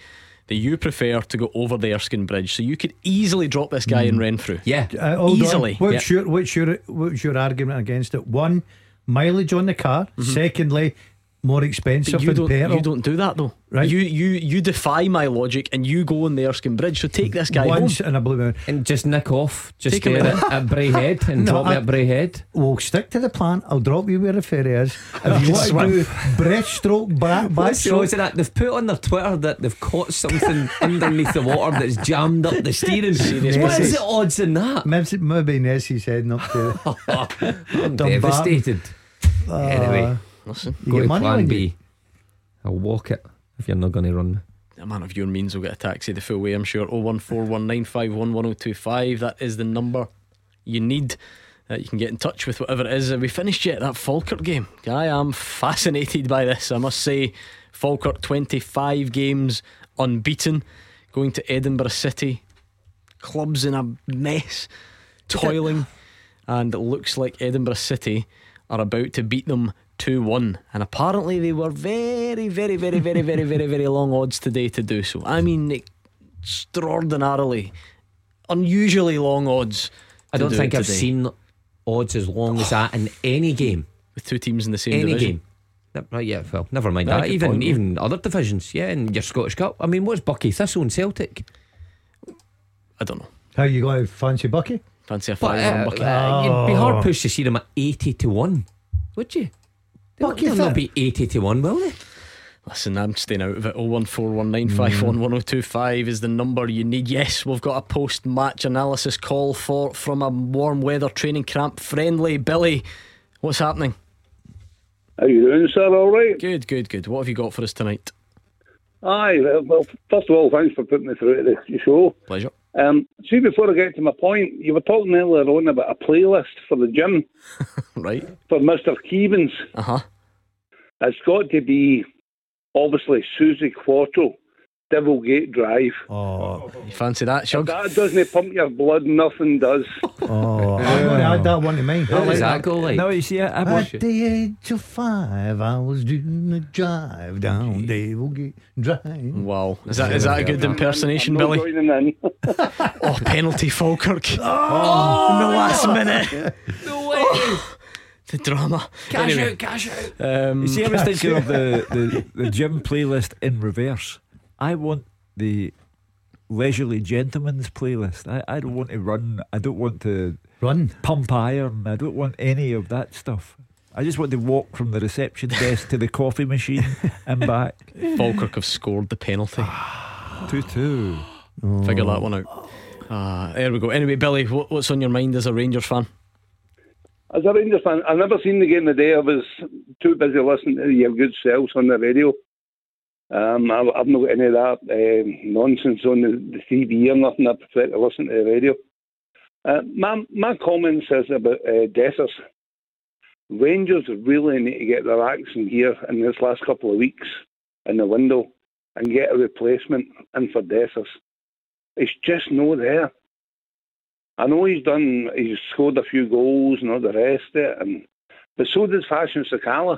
Speaker 2: That you prefer to go over the Erskine Bridge, so you could easily drop this guy in Renfrew.
Speaker 7: yeah,
Speaker 8: Uh,
Speaker 2: Easily.
Speaker 8: On. What's your what's your what's your argument against it? One, mileage on the car. Secondly, more expensive
Speaker 2: But you
Speaker 8: than
Speaker 2: don't,
Speaker 8: petrol.
Speaker 2: you don't do that though.
Speaker 8: Right.
Speaker 2: You you you defy my logic and you go on the Erskine Bridge. So take this guy
Speaker 8: Once
Speaker 2: home.
Speaker 8: in a blue moon.
Speaker 7: and just nick off, just
Speaker 2: Take him
Speaker 7: there
Speaker 2: in.
Speaker 7: at, at Braehead and (laughs)
Speaker 8: No,
Speaker 7: drop me
Speaker 8: I-
Speaker 7: at Braehead.
Speaker 8: We'll stick to the plan. I'll drop you where the ferry is. (laughs) If you want to
Speaker 2: Swim.
Speaker 8: do breaststroke, back,
Speaker 7: What's the odds
Speaker 8: backstroke,
Speaker 7: that? They've put on their Twitter that they've caught something (laughs) underneath the water that's jammed up the steering.
Speaker 2: Serious
Speaker 7: What is the odds in that?
Speaker 8: maybe, maybe Nessie's heading up to.
Speaker 7: I'm
Speaker 8: Dumbarton.
Speaker 7: devastated. Uh, anyway,
Speaker 2: Listen,
Speaker 8: You
Speaker 7: go
Speaker 8: get
Speaker 7: to
Speaker 8: money
Speaker 7: plan
Speaker 8: when
Speaker 7: B. I'll walk it if you're not going to run me.
Speaker 2: a man of your means will get a taxi the full way, I'm sure. 01419511025. That is the number you need. Uh, you can get in touch with whatever it is. Have we finished yet? That Falkirk game. I am fascinated by this, I must say. Falkirk 25 games unbeaten, going to Edinburgh City. Clubs in a mess, toiling, and it looks like Edinburgh City are about to beat them 2 1. And apparently, they were very, very, very, very, very, very, very long odds today to do so. I mean, extraordinarily, unusually long odds.
Speaker 7: I don't
Speaker 2: do
Speaker 7: think
Speaker 2: it
Speaker 7: I've seen odds as long as that in any game.
Speaker 2: with two teams in the same
Speaker 7: Any
Speaker 2: division.
Speaker 7: game. Right, yeah, well, never mind
Speaker 2: Yeah,
Speaker 7: that. Even
Speaker 2: point,
Speaker 7: even other divisions, yeah, in your Scottish Cup. I mean, what's Buckie Thistle and Celtic?
Speaker 2: I don't know.
Speaker 8: How you going to fancy Buckie?
Speaker 2: Fancy a
Speaker 7: But
Speaker 2: five
Speaker 7: uh,
Speaker 2: on bucket.
Speaker 7: uh, you'd be
Speaker 8: Oh.
Speaker 7: hard pushed to see them at eighty to one, would you? They'll,
Speaker 8: Buckie
Speaker 7: they'll not be eighty to one, will they?
Speaker 2: Listen, I'm staying out of it. 01419511025 is the number you need. Yes, we've got a post match analysis call for from a warm weather training camp friendly. Billy, what's happening?
Speaker 12: How you doing, sir? All right?
Speaker 2: Good, good, good. What have you got for us tonight?
Speaker 12: Aye. well, Well, first of all, thanks for putting me through to the show.
Speaker 2: Pleasure.
Speaker 12: Um, see, before I get to my point, you were talking earlier on about a playlist for the gym (laughs)
Speaker 2: Right.
Speaker 12: for Mr. Keevins.
Speaker 2: Uh huh.
Speaker 12: It's got to be, obviously, Suzi Quatro Devilgate Drive.
Speaker 8: Oh,
Speaker 2: you fancy that, Shug?
Speaker 12: That doesn't pump your blood, nothing does.
Speaker 8: Oh, I'm going to add that one to mine.
Speaker 7: How does that go like?
Speaker 6: No, you see, I, I
Speaker 8: At the age of five, I was doing a drive down Devilgate Drive.
Speaker 2: Wow, is that is that a good impersonation,
Speaker 12: I'm not
Speaker 2: Billy?
Speaker 12: joining in. (laughs)
Speaker 2: Oh, penalty, Falkirk! (laughs) Oh, in the last minute. (laughs)
Speaker 7: No way.
Speaker 2: The drama.
Speaker 7: Cash
Speaker 2: Anyway,
Speaker 7: out, cash out.
Speaker 2: Um,
Speaker 6: You see, I was thinking of the, the, the gym playlist in reverse. I want the leisurely gentleman's playlist. I, I don't want to run. I don't want to
Speaker 8: Run.
Speaker 6: pump iron. I don't want any of that stuff. I just want to walk from the reception desk to the coffee machine (laughs) and back.
Speaker 2: Falkirk have scored the penalty.
Speaker 6: 2 2. (gasps)
Speaker 2: Figure that one out. Ah, there we go. Anyway, Billy, what, what's on your mind as a Rangers fan?
Speaker 12: As a Rangers fan, I've never seen the game the day. I was too busy listening to your good selves on the radio. Um, I've, I've not got any of that um nonsense on the, the TV or nothing. I prefer to listen to the radio. Uh, my my comments is about uh. Rangers really need to get their acts in gear in this last couple of weeks in the window and get a replacement in for Dessers. It's just no there. I know he's done, he's scored a few goals and all the rest of it, and but so does Fashion Sakala.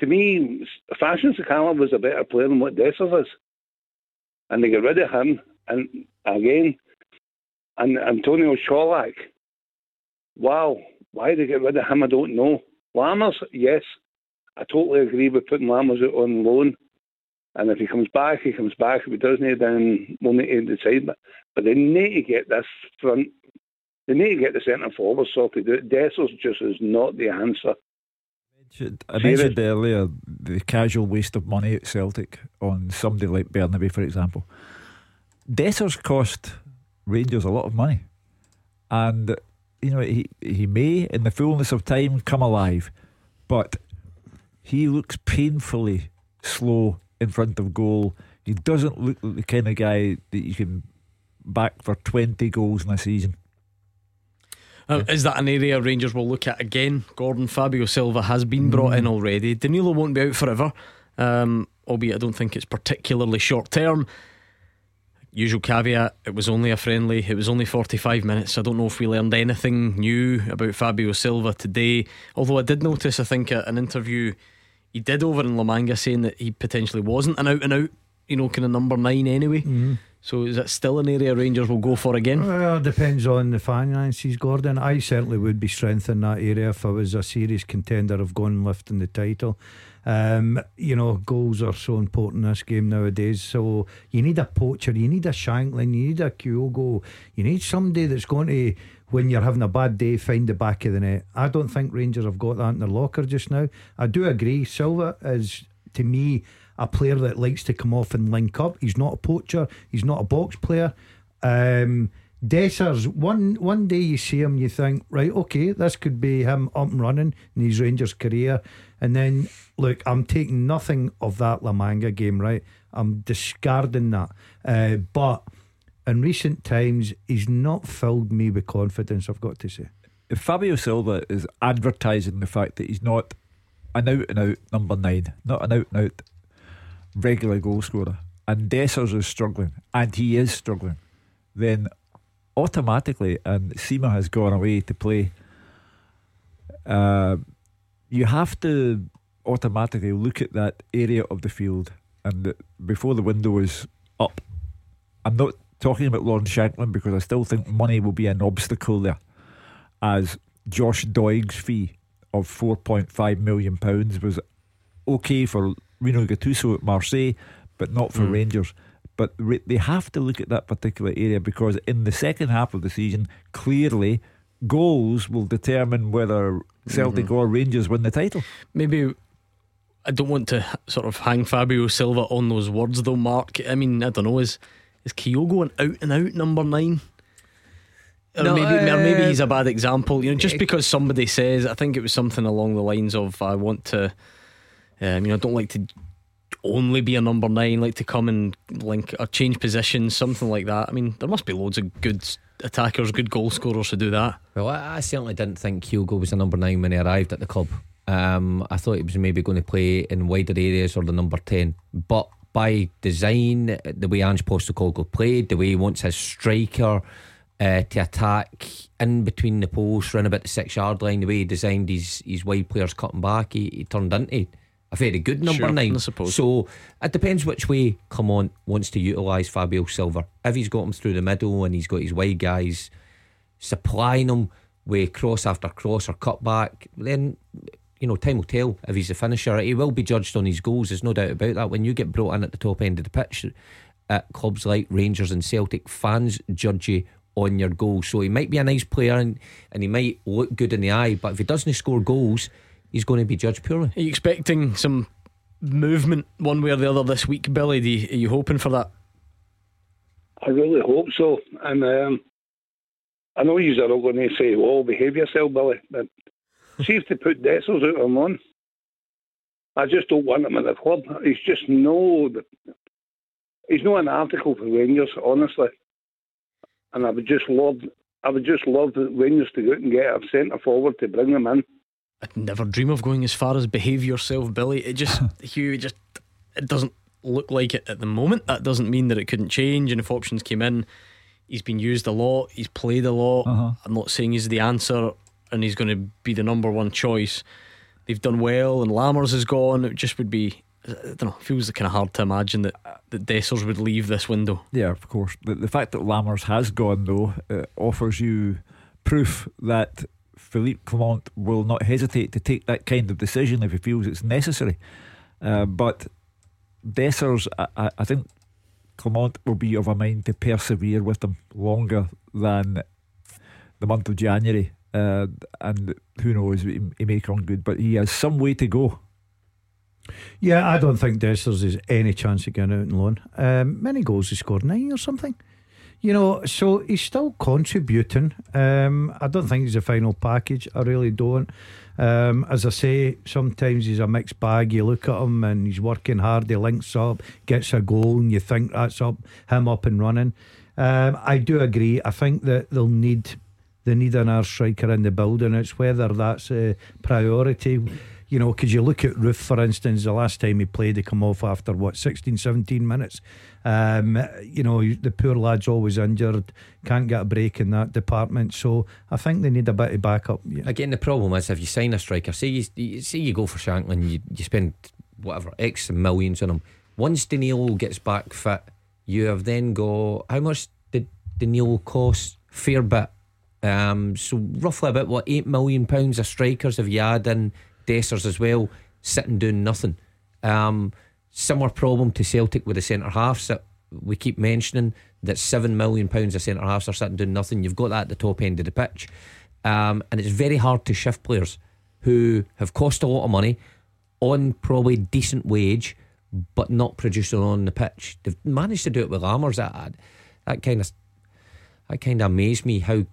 Speaker 12: To me, Fashion Sakala was a better player than what Dessers is, and they get rid of him. And again, and Antonio Colak. Wow, why they get rid of him? I don't know. Lammers, yes, I totally agree with putting Lammers out on loan. And if he comes back, he comes back. If he doesn't, then we'll need to decide. But, but they need to get this front. They need to get the centre forward sorted out. Dessers just is not the answer.
Speaker 6: I mentioned earlier the casual waste of money at Celtic on somebody like Bernabei, for example. Dessers cost Rangers a lot of money, and you know he he may, in the fullness of time, come alive, but he looks painfully slow in front of goal. He doesn't look like the kind of guy that you can back for twenty goals in a season.
Speaker 2: Uh, Is that an area Rangers will look at again? Gordon Fabio Silva has been brought in already. Danilo won't be out forever, um, albeit I don't think it's particularly short term. Usual caveat: it was only a friendly. It was only forty-five minutes. I don't know if we learned anything new about Fabio Silva today. Although I did notice, I think, an interview he did over in La Manga saying that he potentially wasn't an out and out, you know, kind of number nine anyway. So is that still an area Rangers will go for again?
Speaker 8: Well, depends on the finances, Gordon. I certainly would be strengthening that area if I was a serious contender of going and lifting the title. Um, you know, goals are so important in this game nowadays. So you need a poacher, you need a Shankland, you need a Kyogo, you need somebody that's going to, when you're having a bad day, find the back of the net. I don't think Rangers have got that in their locker just now. I do agree. Silva is, to me, a player that likes to come off and link up. He's not a poacher. He's not a box player. Um, Dessers, one one day you see him, you think, right, okay, this could be him up and running in his Rangers career, and then look, I'm taking nothing of that La Manga game, right? I'm discarding that. Uh, but in recent times, he's not filled me with confidence. I've got to say.
Speaker 6: If Fabio Silva is advertising the fact that he's not an out and out number nine, not an out and out regular goal scorer, and Dessers is struggling, and he is struggling, then automatically, and Sima has gone away to play, uh, you have to automatically look at that area of the field. And before the window is up, I'm not talking about Lawrence Shankland because I still think money will be an obstacle there. As Josh Doig's fee of £4.5 million pounds was okay for Rino Gattuso at Marseille, but not for
Speaker 2: Mm.
Speaker 6: Rangers. But re- they have to look at that particular area because in the second half of the season, clearly goals will determine whether Celtic or Rangers win the title.
Speaker 2: Maybe I don't want to sort of hang Fabio Silva on those words though, Mark. I mean, I don't know, is is Kyogo an out and out number nine? Or
Speaker 7: No,
Speaker 2: maybe, or maybe
Speaker 7: uh,
Speaker 2: he's a bad example. You know, just because somebody says, I think it was something along the lines of, "I want to, um, you know, I don't like to only be a number nine, like to come and link or change positions, something like that." I mean, there must be loads of good attackers, good goal scorers who do that.
Speaker 7: Well, I, I certainly didn't think Kyogo was a number nine when he arrived at the club. Um, I thought he was maybe going to play in wider areas or the number 10. But by design, the way Ange Postecoglou played, the way he wants his striker uh, to attack in between the posts, run about the six yard line, the way he designed his, his wide players cutting back, he, he turned into a very good number
Speaker 2: Sure,
Speaker 7: nine.
Speaker 2: I suppose.
Speaker 7: So it depends which way Clement wants to utilise Fabio Silva. If he's got him through the middle and he's got his wide guys supplying him with cross after cross or cut back, then you know time will tell if he's a finisher. He will be judged on his goals. There's no doubt about that. When you get brought in at the top end of the pitch at clubs like Rangers and Celtic, fans judge you on your goals. So he might be a nice player and, and he might look good in the eye, but if he doesn't score goals, he's going to be judged poorly.
Speaker 2: Are you expecting some movement one way or the other this week, Billy? Do you, are you hoping for that?
Speaker 12: I really hope so. And um, I know you're all going to say, well, behave yourself, Billy," but see if they put Dessers out on loan. I just don't want him at the club. He's just no. He's not an article for Rangers, honestly. And I would just love, I would just love the Rangers to go out and get a centre forward to bring them in.
Speaker 2: I'd never dream of going as far as behave yourself, Billy. It just, (laughs) Hugh, it just, it doesn't look like it at the moment. That doesn't mean that it couldn't change. And if options came in, he's been used a lot. He's played a lot.
Speaker 6: Uh-huh.
Speaker 2: I'm not saying he's the answer, and he's going to be the number one choice. They've done well, and Lammers is gone. It just would be, I don't know, it feels kind of hard to imagine that that Dessers would leave this window.
Speaker 6: Yeah, of course. The, the fact that Lammers has gone, though, uh, offers you proof that Philippe Clement will not hesitate to take that kind of decision if he feels it's necessary. Uh, but Dessers, I, I, think Clement will be of a mind to persevere with them longer than the month of January. Uh, and who knows, he, he may come good, but he has some way to go.
Speaker 8: Yeah, I don't think Dessers has any chance of getting out on loan. Um, many goals he scored nine or something. You know, so he's still contributing. Um, I don't think he's a final package. I really don't. Um, as I say, sometimes he's a mixed bag. You look at him and he's working hard. He links up, gets a goal, and you think that's up him up and running. Um, I do agree. I think that they'll need they need an air striker in the building. It's whether that's a priority. You know, because you look at Roofe, for instance, the last time he played, he come off after what 16, 17 minutes. Um, you know, the poor lad's always injured, can't get a break in that department. So I think they need a bit of backup. Yeah.
Speaker 7: Again, the problem is if you sign a striker, say you, say you go for Shankland, you, you spend whatever X millions on him. Once Danilo gets back fit, you have then got how much did Danilo cost? Fair bit. Um, so roughly about what eight million pounds of strikers have you had in Dessers as well, sitting doing nothing. Um, similar problem to Celtic with the centre halves that we keep mentioning that seven million pounds of centre halves are sitting doing nothing. You've got that at the top end of the pitch, um, and it's very hard to shift players who have cost a lot of money on probably decent wage, but not producing on the pitch. They've managed to do it with Lammers. That that kind of that kind of amazed me how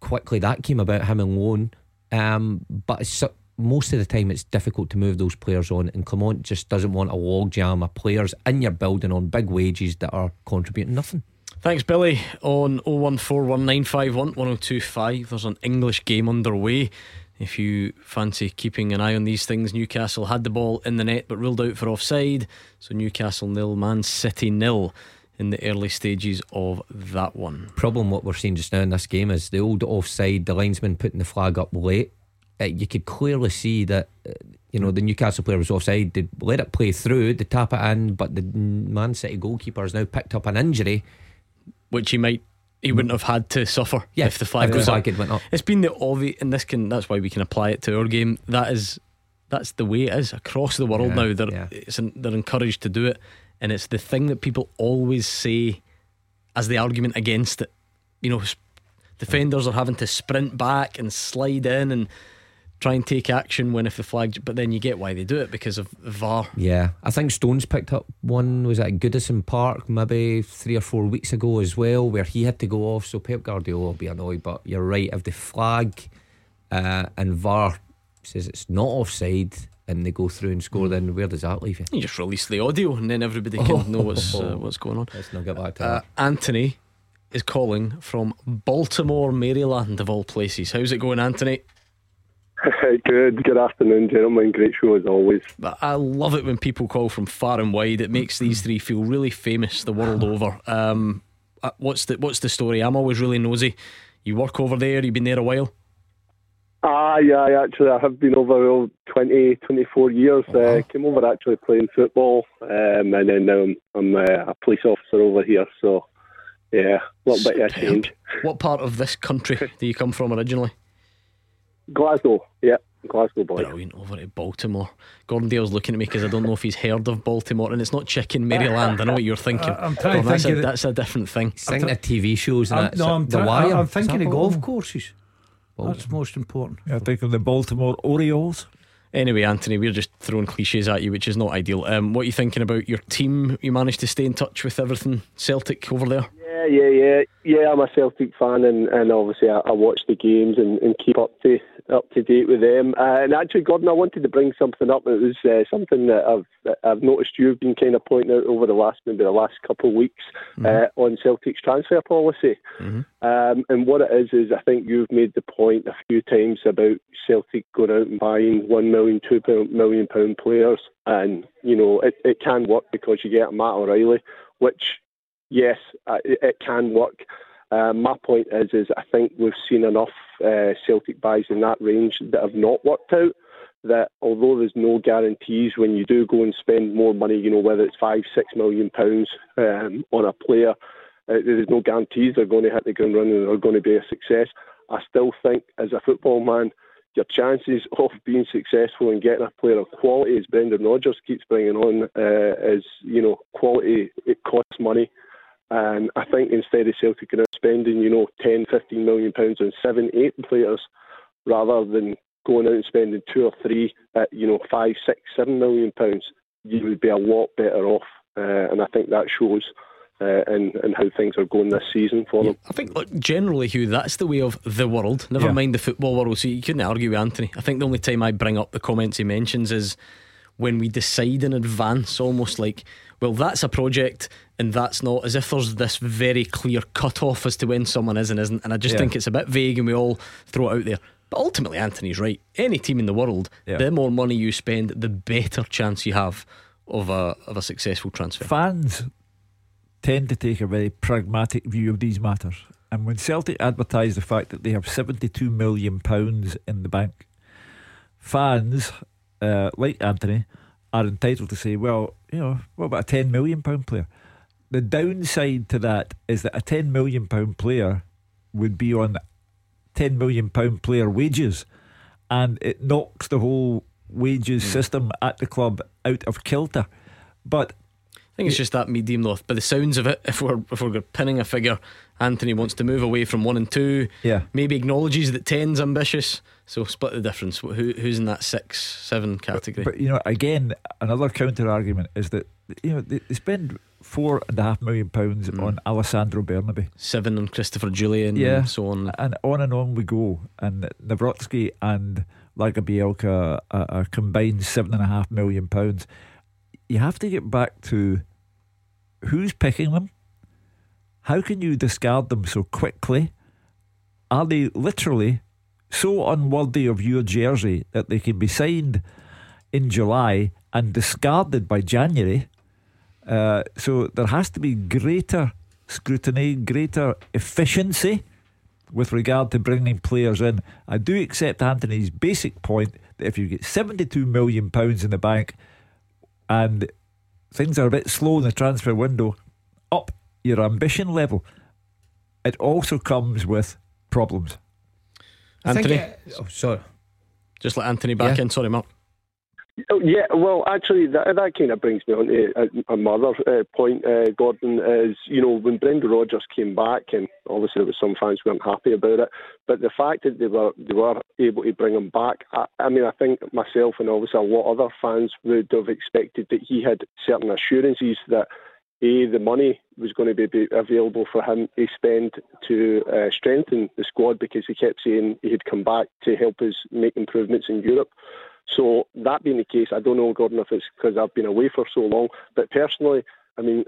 Speaker 7: quickly that came about him and. Um, but it's, most of the time it's difficult to move those players on, and Clement just doesn't want a logjam of players in your building on big wages that are contributing nothing.
Speaker 2: Thanks, Billy. On 01419511025, there's an English game underway. If you fancy keeping an eye on these things, Newcastle had the ball in the net but ruled out for offside. So Newcastle nil, Man City nil in the early stages of that one.
Speaker 7: Problem what we're seeing just now in this game is the old offside, the linesman putting the flag up late. Uh, you could clearly see that uh, you know the Newcastle player was offside. They let it play through, they tap it in, but the Man City goalkeeper has now picked up an injury,
Speaker 2: which he might he wouldn't have had to suffer
Speaker 7: Yeah,
Speaker 2: if the flag
Speaker 7: if
Speaker 2: goes up.
Speaker 7: had went up.
Speaker 2: It's been the obvious, and this can that's why we can apply it to our game. That is that's the way it is across the world
Speaker 7: Yeah,
Speaker 2: now. They're
Speaker 7: yeah.
Speaker 2: they're encouraged to do it, and it's the thing that people always say as the argument against it. You know, defenders are having to sprint back and slide in and try and take action when if the flag, but then you get why they do it because of VAR.
Speaker 7: Yeah, I think Stones picked up one. Was at Goodison Park maybe three or four weeks ago as well, where he had to go off. So Pep Guardiola will be annoyed. But you're right. If the flag uh, and VAR says it's not offside and they go through and score, then where does that leave you?
Speaker 2: You just release the audio and then everybody can know what's uh, what's going on.
Speaker 7: Let's not get back to
Speaker 2: Uh,
Speaker 7: that.
Speaker 2: Anthony is calling from Baltimore, Maryland, of all places. How's it going, Anthony? (laughs)
Speaker 13: good, good afternoon, gentlemen. Great show as always.
Speaker 2: I love it when people call from far and wide. It makes these three feel really famous the world over. Um, uh, what's the what's the story? I'm always really nosy. You work over there. You've been there a while.
Speaker 13: Ah, yeah, actually, I have been over 20, 24 years. Oh, uh, came over actually playing football, um, and then now I'm, I'm uh, a police officer over here. So, yeah, a little bit of a change.
Speaker 2: What part of this country do you come from originally?
Speaker 13: Glasgow, yeah. Glasgow boy.
Speaker 2: Brilliant. Over to Baltimore. Gordon Dalziel's looking at me because I don't know if he's heard of Baltimore, and it's not Chicken Maryland. I know what you're thinking. (laughs)
Speaker 8: I'm trying
Speaker 2: Gordon,
Speaker 8: to think.
Speaker 2: That's, a, that's a different thing.
Speaker 7: Think of TV shows and
Speaker 8: I'm,
Speaker 7: that.
Speaker 8: no, I'm,
Speaker 7: the
Speaker 8: try-
Speaker 7: Wire.
Speaker 8: I'm thinking of golf
Speaker 7: Baltimore?
Speaker 8: courses. That's most important.
Speaker 6: Yeah, I think of the Baltimore Orioles.
Speaker 2: Anyway, Anthony, we're just throwing cliches at you, which is not ideal. Um, what are you thinking about your team? You managed to stay in touch with everything Celtic over there?
Speaker 13: Yeah, yeah, yeah, yeah. I'm a Celtic fan, and, and obviously I, I watch the games and, and keep up to up to date with them. Uh, and actually, Gordon, I wanted to bring something up. It was uh, something that I've that I've noticed you've been kind of pointing out over the last maybe the last couple of weeks uh, on Celtic's transfer policy. Um, and what it is is I think you've made the point a few times about Celtic going out and buying one million, two million pound players, and you know it, it can work because you get a Matt O'Reilly, which yes, uh, it, it can work. Uh, my point is, is I think we've seen enough uh, Celtic buys in that range that have not worked out. That although there's no guarantees when you do go and spend more money, you know whether it's five, six million pounds um, on a player, uh, there's no guarantees they're going to hit the ground running and they're going to be a success. I still think, as a football man, your chances (laughs) of being successful and getting a player of quality, as Brendan Rodgers keeps bringing on, uh, is you know quality. It costs money. And I think instead of Celtic are spending, you know, 10, 15 million pounds on seven, eight players, rather than going out and spending two or three at, you know, five, six, seven million pounds, you would be a lot better off. Uh, and I think that shows uh, in, in how things are going this season for them.
Speaker 2: I think, look, generally, Hugh, that's the way of the world. Never
Speaker 8: Yeah.
Speaker 2: mind the football world. So you couldn't argue with Anthony. I think the only time I bring up the comments he mentions is when we decide in advance, almost like, well, that's a project and that's not, as if there's this very clear cut off as to when someone is and isn't. And I just
Speaker 6: Yeah.
Speaker 2: think it's a bit vague and we all throw it out there. But ultimately, Anthony's right. Any team in the world,
Speaker 6: Yeah.
Speaker 2: the more money you spend, the better chance you have of a of a successful transfer.
Speaker 6: Fans tend to take a very pragmatic view of these matters. And when Celtic advertise the fact that they have £72 million pounds in the bank, fans, uh, like Anthony, are entitled to say, well, you know, what about a £10 million pound player? The downside to that is that a £10 million pound player would be on £10 million pound player wages, and it knocks the whole wages hmm. system at the club out of kilter. But
Speaker 2: I think it's just that medium though. By the sounds of it, if we're if we're pinning a figure, Anthony wants to move away from one and two.
Speaker 6: Yeah.
Speaker 2: Maybe acknowledges that ten's ambitious. So split the difference. Who who's in that six, seven category?
Speaker 6: But you know, again, another counter argument is that you know they, they spend four and a half million pounds mm. on Alessandro Bernabei,
Speaker 2: Seven on Christopher Jullien
Speaker 6: Yeah.
Speaker 2: and so on.
Speaker 6: and on and on we go. And Nawrocki and Lagerbielke are, are combined seven and a half million pounds. You have to get back to who's picking them. How can you discard them so quickly? Are they literally so unworthy of your jersey that they can be signed in July and discarded by January? Uh, so there has to be greater scrutiny, greater efficiency with regard to bringing players in. I do accept Anthony's basic point that if you get £72 million pounds in the bank and things are a bit slow in the transfer window, up your ambition level, it also comes with problems.
Speaker 8: I
Speaker 2: Anthony,
Speaker 8: it- oh, sorry.
Speaker 2: just let Anthony back
Speaker 7: Yeah.
Speaker 2: in. Sorry, Mark.
Speaker 13: Oh, yeah, well, actually, that, that kind of brings me on to a, another uh, point, uh, Gordon, is, you know, when Brendan Rodgers came back, and obviously there was some fans who weren't happy about it, but the fact that they were they were able to bring him back, I, I mean, I think myself and obviously a lot of other fans would have expected that he had certain assurances that a, the money was going to be available for him to spend to uh, strengthen the squad because he kept saying he'd come back to help us make improvements in Europe. So that being the case, I don't know, Gordon, if it's because I've been away for so long. But personally, I mean,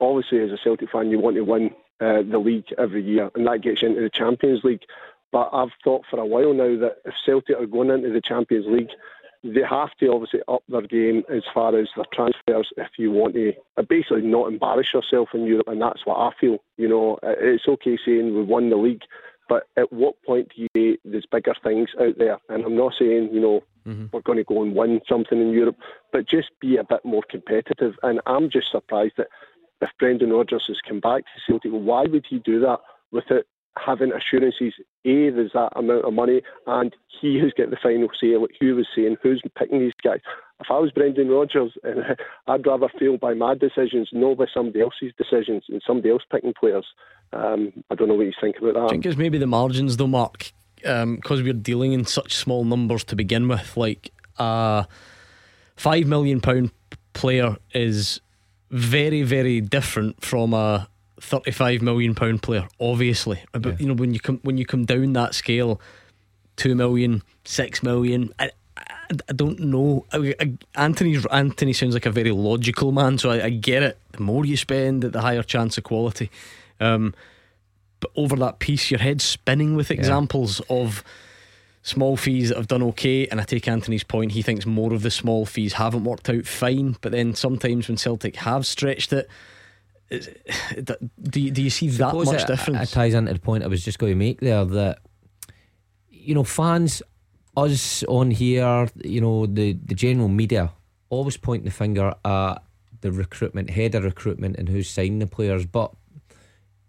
Speaker 13: obviously as a Celtic fan, you want to win uh, the league every year, and that gets you into the Champions League. But I've thought for a while now that if Celtic are going into the Champions League, they have to obviously up their game as far as their transfers if you want to uh, basically not embarrass yourself in Europe, and that's what I feel. You know, uh, it's okay saying we won the league, but at what point do you there's bigger things out there? And I'm not saying you know mm-hmm. we're going to go and win something in Europe, but just be a bit more competitive. And I'm just surprised that if Brendan Rodgers has come back to Celtic, why would he do that without having assurances, A, there's that amount of money, and he who's got the final say, like Hugh was saying, who's picking these guys. If I was Brendan Rodgers, (laughs) I'd rather fail by my decisions, not by somebody else's decisions and somebody else picking players. Um, I don't know what you think about that.
Speaker 2: I think it's maybe the margins, though, Mark, because um, we're dealing in such small numbers to begin with. Like a five million pound player is very, very different from a 35 million pound player obviously. But yeah. you know when you come when you come down that scale 2 million 6 million I, I, I don't know. I, Anthony Anthony sounds like a very logical man so I, get it. The more you spend the higher chance of quality. Um, but over that piece your head's spinning with examples yeah. of small fees that have done okay and I take Anthony's point. He thinks more of the small fees haven't worked out fine but then sometimes when Celtic have stretched it (sighs) do you, do you see that much
Speaker 7: it,
Speaker 2: difference?
Speaker 7: It ties into the point I was just going to make there that you know fans, us on here, you know the the general media always point the finger at the recruitment, head of recruitment, and who's signing the players. But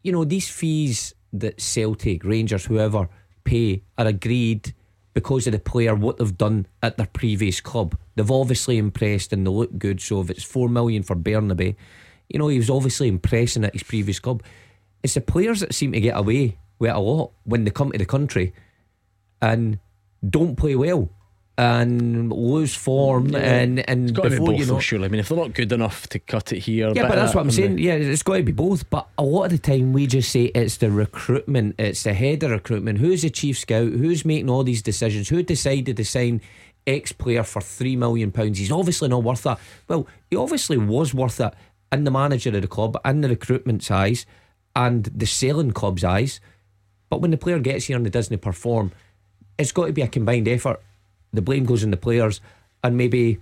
Speaker 7: you know these fees that Celtic, Rangers, whoever pay are agreed because of the player, what they've done at their previous club. They've obviously impressed and they look good. So if it's four million for Bernabei you know, he was obviously impressing at his previous club. It's the players that seem to get away with a lot when they come to the country and don't play well and lose form mm, yeah. and and
Speaker 2: before be both, you know, surely. I mean, if they're not good enough to cut it here,
Speaker 7: yeah, but that's what I'm saying. Yeah, it's got to be both. But a lot of the time, we just say it's the recruitment, it's the head of recruitment. Who's the chief scout? Who's making all these decisions? Who decided to sign X player for three million pounds? He's obviously not worth that. Well, he obviously was worth that in the manager of the club, in the recruitment's eyes, and the selling club's eyes. But when the player gets here and it doesn't perform, it's got to be a combined effort. The blame goes on the players, and maybe,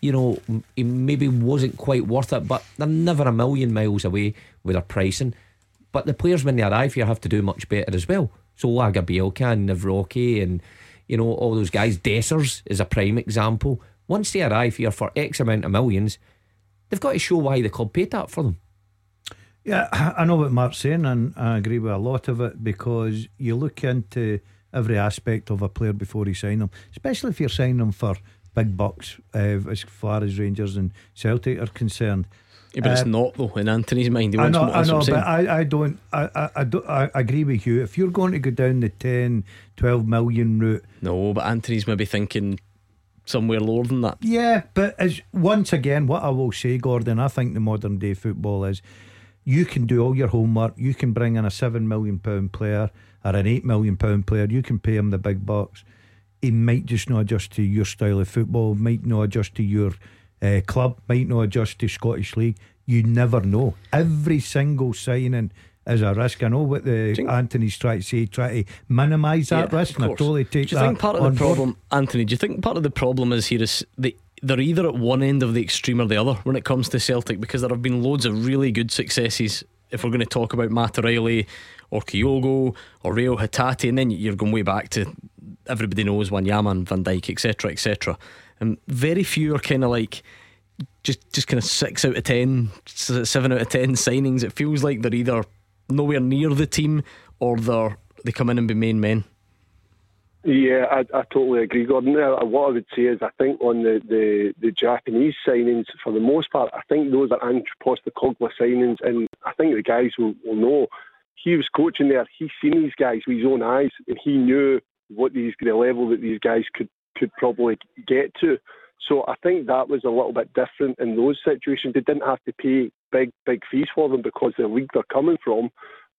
Speaker 7: you know, he maybe wasn't quite worth it, but they're never a million miles away with their pricing. But the players, when they arrive here, have to do much better as well. So Lagerbielke and Nawrocki and, you know, all those guys, Dessers is a prime example. Once they arrive here for X amount of millions, They've got to show why the club paid that for them.
Speaker 8: Yeah, I know what Mark's saying, and I agree with a lot of it because you look into every aspect of a player before you sign them, especially if you're signing them for big bucks, uh, as far as Rangers and Celtic are concerned.
Speaker 2: Yeah, but uh, it's not though in Anthony's mind. He
Speaker 8: I know, I know, but I, I don't. I, I, I, don't. I agree with you. If you're going to go down the 10, 12 million route,
Speaker 2: no. But Anthony's maybe thinking somewhere lower than that.
Speaker 8: Yeah, but as once again, what I will say, Gordon, I think the modern day football is you can do all your homework. You can bring in a seven million pound player or an eight million pound player. You can pay him the big bucks. He might just not adjust to your style of football. Might not adjust to your uh, club. Might not adjust to Scottish League. You never know. Every single signing is a risk. I know what the think, Anthony's trying to say, try to minimise that yeah, risk. And I totally take
Speaker 2: do you think part of the problem, board? Anthony? Do you think part of the problem is here is the they're either at one end of the extreme or the other when it comes to Celtic because there have been loads of really good successes. If we're going to talk about Matt O'Riley or Kyogo or Reo Hatate, and then you're going way back to everybody knows Wanyama, Van Dijk, etc., etc. And very few are kind of like just just kind of six out of ten, seven out of ten signings. It feels like they're either nowhere near the team or they're they come in and be main men.
Speaker 13: Yeah, I, I totally agree, Gordon. what I would say is, I think on the, the, the Japanese signings, for the most part, I think those are Postecoglou signings, and I think the guys will, will know. He was coaching there. He's seen these guys with his own eyes, and he knew what these the level that these guys could could probably get to. So I think that was a little bit different in those situations. They didn't have to pay big, big fees for them because the league they're coming from,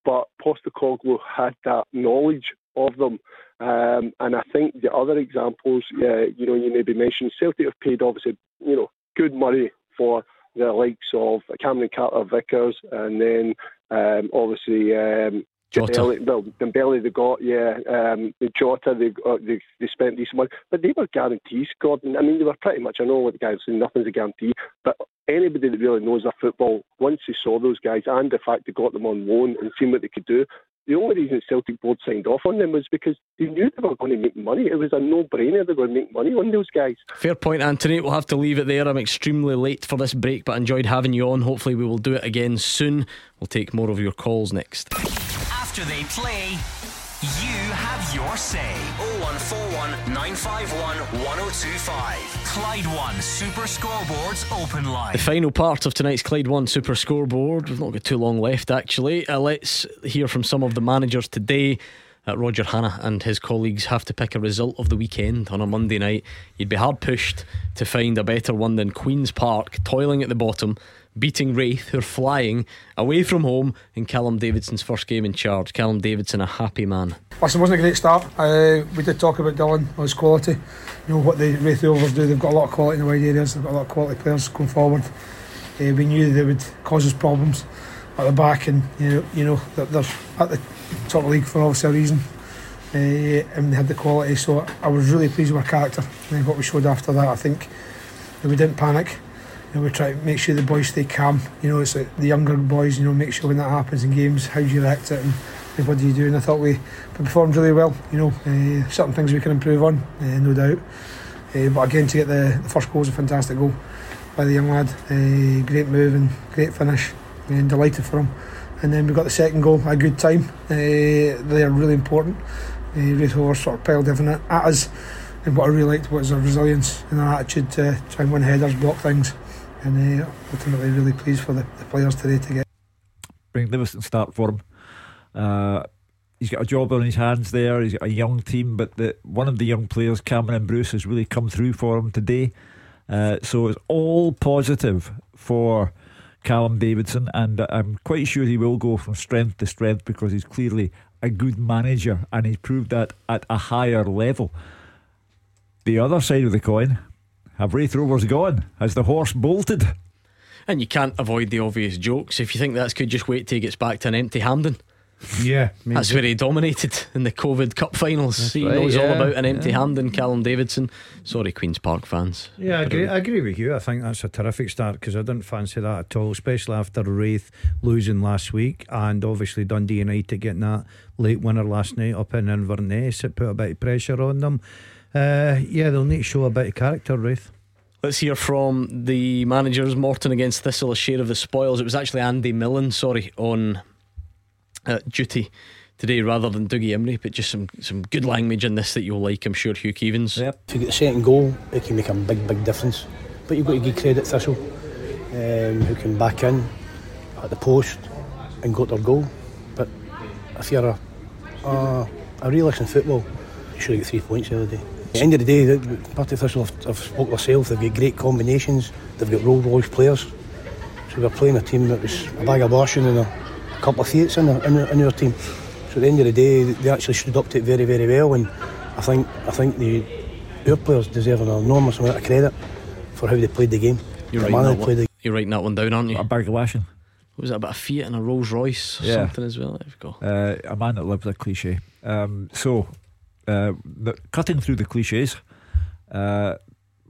Speaker 13: but Postecoglou had that knowledge of them. Um, and I think the other examples, yeah, you know, you maybe mentioned Celtic have paid obviously, you know, good money for the likes of Cameron Carter Vickers and then um, obviously um,
Speaker 2: Jota.
Speaker 13: Dembele, well, Dembele they got, yeah. Um, the Jota they, uh, they they spent decent money, but they were guarantees. Gordon, I mean, they were pretty much. I know what the guys saying, nothing's a guarantee, but anybody that really knows their football, once they saw those guys and the fact they got them on loan and seen what they could do, the only reason Celtic board signed off on them was because they knew they were going to make money. It was a no-brainer they were going to make money on those guys.
Speaker 2: Fair point, Anthony. We'll have to leave it there. I'm extremely late for this break, but enjoyed having you on. Hopefully, we will do it again soon. We'll take more of your calls next.
Speaker 1: After they play, you have your say. 0141 951 1025. Clyde One Super Scoreboards Open Line.
Speaker 2: The final part of tonight's Clyde One Super Scoreboard. We've not got too long left, actually. Uh, let's hear from some of the managers today. Uh, Roger Hannah and his colleagues have to pick a result of the weekend on a Monday night. You'd be hard pushed to find a better one than Queen's Park, toiling at the bottom, beating Raith, who are flying away from home in Callum Davidson's first game in charge. Callum Davidson, a happy man.
Speaker 14: Listen, it wasn't a great start. Uh, we did talk about Dylan, his quality. You know what the Raith Rovers do. They've got a lot of quality in the wide areas. They've got a lot of quality players going forward. Uh, we knew they would cause us problems at the back, and you know, you know that they're at the top of the league for obviously a reason. Uh, and they had the quality, so I was really pleased with our character and what we showed after that. I think we didn't panic. Know, we try to make sure the boys stay calm. You know, it's like the younger boys. You know, make sure when that happens in games, how do you react it and what do you do? And I thought we, performed really well. You know, uh, certain things we can improve on, uh, no doubt. Uh, but again, to get the, the first goal was a fantastic goal by the young lad. Great move and great finish. And delighted for him. And then we got the second goal a good time. They are really important. Uh, Raith Rovers sort of piled everything at us. And what I really liked was our resilience and our attitude to try and win headers, block things. And uh, ultimately, really pleased for the, the players today to get.
Speaker 6: Bring Livingston start for him. Uh, he's got a job on his hands there. He's got a young team, but the, one of the young players, Cameron Bruce, has really come through for him today. Uh, so it's all positive for Callum Davidson, and I'm quite sure he will go from strength to strength because he's clearly a good manager and he's proved that at a higher level. The other side of the coin, have Raith Rovers gone? Has the horse bolted?
Speaker 2: And you can't avoid the obvious jokes. If you think that's good, just wait till he gets back to an empty Hampden.
Speaker 8: Yeah,
Speaker 2: that's where he dominated in the COVID Cup finals.
Speaker 8: That's
Speaker 2: he
Speaker 8: right,
Speaker 2: knows all about an empty
Speaker 8: yeah.
Speaker 2: Hampden. Callum Davidson. Sorry, Queens Park fans.
Speaker 8: Yeah, I agree,
Speaker 2: um,
Speaker 8: I agree with you. I think that's a terrific start because I didn't fancy that at all, especially after Raith losing last week and obviously Dundee United getting that late winner last night up in Inverness. It put a bit of pressure on them. Uh, yeah, they'll need to show a bit of character, Raith.
Speaker 2: Let's hear from the managers. Morton against Thistle, a share of the spoils. It was actually Andy Millen, sorry, on uh, duty today rather than Dougie Imrie, but just some, some good language in this that you'll like, I'm sure, Hugh Keevins.
Speaker 15: Yep. If you get the second goal, it can make a big, big difference. But you've got to give credit Thistle, um, who can back in at the post and got their goal. But if you're a, a, a realist in football, you should have got three points the other day. At the end of the day, the- the Partick Thistle have, have spoke themselves. They've got great combinations. They've got Rolls Royce players. So we're playing a team that was a bag of washing and a couple of Fiats in, their- in, in your team. So at the end of the day, they actually stood up to it very, very well. And I think I think the our players deserve an enormous amount of credit for how they played the game.
Speaker 2: You're
Speaker 15: the
Speaker 2: writing, that
Speaker 15: they
Speaker 2: one,
Speaker 15: played the
Speaker 2: you're writing that one down, aren't you?
Speaker 6: A bag of washing.
Speaker 2: What was that about a Fiat and a Rolls Royce or
Speaker 6: Yeah.
Speaker 2: something as well? There we go.
Speaker 6: Uh, a man that lives a cliche. Um, so, uh, the, cutting through the cliches, uh,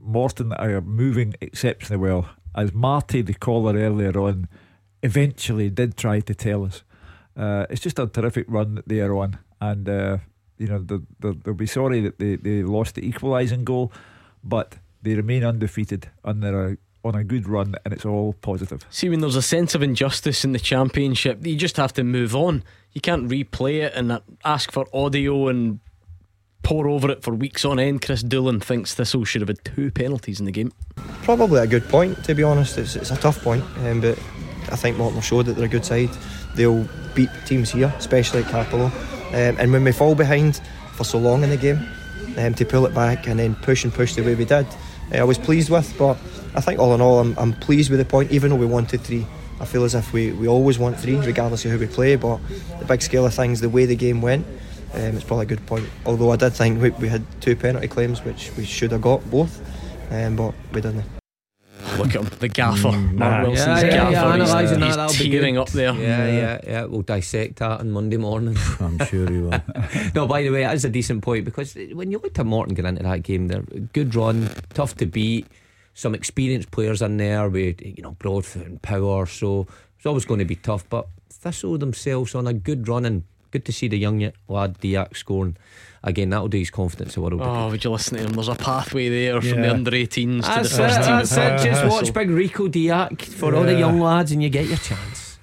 Speaker 6: Morton are moving exceptionally well. As Marty, the caller earlier on, eventually did try to tell us, uh, it's just a terrific run that they are on, and uh, you know they'll, they'll, they'll be sorry that they, they lost the equalising goal, but they remain undefeated under a, on a good run, and it's all positive.
Speaker 2: See, when there's a sense of injustice in the championship, you just have to move on. You can't replay it and uh, ask for audio and pour over it for weeks on end. Kris Doolan thinks Thistle should have had two penalties in the game.
Speaker 16: Probably a good point, to be honest. It's, it's a tough point, um, but I think Morton showed that they're a good side. They'll beat teams here, especially at Cappielow. Um, and when we fall behind for so long in the game, um, to pull it back and then push and push the way we did, uh, I was pleased with. But I think all in all, I'm, I'm pleased with the point, even though we wanted three. I feel as if we, we always want three, regardless of who we play. But the big scale of things, the way the game went, um, it's probably a good point. Although I did think we, we had two penalty claims, which we should have got both, um, but we didn't.
Speaker 2: Look at him, the gaffer,
Speaker 8: Mm,
Speaker 2: Mark
Speaker 8: nah.
Speaker 2: Wilson's
Speaker 7: yeah, yeah,
Speaker 2: gaffer.
Speaker 7: yeah,
Speaker 2: he's
Speaker 7: analysing
Speaker 2: he's
Speaker 7: that'll
Speaker 2: tearing
Speaker 7: good.
Speaker 2: up there.
Speaker 7: Yeah, yeah, yeah. We'll dissect that on Monday morning. (laughs)
Speaker 8: I'm sure he will. (laughs)
Speaker 7: no, by the way, that is a decent point because when you looked at Morton get into that game, they're good run, tough to beat, some experienced players in there with you know Broadfoot and power, so it's always going to be tough. But Thistle themselves on a good run and good to see the young lad Dyack scoring again. That'll do his confidence a world.
Speaker 2: Oh, would you listen to him? There's a pathway there from the under 18s to the first
Speaker 7: it,
Speaker 2: team.
Speaker 7: that's it. Just watch big Rico Dyack for all the young lads, and you get your chance.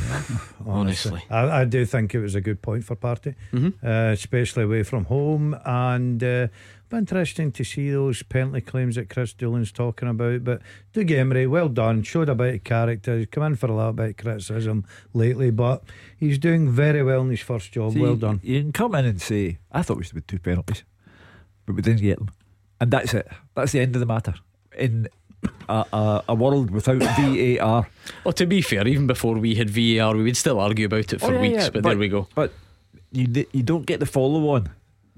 Speaker 7: (laughs)
Speaker 2: Honestly.
Speaker 8: I, I do think it was a good point for Party,
Speaker 2: Mhm.
Speaker 8: uh, especially away from home. And uh, be interesting to see those penalty claims that Kris Doolan's talking about. But Doug Imrie, well done, showed a bit of character. He's come in for a little bit of criticism lately, but he's doing very well in his first job.
Speaker 6: See,
Speaker 8: well done.
Speaker 6: You can come in and say, I thought we should have two penalties, but we didn't get them. And that's it. That's the end of the matter. In a, a, a world without (coughs) VAR.
Speaker 2: Well, to be fair, even before we had VAR, we would still argue about it for
Speaker 6: Oh, yeah,
Speaker 2: weeks,
Speaker 6: yeah,
Speaker 2: but, there we go.
Speaker 6: But you you don't get the follow on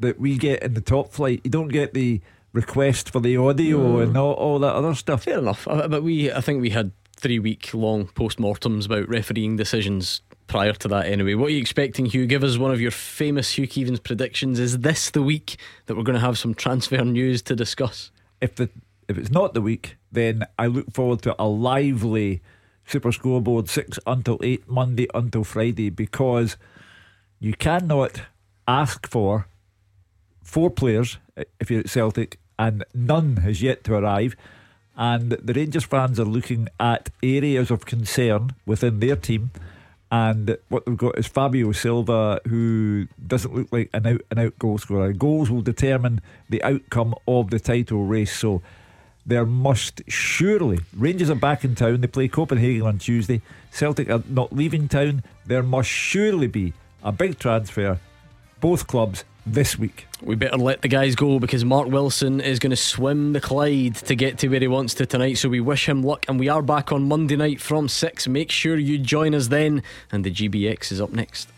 Speaker 6: that we get in the top flight. You don't get the request for the audio
Speaker 2: No.
Speaker 6: and all, all that other stuff.
Speaker 2: Fair enough. Uh, But we, I think we had three week long post mortems about refereeing decisions prior to that anyway. What are you expecting, Hugh? Give us one of your famous Hugh Keevins predictions. Is this the week that we're going to have some transfer news to discuss?
Speaker 6: If the if it's not the week, then I look forward to a lively Super Scoreboard six until eight Monday until Friday because you cannot ask for four players if you're at Celtic and none has yet to arrive. And the Rangers fans are looking at areas of concern within their team. And what they've got is Fabio Silva, who doesn't look like an out and out goal scorer. Goals will determine the outcome of the title race. So there must surely, Rangers are back in town. They play Copenhagen on Tuesday. Celtic are not leaving town. There must surely be a big transfer, both clubs, this week.
Speaker 2: We better let the guys go because Mark Wilson is going to swim the Clyde to get to where he wants to tonight. So we wish him luck, and we are back on Monday night from 6. Make sure you join us then, and the GBX is up next.